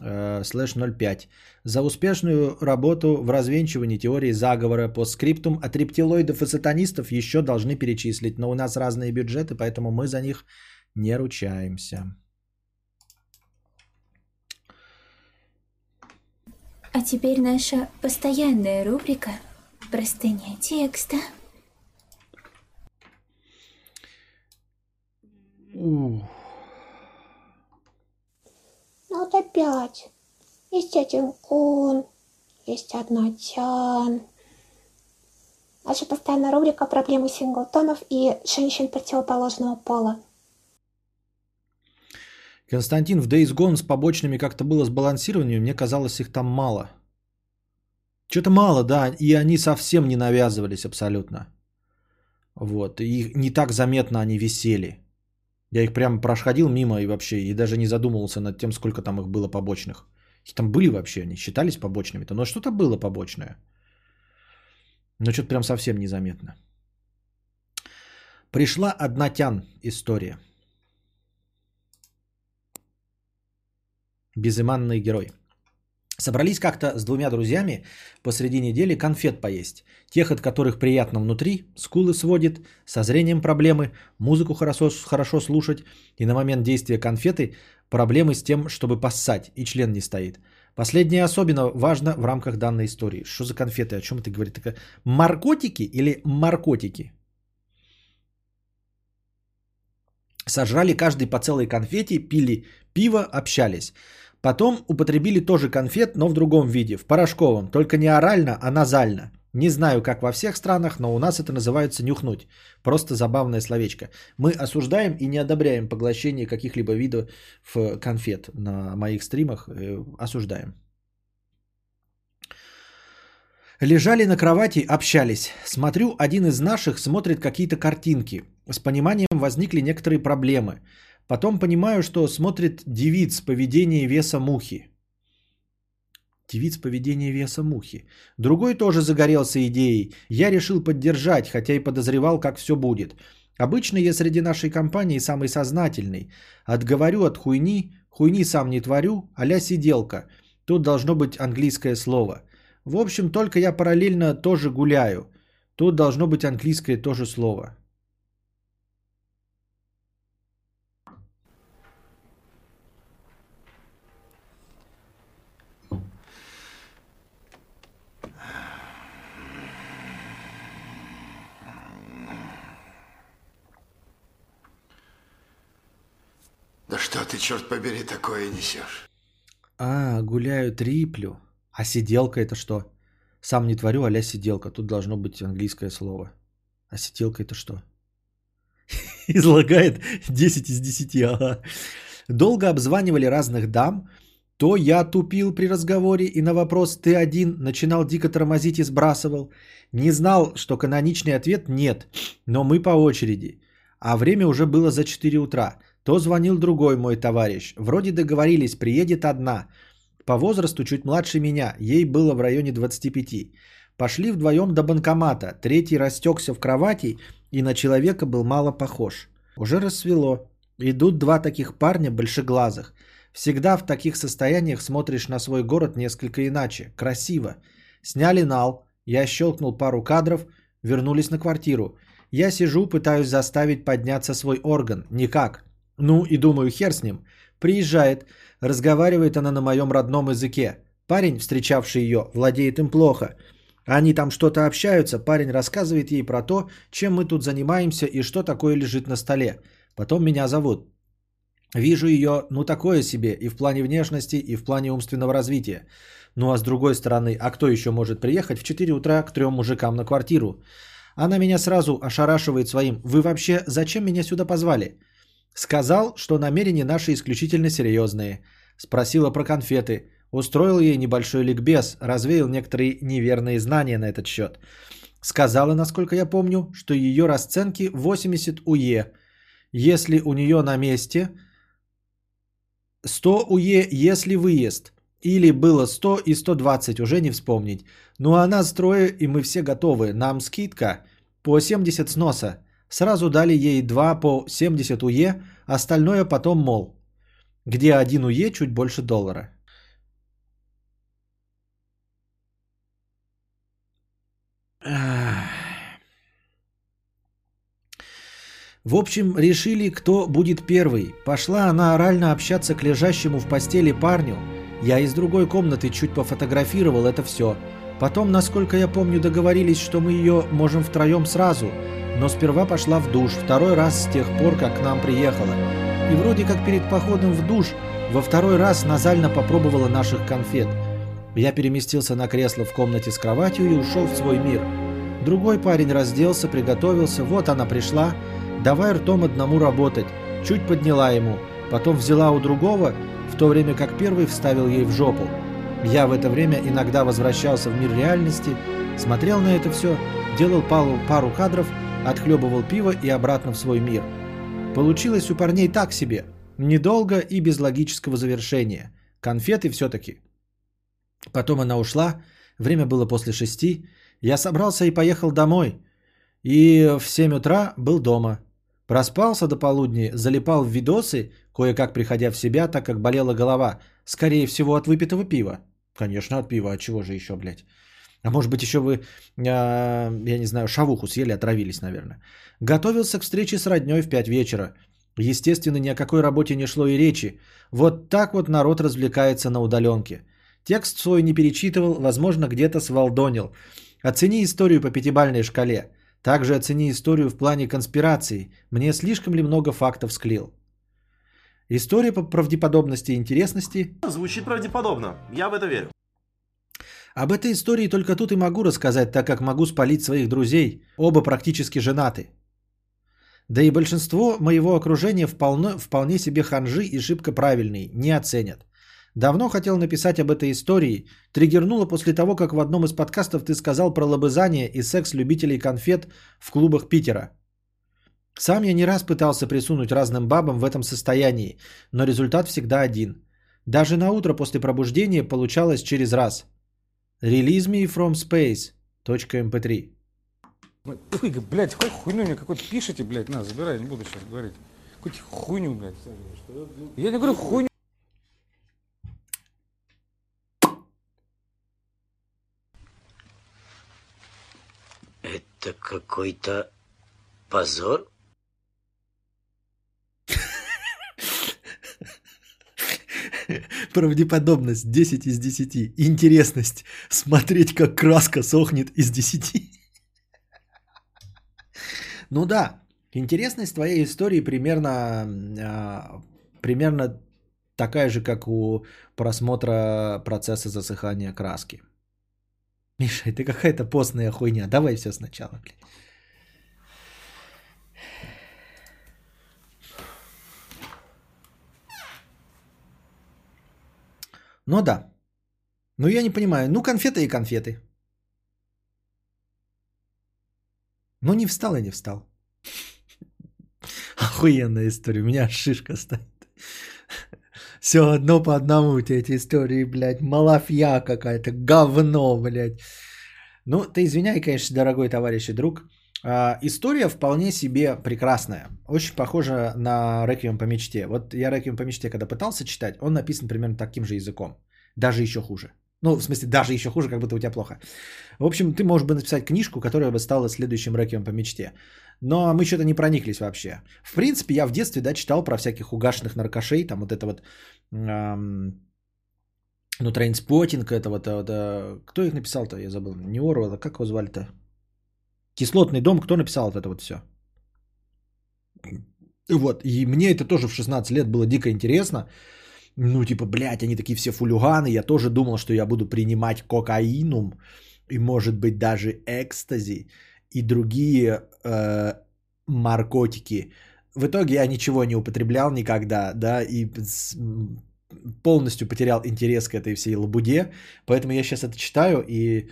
э, слэш 05. За успешную работу в развенчивании теории заговора по скриптум от рептилоидов и сатанистов еще должны перечислить. Но у нас разные бюджеты, поэтому мы за них не ручаемся. А теперь наша постоянная рубрика «Простыня текста». Ух. Ну вот опять. Есть один кун, есть одна тян. Наша постоянная рубрика «Проблемы синглтонов и женщин противоположного пола». Константин, в Days Gone с побочными как-то было сбалансирование, мне казалось, их там мало. Что-то мало, да, и они совсем не навязывались абсолютно. Вот, и не так заметно они висели. Я их прям проходил мимо и вообще, и даже не задумывался над тем, сколько там их было побочных. И там были вообще, они считались побочными-то, но что-то было побочное. Но что-то прям совсем незаметно. Пришла одна тян история. Безыманный герой. Собрались как-то с двумя друзьями посреди недели конфет поесть. Тех, от которых приятно внутри, скулы сводит, со зрением проблемы, музыку хорошо, хорошо слушать и на момент действия конфеты проблемы с тем, чтобы поссать, и член не стоит. Последнее особенно важно в рамках данной истории. Что за конфеты, о чем ты говоришь? Так, маркотики или маркотики? Сожрали каждый по целой конфете, пили пиво, общались. Потом употребили тоже конфет, но в другом виде, в порошковом, только не орально, а назально. Не знаю, как во всех странах, но у нас это называется нюхнуть. Просто забавное словечко. Мы осуждаем и не одобряем поглощение каких-либо видов конфет на моих стримах. Э, осуждаем. Лежали на кровати, общались. Смотрю, один из наших смотрит какие-то картинки. С пониманием возникли некоторые проблемы. Потом понимаю, что смотрит девиц поведение веса мухи. Девиц поведение веса мухи. Другой тоже загорелся идеей. Я решил поддержать, хотя и подозревал, как все будет. Обычно я среди нашей компании самый сознательный. Отговорю от хуйни, хуйни сам не творю, а сиделка. Тут должно быть английское слово. В общем, только я параллельно тоже гуляю. Тут должно быть английское тоже слово. Да что ты, черт побери, такое несешь? А, гуляю триплю. А сиделка это что? Сам не творю, а сиделка. Тут должно быть английское слово. А сиделка это что? Излагает 10 из 10, ага. Долго обзванивали разных дам. То я тупил при разговоре и на вопрос «ты один» начинал дико тормозить и сбрасывал. Не знал, что каноничный ответ «нет», но мы по очереди. А время уже было за 4 утра. То звонил другой мой товарищ. Вроде договорились, приедет одна. По возрасту чуть младше меня, ей было в районе 25. Пошли вдвоем до банкомата. Третий растекся в кровати и на человека был мало похож. Уже рассвело. Идут два таких парня большеглазых. Всегда в таких состояниях смотришь на свой город несколько иначе. Красиво. Сняли нал. Я щелкнул пару кадров. Вернулись на квартиру. Я сижу, пытаюсь заставить подняться свой орган. Никак. Ну и думаю, хер с ним. Приезжает, разговаривает она на моем родном языке. Парень, встречавший ее, владеет им плохо. Они там что-то общаются, парень рассказывает ей про то, чем мы тут занимаемся и что такое лежит на столе. Потом меня зовут. Вижу ее, ну такое себе, и в плане внешности, и в плане умственного развития. Ну а с другой стороны, а кто еще может приехать в 4 утра к трем мужикам на квартиру? Она меня сразу ошарашивает своим «Вы вообще зачем меня сюда позвали?» Сказал, что намерения наши исключительно серьезные. Спросила про конфеты. Устроил ей небольшой ликбез, развеял некоторые неверные знания на этот счет. Сказала, насколько я помню, что ее расценки 80 УЕ. Если у нее на месте 100 УЕ, если выезд. Или было 100 и 120, уже не вспомнить. Ну а нас трое, и мы все готовы. Нам скидка по 70 сноса. Сразу дали ей 2 по 70 УЕ, остальное потом, мол, где 1 УЕ чуть больше доллара. В общем, решили, кто будет первый. Пошла она орально общаться к лежащему в постели парню. Я из другой комнаты чуть пофотографировал это все. Потом, насколько я помню, договорились, что мы ее можем втроем сразу – но сперва пошла в душ, второй раз с тех пор, как к нам приехала. И вроде как перед походом в душ во второй раз Назально попробовала наших конфет. Я переместился на кресло в комнате с кроватью и ушел в свой мир. Другой парень разделся, приготовился, вот она пришла, давай ртом одному работать. Чуть подняла ему, потом взяла у другого, в то время как первый вставил ей в жопу. Я в это время иногда возвращался в мир реальности, смотрел на это все, делал пару, пару кадров, отхлебывал пиво и обратно в свой мир. Получилось у парней так себе, недолго и без логического завершения. Конфеты все-таки. Потом она ушла, время было после шести, я собрался и поехал домой. И в 7 утра был дома. Проспался до полудня, залипал в видосы, кое-как приходя в себя, так как болела голова. Скорее всего, от выпитого пива. Конечно, от пива, от чего же еще, блядь. А может быть, еще вы, я не знаю, шавуху съели, отравились, наверное. Готовился к встрече с родней в 5 вечера. Естественно, ни о какой работе не шло и речи. Вот так вот народ развлекается на удаленке. Текст свой не перечитывал, возможно, где-то свалдонил. Оцени историю по пятибальной шкале. Также оцени историю в плане конспирации. Мне слишком ли много фактов склеил? История по правдеподобности и интересности. Звучит правдеподобно. Я в это верю. Об этой истории только тут и могу рассказать, так как могу спалить своих друзей. Оба практически женаты. Да и большинство моего окружения вполне, вполне себе ханжи и шибко правильные, не оценят. Давно хотел написать об этой истории. Триггернуло после того, как в одном из подкастов ты сказал про лобызание и секс любителей конфет в клубах Питера. Сам я не раз пытался присунуть разным бабам в этом состоянии, но результат всегда один. Даже на утро после пробуждения получалось через раз. Release me from space. .mp3. Ой, блядь, какой хуйню мне какой-то пишите, блядь, на, забирай, не буду сейчас говорить. Какую-то хуйню, блядь. Я не говорю хуйню. Это какой-то позор? Правдеподобность 10 из 10. Интересность. Смотреть, как краска сохнет из 10. Ну да, интересность твоей истории примерно, а, примерно такая же, как у просмотра процесса засыхания краски. Миша, это какая-то постная хуйня. Давай все сначала, блядь. Ну да. Ну я не понимаю. Ну конфеты и конфеты. Ну не встал и не встал. Охуенная история. У меня шишка стоит. Все одно по одному у тебя эти истории, блядь. Малафья какая-то. Говно, блядь. Ну, ты извиняй, конечно, дорогой товарищ и друг. А, история вполне себе прекрасная. Очень похожа на «Реквием по мечте». Вот я «Реквием по мечте», когда пытался читать, он написан примерно таким же языком. Даже еще хуже. Ну, в смысле, даже еще хуже, как будто у тебя плохо. В общем, ты можешь бы написать книжку, которая бы стала следующим «Реквием по мечте». Но мы что-то не прониклись вообще. В принципе, я в детстве, да, читал про всяких угашенных наркошей, там вот это вот... Эм, ну, Trainspotting, это вот... Это, кто их написал-то, я забыл. Не Орвелл, а как его звали-то? Кислотный дом, кто написал вот это вот все? Вот, и мне это тоже в 16 лет было дико интересно. Ну, типа, блядь, они такие все фулюганы. Я тоже думал, что я буду принимать кокаинум и, может быть, даже экстази и другие э, наркотики. В итоге я ничего не употреблял никогда, да, и полностью потерял интерес к этой всей лабуде. Поэтому я сейчас это читаю и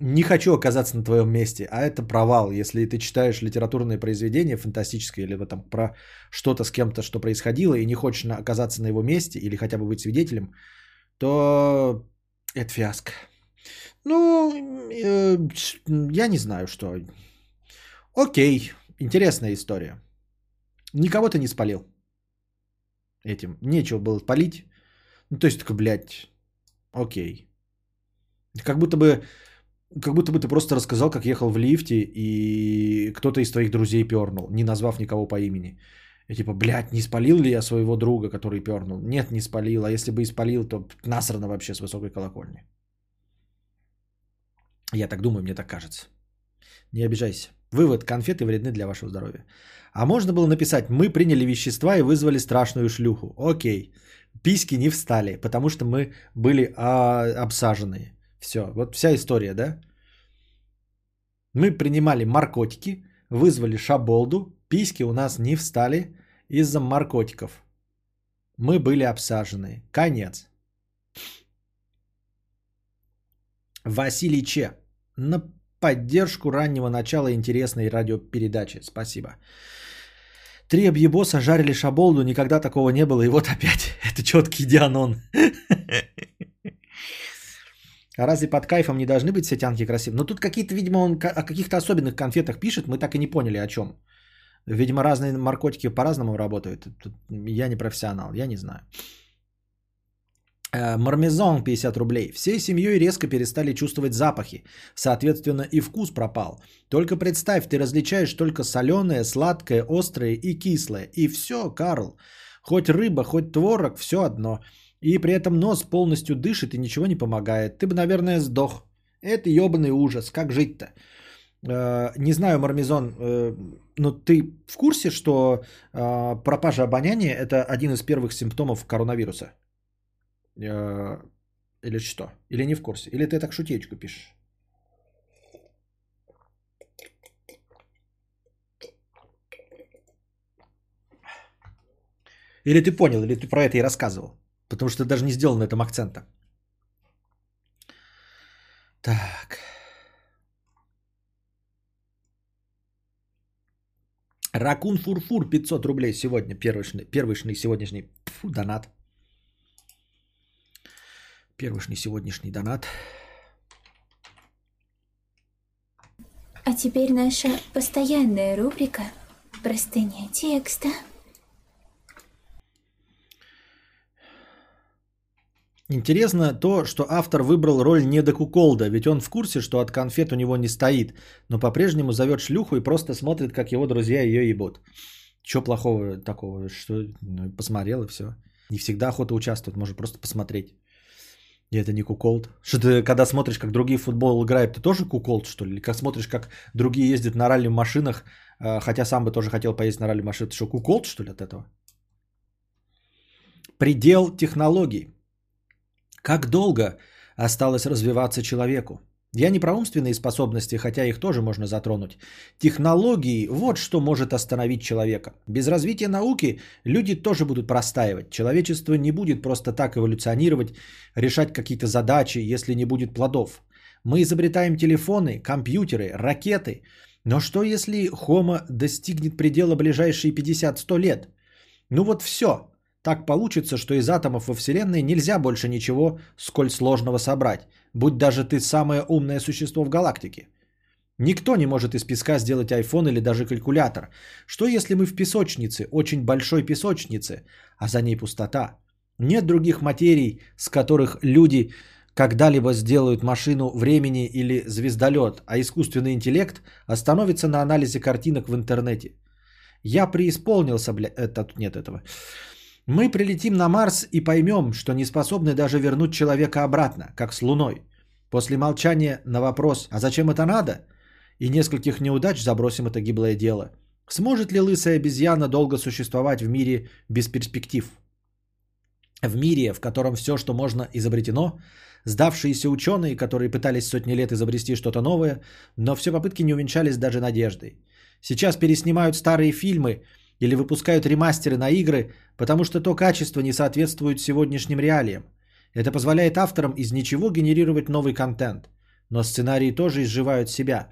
не хочу оказаться на твоем месте, а это провал. Если ты читаешь литературное произведение фантастическое или там про что-то с кем-то, что происходило, и не хочешь оказаться на его месте или хотя бы быть свидетелем, то это фиаско. Ну, э, я не знаю, что. Окей, интересная история. Никого ты не спалил этим. Нечего было палить. Ну, то есть, такой, блядь, окей. Как будто бы как будто бы ты просто рассказал, как ехал в лифте, и кто-то из твоих друзей пернул, не назвав никого по имени. И типа, блядь, не спалил ли я своего друга, который пернул? Нет, не спалил. А если бы испалил, то насрано вообще с высокой колокольни. Я так думаю, мне так кажется. Не обижайся. Вывод. Конфеты вредны для вашего здоровья. А можно было написать, мы приняли вещества и вызвали страшную шлюху. Окей. письки не встали, потому что мы были а, обсажены. Все, вот вся история, да? Мы принимали наркотики, вызвали шаболду, письки у нас не встали из-за наркотиков. Мы были обсажены. Конец. Василий Че. На поддержку раннего начала интересной радиопередачи. Спасибо. Три объебоса жарили шаболду, никогда такого не было, и вот опять. Это четкий дианон. А разве под кайфом не должны быть все тянки красивые? Ну тут какие-то, видимо, он о каких-то особенных конфетах пишет, мы так и не поняли о чем. Видимо, разные наркотики по-разному работают. Тут я не профессионал, я не знаю. Э, Мармезон 50 рублей. Всей семьей резко перестали чувствовать запахи. Соответственно, и вкус пропал. Только представь, ты различаешь только соленое, сладкое, острое и кислое. И все, Карл. Хоть рыба, хоть творог, все одно. И при этом нос полностью дышит и ничего не помогает. Ты бы, наверное, сдох. Это ебаный ужас. Как жить-то? Э, не знаю, Мармезон, э, но ты в курсе, что пропажа обоняния – это один из первых симптомов коронавируса? Э, или что? Или не в курсе? Или ты так шутечку пишешь? Или ты понял, или ты про это и рассказывал? Потому что даже не сделал на этом акцента. Так. Ракун Фурфур 500 рублей сегодня. Первый, первый сегодняшний фу, донат. Первышний сегодняшний донат. А теперь наша постоянная рубрика «Простыня текста». Интересно то, что автор выбрал роль недокуколда, ведь он в курсе, что от конфет у него не стоит, но по-прежнему зовет шлюху и просто смотрит, как его друзья ее ебут. Че плохого такого? Что ну, посмотрел и все. Не всегда охота участвовать, может просто посмотреть. И это не куколд. Что ты, когда смотришь, как другие в футбол играют, ты тоже куколд, что ли? Или как смотришь, как другие ездят на ралли машинах, а, хотя сам бы тоже хотел поездить на ралли машинах. Ты что, куколд, что ли, от этого? Предел технологий. Как долго осталось развиваться человеку? Я не про умственные способности, хотя их тоже можно затронуть. Технологии – вот что может остановить человека. Без развития науки люди тоже будут простаивать. Человечество не будет просто так эволюционировать, решать какие-то задачи, если не будет плодов. Мы изобретаем телефоны, компьютеры, ракеты. Но что если Хома достигнет предела ближайшие 50-100 лет? Ну вот все. Так получится, что из атомов во Вселенной нельзя больше ничего сколь сложного собрать будь даже ты самое умное существо в галактике. Никто не может из песка сделать iPhone или даже калькулятор. Что если мы в песочнице, очень большой песочнице, а за ней пустота? Нет других материй, с которых люди когда-либо сделают машину времени или звездолет, а искусственный интеллект остановится на анализе картинок в интернете. Я преисполнился, бля... Это, нет этого. Мы прилетим на Марс и поймем, что не способны даже вернуть человека обратно, как с Луной. После молчания на вопрос «А зачем это надо?» и нескольких неудач забросим это гиблое дело. Сможет ли лысая обезьяна долго существовать в мире без перспектив? В мире, в котором все, что можно, изобретено, сдавшиеся ученые, которые пытались сотни лет изобрести что-то новое, но все попытки не увенчались даже надеждой. Сейчас переснимают старые фильмы или выпускают ремастеры на игры, потому что то качество не соответствует сегодняшним реалиям. Это позволяет авторам из ничего генерировать новый контент. Но сценарии тоже изживают себя.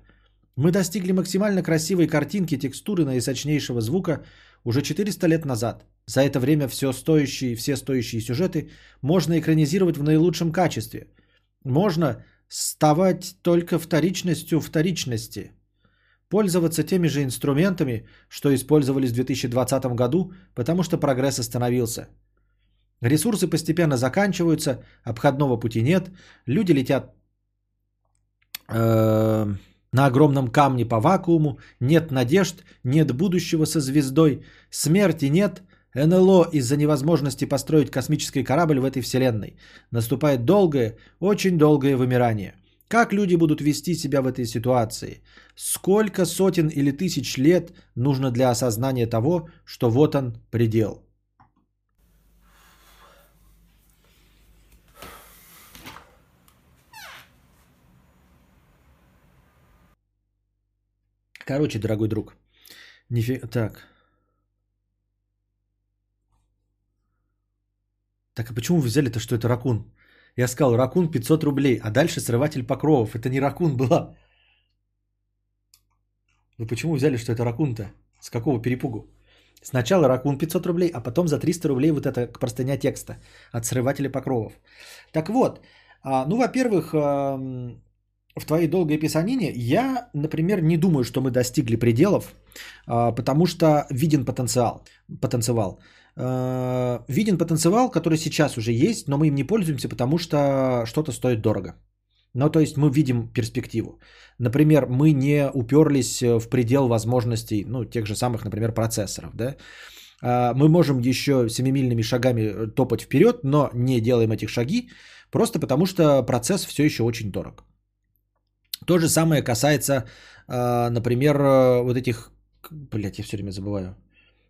Мы достигли максимально красивой картинки, текстуры наисочнейшего звука уже 400 лет назад. За это время все стоящие, все стоящие сюжеты можно экранизировать в наилучшем качестве. Можно ставать только вторичностью вторичности – пользоваться теми же инструментами, что использовались в 2020 году, потому что прогресс остановился. Ресурсы постепенно заканчиваются, обходного пути нет, люди летят э, на огромном камне по вакууму, нет надежд, нет будущего со звездой, смерти нет, НЛО из-за невозможности построить космический корабль в этой вселенной. Наступает долгое, очень долгое вымирание – как люди будут вести себя в этой ситуации? Сколько сотен или тысяч лет нужно для осознания того, что вот он предел? Короче, дорогой друг, нифи... так. Так а почему вы взяли-то, что это ракун? Я сказал, ракун 500 рублей, а дальше срыватель покровов. Это не ракун была. Вы почему взяли, что это ракун-то? С какого перепугу? Сначала ракун 500 рублей, а потом за 300 рублей вот это простыня текста от срывателя покровов. Так вот, а, ну, во-первых, в твоей долгой писанине я, например, не думаю, что мы достигли пределов, а, потому что виден потенциал. потенциал. А, виден потенциал, который сейчас уже есть, но мы им не пользуемся, потому что что-то стоит дорого. Ну, то есть мы видим перспективу. Например, мы не уперлись в предел возможностей, ну, тех же самых, например, процессоров, да. А, мы можем еще семимильными шагами топать вперед, но не делаем этих шаги, просто потому что процесс все еще очень дорог. То же самое касается, а, например, вот этих, блядь, я все время забываю,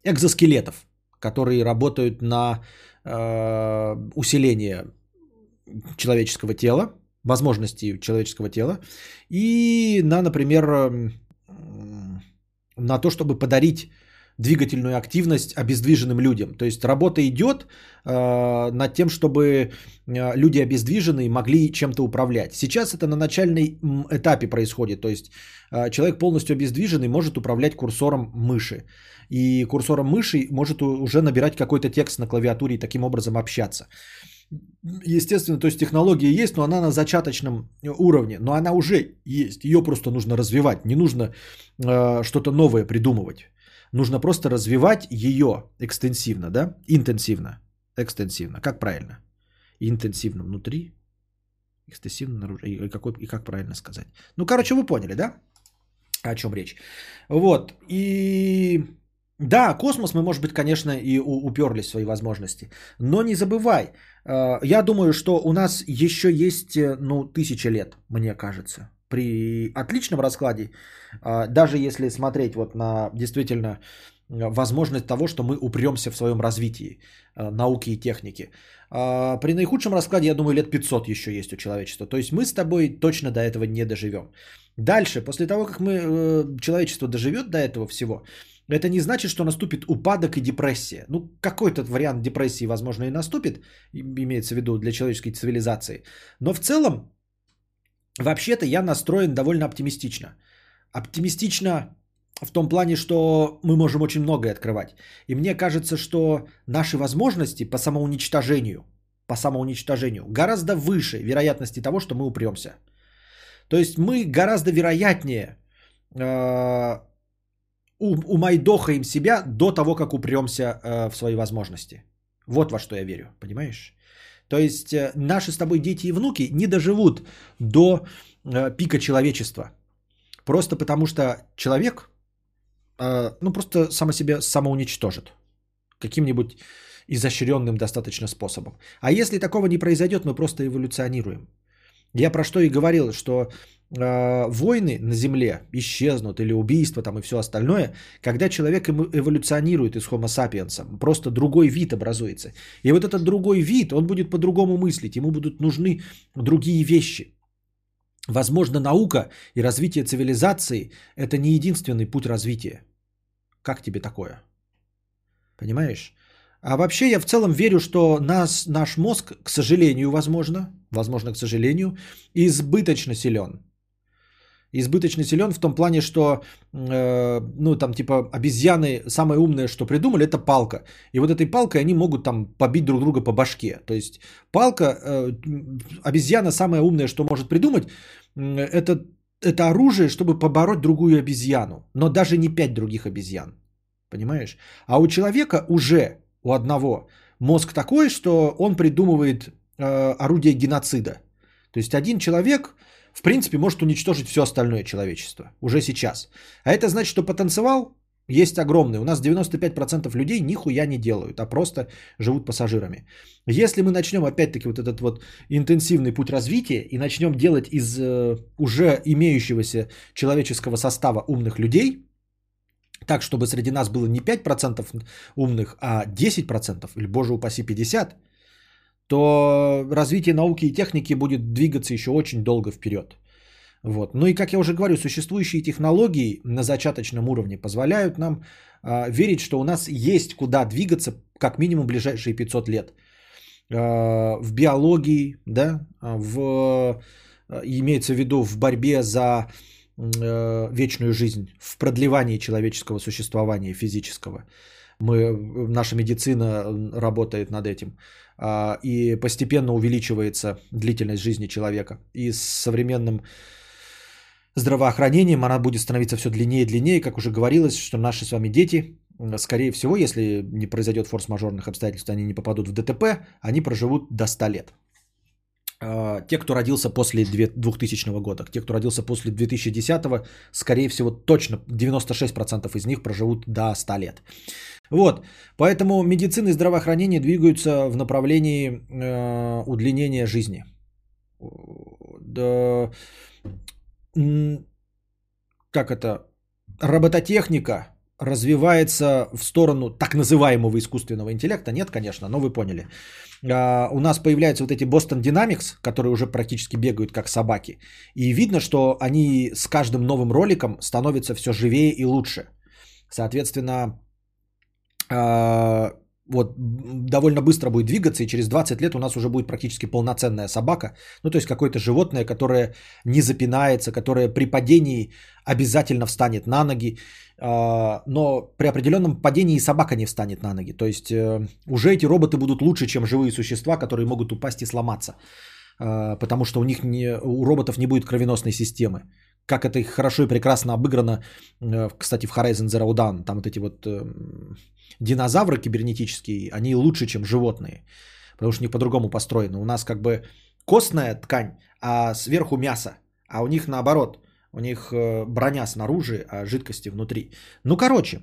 экзоскелетов, которые работают на а, усиление человеческого тела, возможностей человеческого тела, и на, например, на то, чтобы подарить двигательную активность обездвиженным людям. То есть работа идет э, над тем, чтобы э, люди обездвиженные могли чем-то управлять. Сейчас это на начальной этапе происходит. То есть э, человек полностью обездвиженный может управлять курсором мыши. И курсором мыши может уже набирать какой-то текст на клавиатуре и таким образом общаться. Естественно, то есть технология есть, но она на зачаточном уровне, но она уже есть, ее просто нужно развивать, не нужно э, что-то новое придумывать. Нужно просто развивать ее экстенсивно, да? Интенсивно. Экстенсивно. Как правильно? Интенсивно внутри, экстенсивно наружу. И, какой, и как правильно сказать? Ну, короче, вы поняли, да? О чем речь. Вот. И да, космос мы, может быть, конечно, и уперлись в свои возможности. Но не забывай, э, я думаю, что у нас еще есть, э, ну, тысяча лет, мне кажется при отличном раскладе, а, даже если смотреть вот на действительно э, возможность того, что мы упремся в своем развитии э, науки и техники. При наихудшем раскладе, я думаю, лет 500 еще есть у человечества. То есть мы с тобой точно до этого не доживем. Дальше, после того, как мы, э, человечество доживет до этого всего, это не значит, что наступит упадок и депрессия. Ну, какой-то вариант депрессии, возможно, и наступит, имеется в виду для человеческой цивилизации. Но в целом Вообще-то я настроен довольно оптимистично. Оптимистично в том плане, что мы можем очень многое открывать. И мне кажется, что наши возможности по самоуничтожению, по самоуничтожению гораздо выше вероятности того, что мы упремся. То есть мы гораздо вероятнее э, умайдохаем себя до того, как упремся э, в свои возможности. Вот во что я верю, понимаешь? То есть э, наши с тобой дети и внуки не доживут до э, пика человечества. Просто потому что человек, ну просто само себя самоуничтожит. Каким-нибудь изощренным достаточно способом. А если такого не произойдет, мы просто эволюционируем. Я про что и говорил, что войны на Земле исчезнут или убийства там и все остальное, когда человек эволюционирует из Homo sapiens, просто другой вид образуется. И вот этот другой вид, он будет по-другому мыслить, ему будут нужны другие вещи. Возможно, наука и развитие цивилизации – это не единственный путь развития. Как тебе такое? Понимаешь? А вообще я в целом верю, что нас, наш мозг, к сожалению, возможно, возможно, к сожалению, избыточно силен. Избыточно силен в том плане, что, э, ну, там, типа, обезьяны, самое умное, что придумали, это палка. И вот этой палкой они могут там побить друг друга по башке. То есть палка, э, обезьяна самое умное, что может придумать, э, это, это оружие, чтобы побороть другую обезьяну. Но даже не пять других обезьян. Понимаешь? А у человека уже у одного мозг такой, что он придумывает э, орудие геноцида. То есть один человек, в принципе, может уничтожить все остальное человечество уже сейчас. А это значит, что потенциал есть огромный. У нас 95% людей нихуя не делают, а просто живут пассажирами. Если мы начнем опять-таки вот этот вот интенсивный путь развития и начнем делать из э, уже имеющегося человеческого состава умных людей, так, чтобы среди нас было не 5% умных, а 10% или, боже упаси, 50%, то развитие науки и техники будет двигаться еще очень долго вперед. Вот. Ну и, как я уже говорю, существующие технологии на зачаточном уровне позволяют нам э, верить, что у нас есть куда двигаться как минимум ближайшие 500 лет. Э, в биологии, да, в, имеется в виду в борьбе за э, вечную жизнь, в продлевании человеческого существования физического. Мы, наша медицина работает над этим. И постепенно увеличивается длительность жизни человека. И с современным здравоохранением она будет становиться все длиннее и длиннее. Как уже говорилось, что наши с вами дети, скорее всего, если не произойдет форс-мажорных обстоятельств, они не попадут в ДТП, они проживут до 100 лет. А, те, кто родился после 2000 года, те, кто родился после 2010, скорее всего, точно 96% из них проживут до 100 лет. Вот, поэтому медицина и здравоохранение двигаются в направлении э, удлинения жизни. Да, как это, робототехника развивается в сторону так называемого искусственного интеллекта. Нет, конечно, но вы поняли. А, у нас появляются вот эти Boston Dynamics, которые уже практически бегают как собаки. И видно, что они с каждым новым роликом становятся все живее и лучше. Соответственно, вот довольно быстро будет двигаться, и через 20 лет у нас уже будет практически полноценная собака. Ну, то есть какое-то животное, которое не запинается, которое при падении обязательно встанет на ноги, а, но при определенном падении собака не встанет на ноги. То есть э, уже эти роботы будут лучше, чем живые существа, которые могут упасть и сломаться. А, потому что у них не, у роботов не будет кровеносной системы. Как это хорошо и прекрасно обыграно, э, кстати, в Horizon Zero Dawn. Там вот эти вот эм, динозавры кибернетические, они лучше, чем животные. Потому что у них по-другому построено. У нас как бы костная ткань, а сверху мясо. А у них наоборот. У них э, броня снаружи, а жидкости внутри. Ну, короче,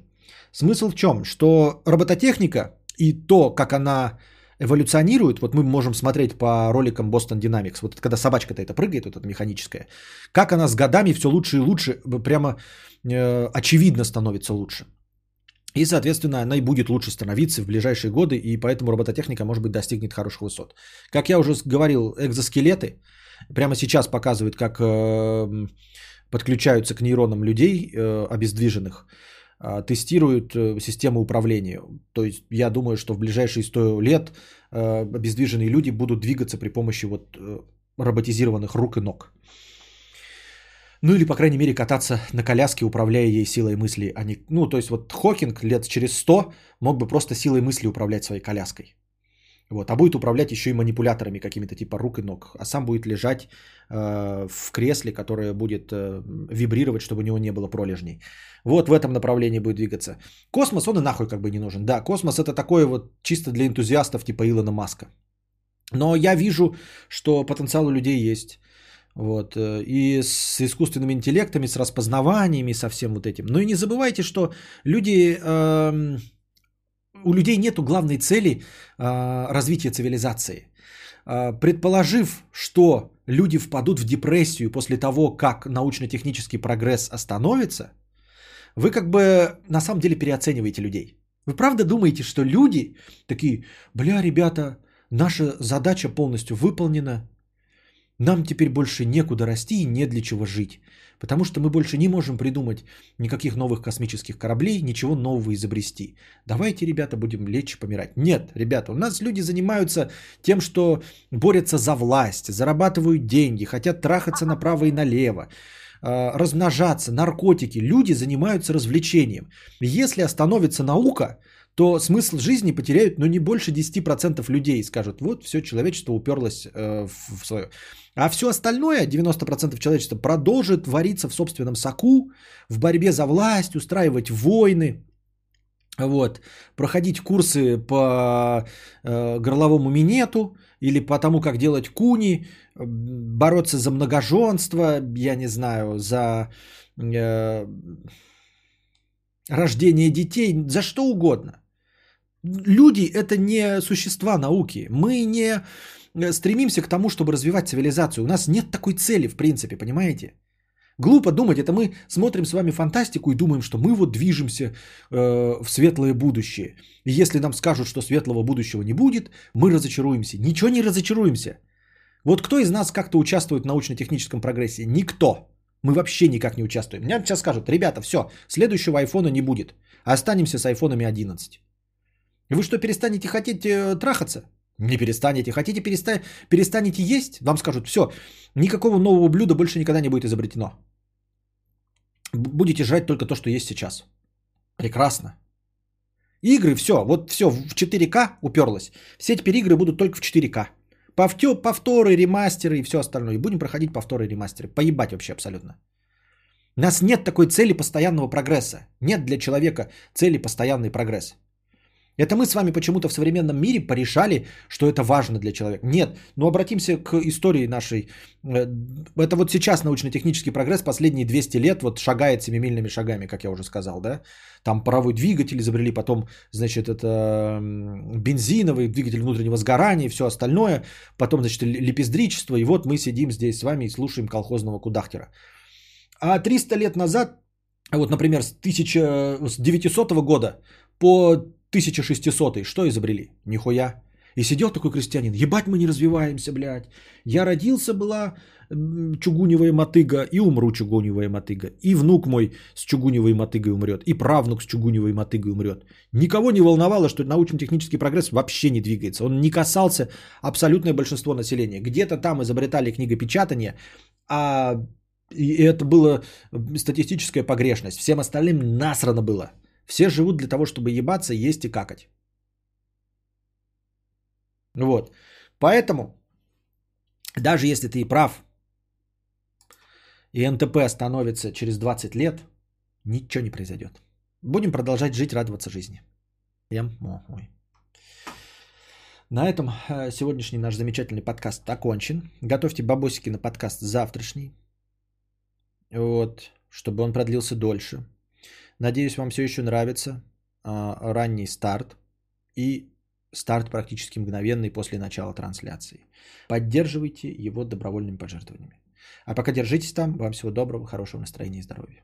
смысл в чем? Что робототехника и то, как она эволюционирует, вот мы можем смотреть по роликам Boston Dynamics, вот когда собачка-то это прыгает, вот эта механическая, как она с годами все лучше и лучше, прямо э, очевидно становится лучше. И, соответственно, она и будет лучше становиться в ближайшие годы, и поэтому робототехника, может быть, достигнет хороших высот. Как я уже говорил, экзоскелеты прямо сейчас показывают, как э, подключаются к нейронам людей э, обездвиженных, тестируют э, систему управления. То есть я думаю, что в ближайшие 100 лет э, обездвиженные люди будут двигаться при помощи вот э, роботизированных рук и ног. Ну или, по крайней мере, кататься на коляске, управляя ей силой мысли. А не... Ну, то есть вот Хокинг лет через 100 мог бы просто силой мысли управлять своей коляской. Вот, а будет управлять еще и манипуляторами какими-то типа рук и ног. А сам будет лежать э, в кресле, которое будет э, вибрировать, чтобы у него не было пролежней. Вот в этом направлении будет двигаться. Космос, он и нахуй как бы не нужен. Да, космос это такое вот чисто для энтузиастов типа Илона Маска. Но я вижу, что потенциал у людей есть. Вот. Э, и с искусственными интеллектами, с распознаваниями, со всем вот этим. Но и не забывайте, что люди, э, у людей нету главной цели э, развития цивилизации. Э, предположив, что люди впадут в депрессию после того, как научно-технический прогресс остановится, вы как бы на самом деле переоцениваете людей. Вы правда думаете, что люди такие, бля, ребята, наша задача полностью выполнена, нам теперь больше некуда расти и не для чего жить. Потому что мы больше не можем придумать никаких новых космических кораблей, ничего нового изобрести. Давайте, ребята, будем лечь и помирать. Нет, ребята, у нас люди занимаются тем, что борются за власть, зарабатывают деньги, хотят трахаться направо и налево, а, размножаться, наркотики. Люди занимаются развлечением. Если остановится наука, то смысл жизни потеряют, ну, не больше 10% людей. Скажут, вот, все, человечество уперлось э, в свое. А все остальное, 90% человечества, продолжит вариться в собственном соку, в борьбе за власть, устраивать войны, вот, проходить курсы по э, горловому минету или по тому, как делать куни, бороться за многоженство, я не знаю, за э, рождение детей, за что угодно. Люди это не существа науки. Мы не Э, стремимся к тому, чтобы развивать цивилизацию. У нас нет такой цели, в принципе, понимаете? Глупо думать, это мы смотрим с вами фантастику и думаем, что мы вот движемся э, в светлое будущее. И если нам скажут, что светлого будущего не будет, мы разочаруемся. Ничего не разочаруемся. Вот кто из нас как-то участвует в научно-техническом прогрессе? Никто. Мы вообще никак не участвуем. Мне сейчас скажут, ребята, все, следующего айфона не будет. Останемся с айфонами 11. Вы что, перестанете хотеть э, трахаться? Не перестанете. Хотите переста... перестанете есть? Вам скажут, все, никакого нового блюда больше никогда не будет изобретено. Будете жрать только то, что есть сейчас. Прекрасно. Игры, все, вот все, в 4К уперлось. Все теперь игры будут только в 4К. Повтё, повторы, ремастеры и все остальное. И будем проходить повторы ремастеры. Поебать вообще абсолютно. У нас нет такой цели постоянного прогресса. Нет для человека цели постоянный прогресс. Это мы с вами почему-то в современном мире порешали, что это важно для человека. Нет, но обратимся к истории нашей. Э, это вот сейчас научно-технический прогресс последние 200 лет вот шагает семимильными шагами, как я уже сказал, да. Там паровой двигатель изобрели, потом, значит, это бензиновый двигатель внутреннего сгорания и все остальное. Потом, значит, лепездричество. И вот мы сидим здесь с вами и слушаем колхозного кудахтера. А 300 лет назад, вот, например, с 1900 года по 1600 что изобрели? Нихуя. И сидел такой крестьянин, ебать мы не развиваемся, блядь. Я родился была чугуневая мотыга и умру чугуневая мотыга. И внук мой с чугуневой мотыгой умрет. И правнук с чугуневой мотыгой умрет. Никого не волновало, что научно-технический прогресс вообще не двигается. Он не касался абсолютное большинство населения. Где-то там изобретали книгопечатание, а и это была статистическая погрешность. Всем остальным насрано было. Все живут для того, чтобы ебаться, есть и какать. Вот. Поэтому, даже если ты и прав, и НТП остановится через 20 лет, ничего не произойдет. Будем продолжать жить, радоваться жизни. Я ой. На этом э, сегодняшний наш замечательный подкаст окончен. Готовьте бабосики на подкаст завтрашний. Вот, чтобы он продлился дольше. Надеюсь, вам все еще нравится а, ранний старт и старт практически мгновенный после начала трансляции. Поддерживайте его добровольными пожертвованиями. А пока держитесь там. Вам всего доброго, хорошего настроения и здоровья.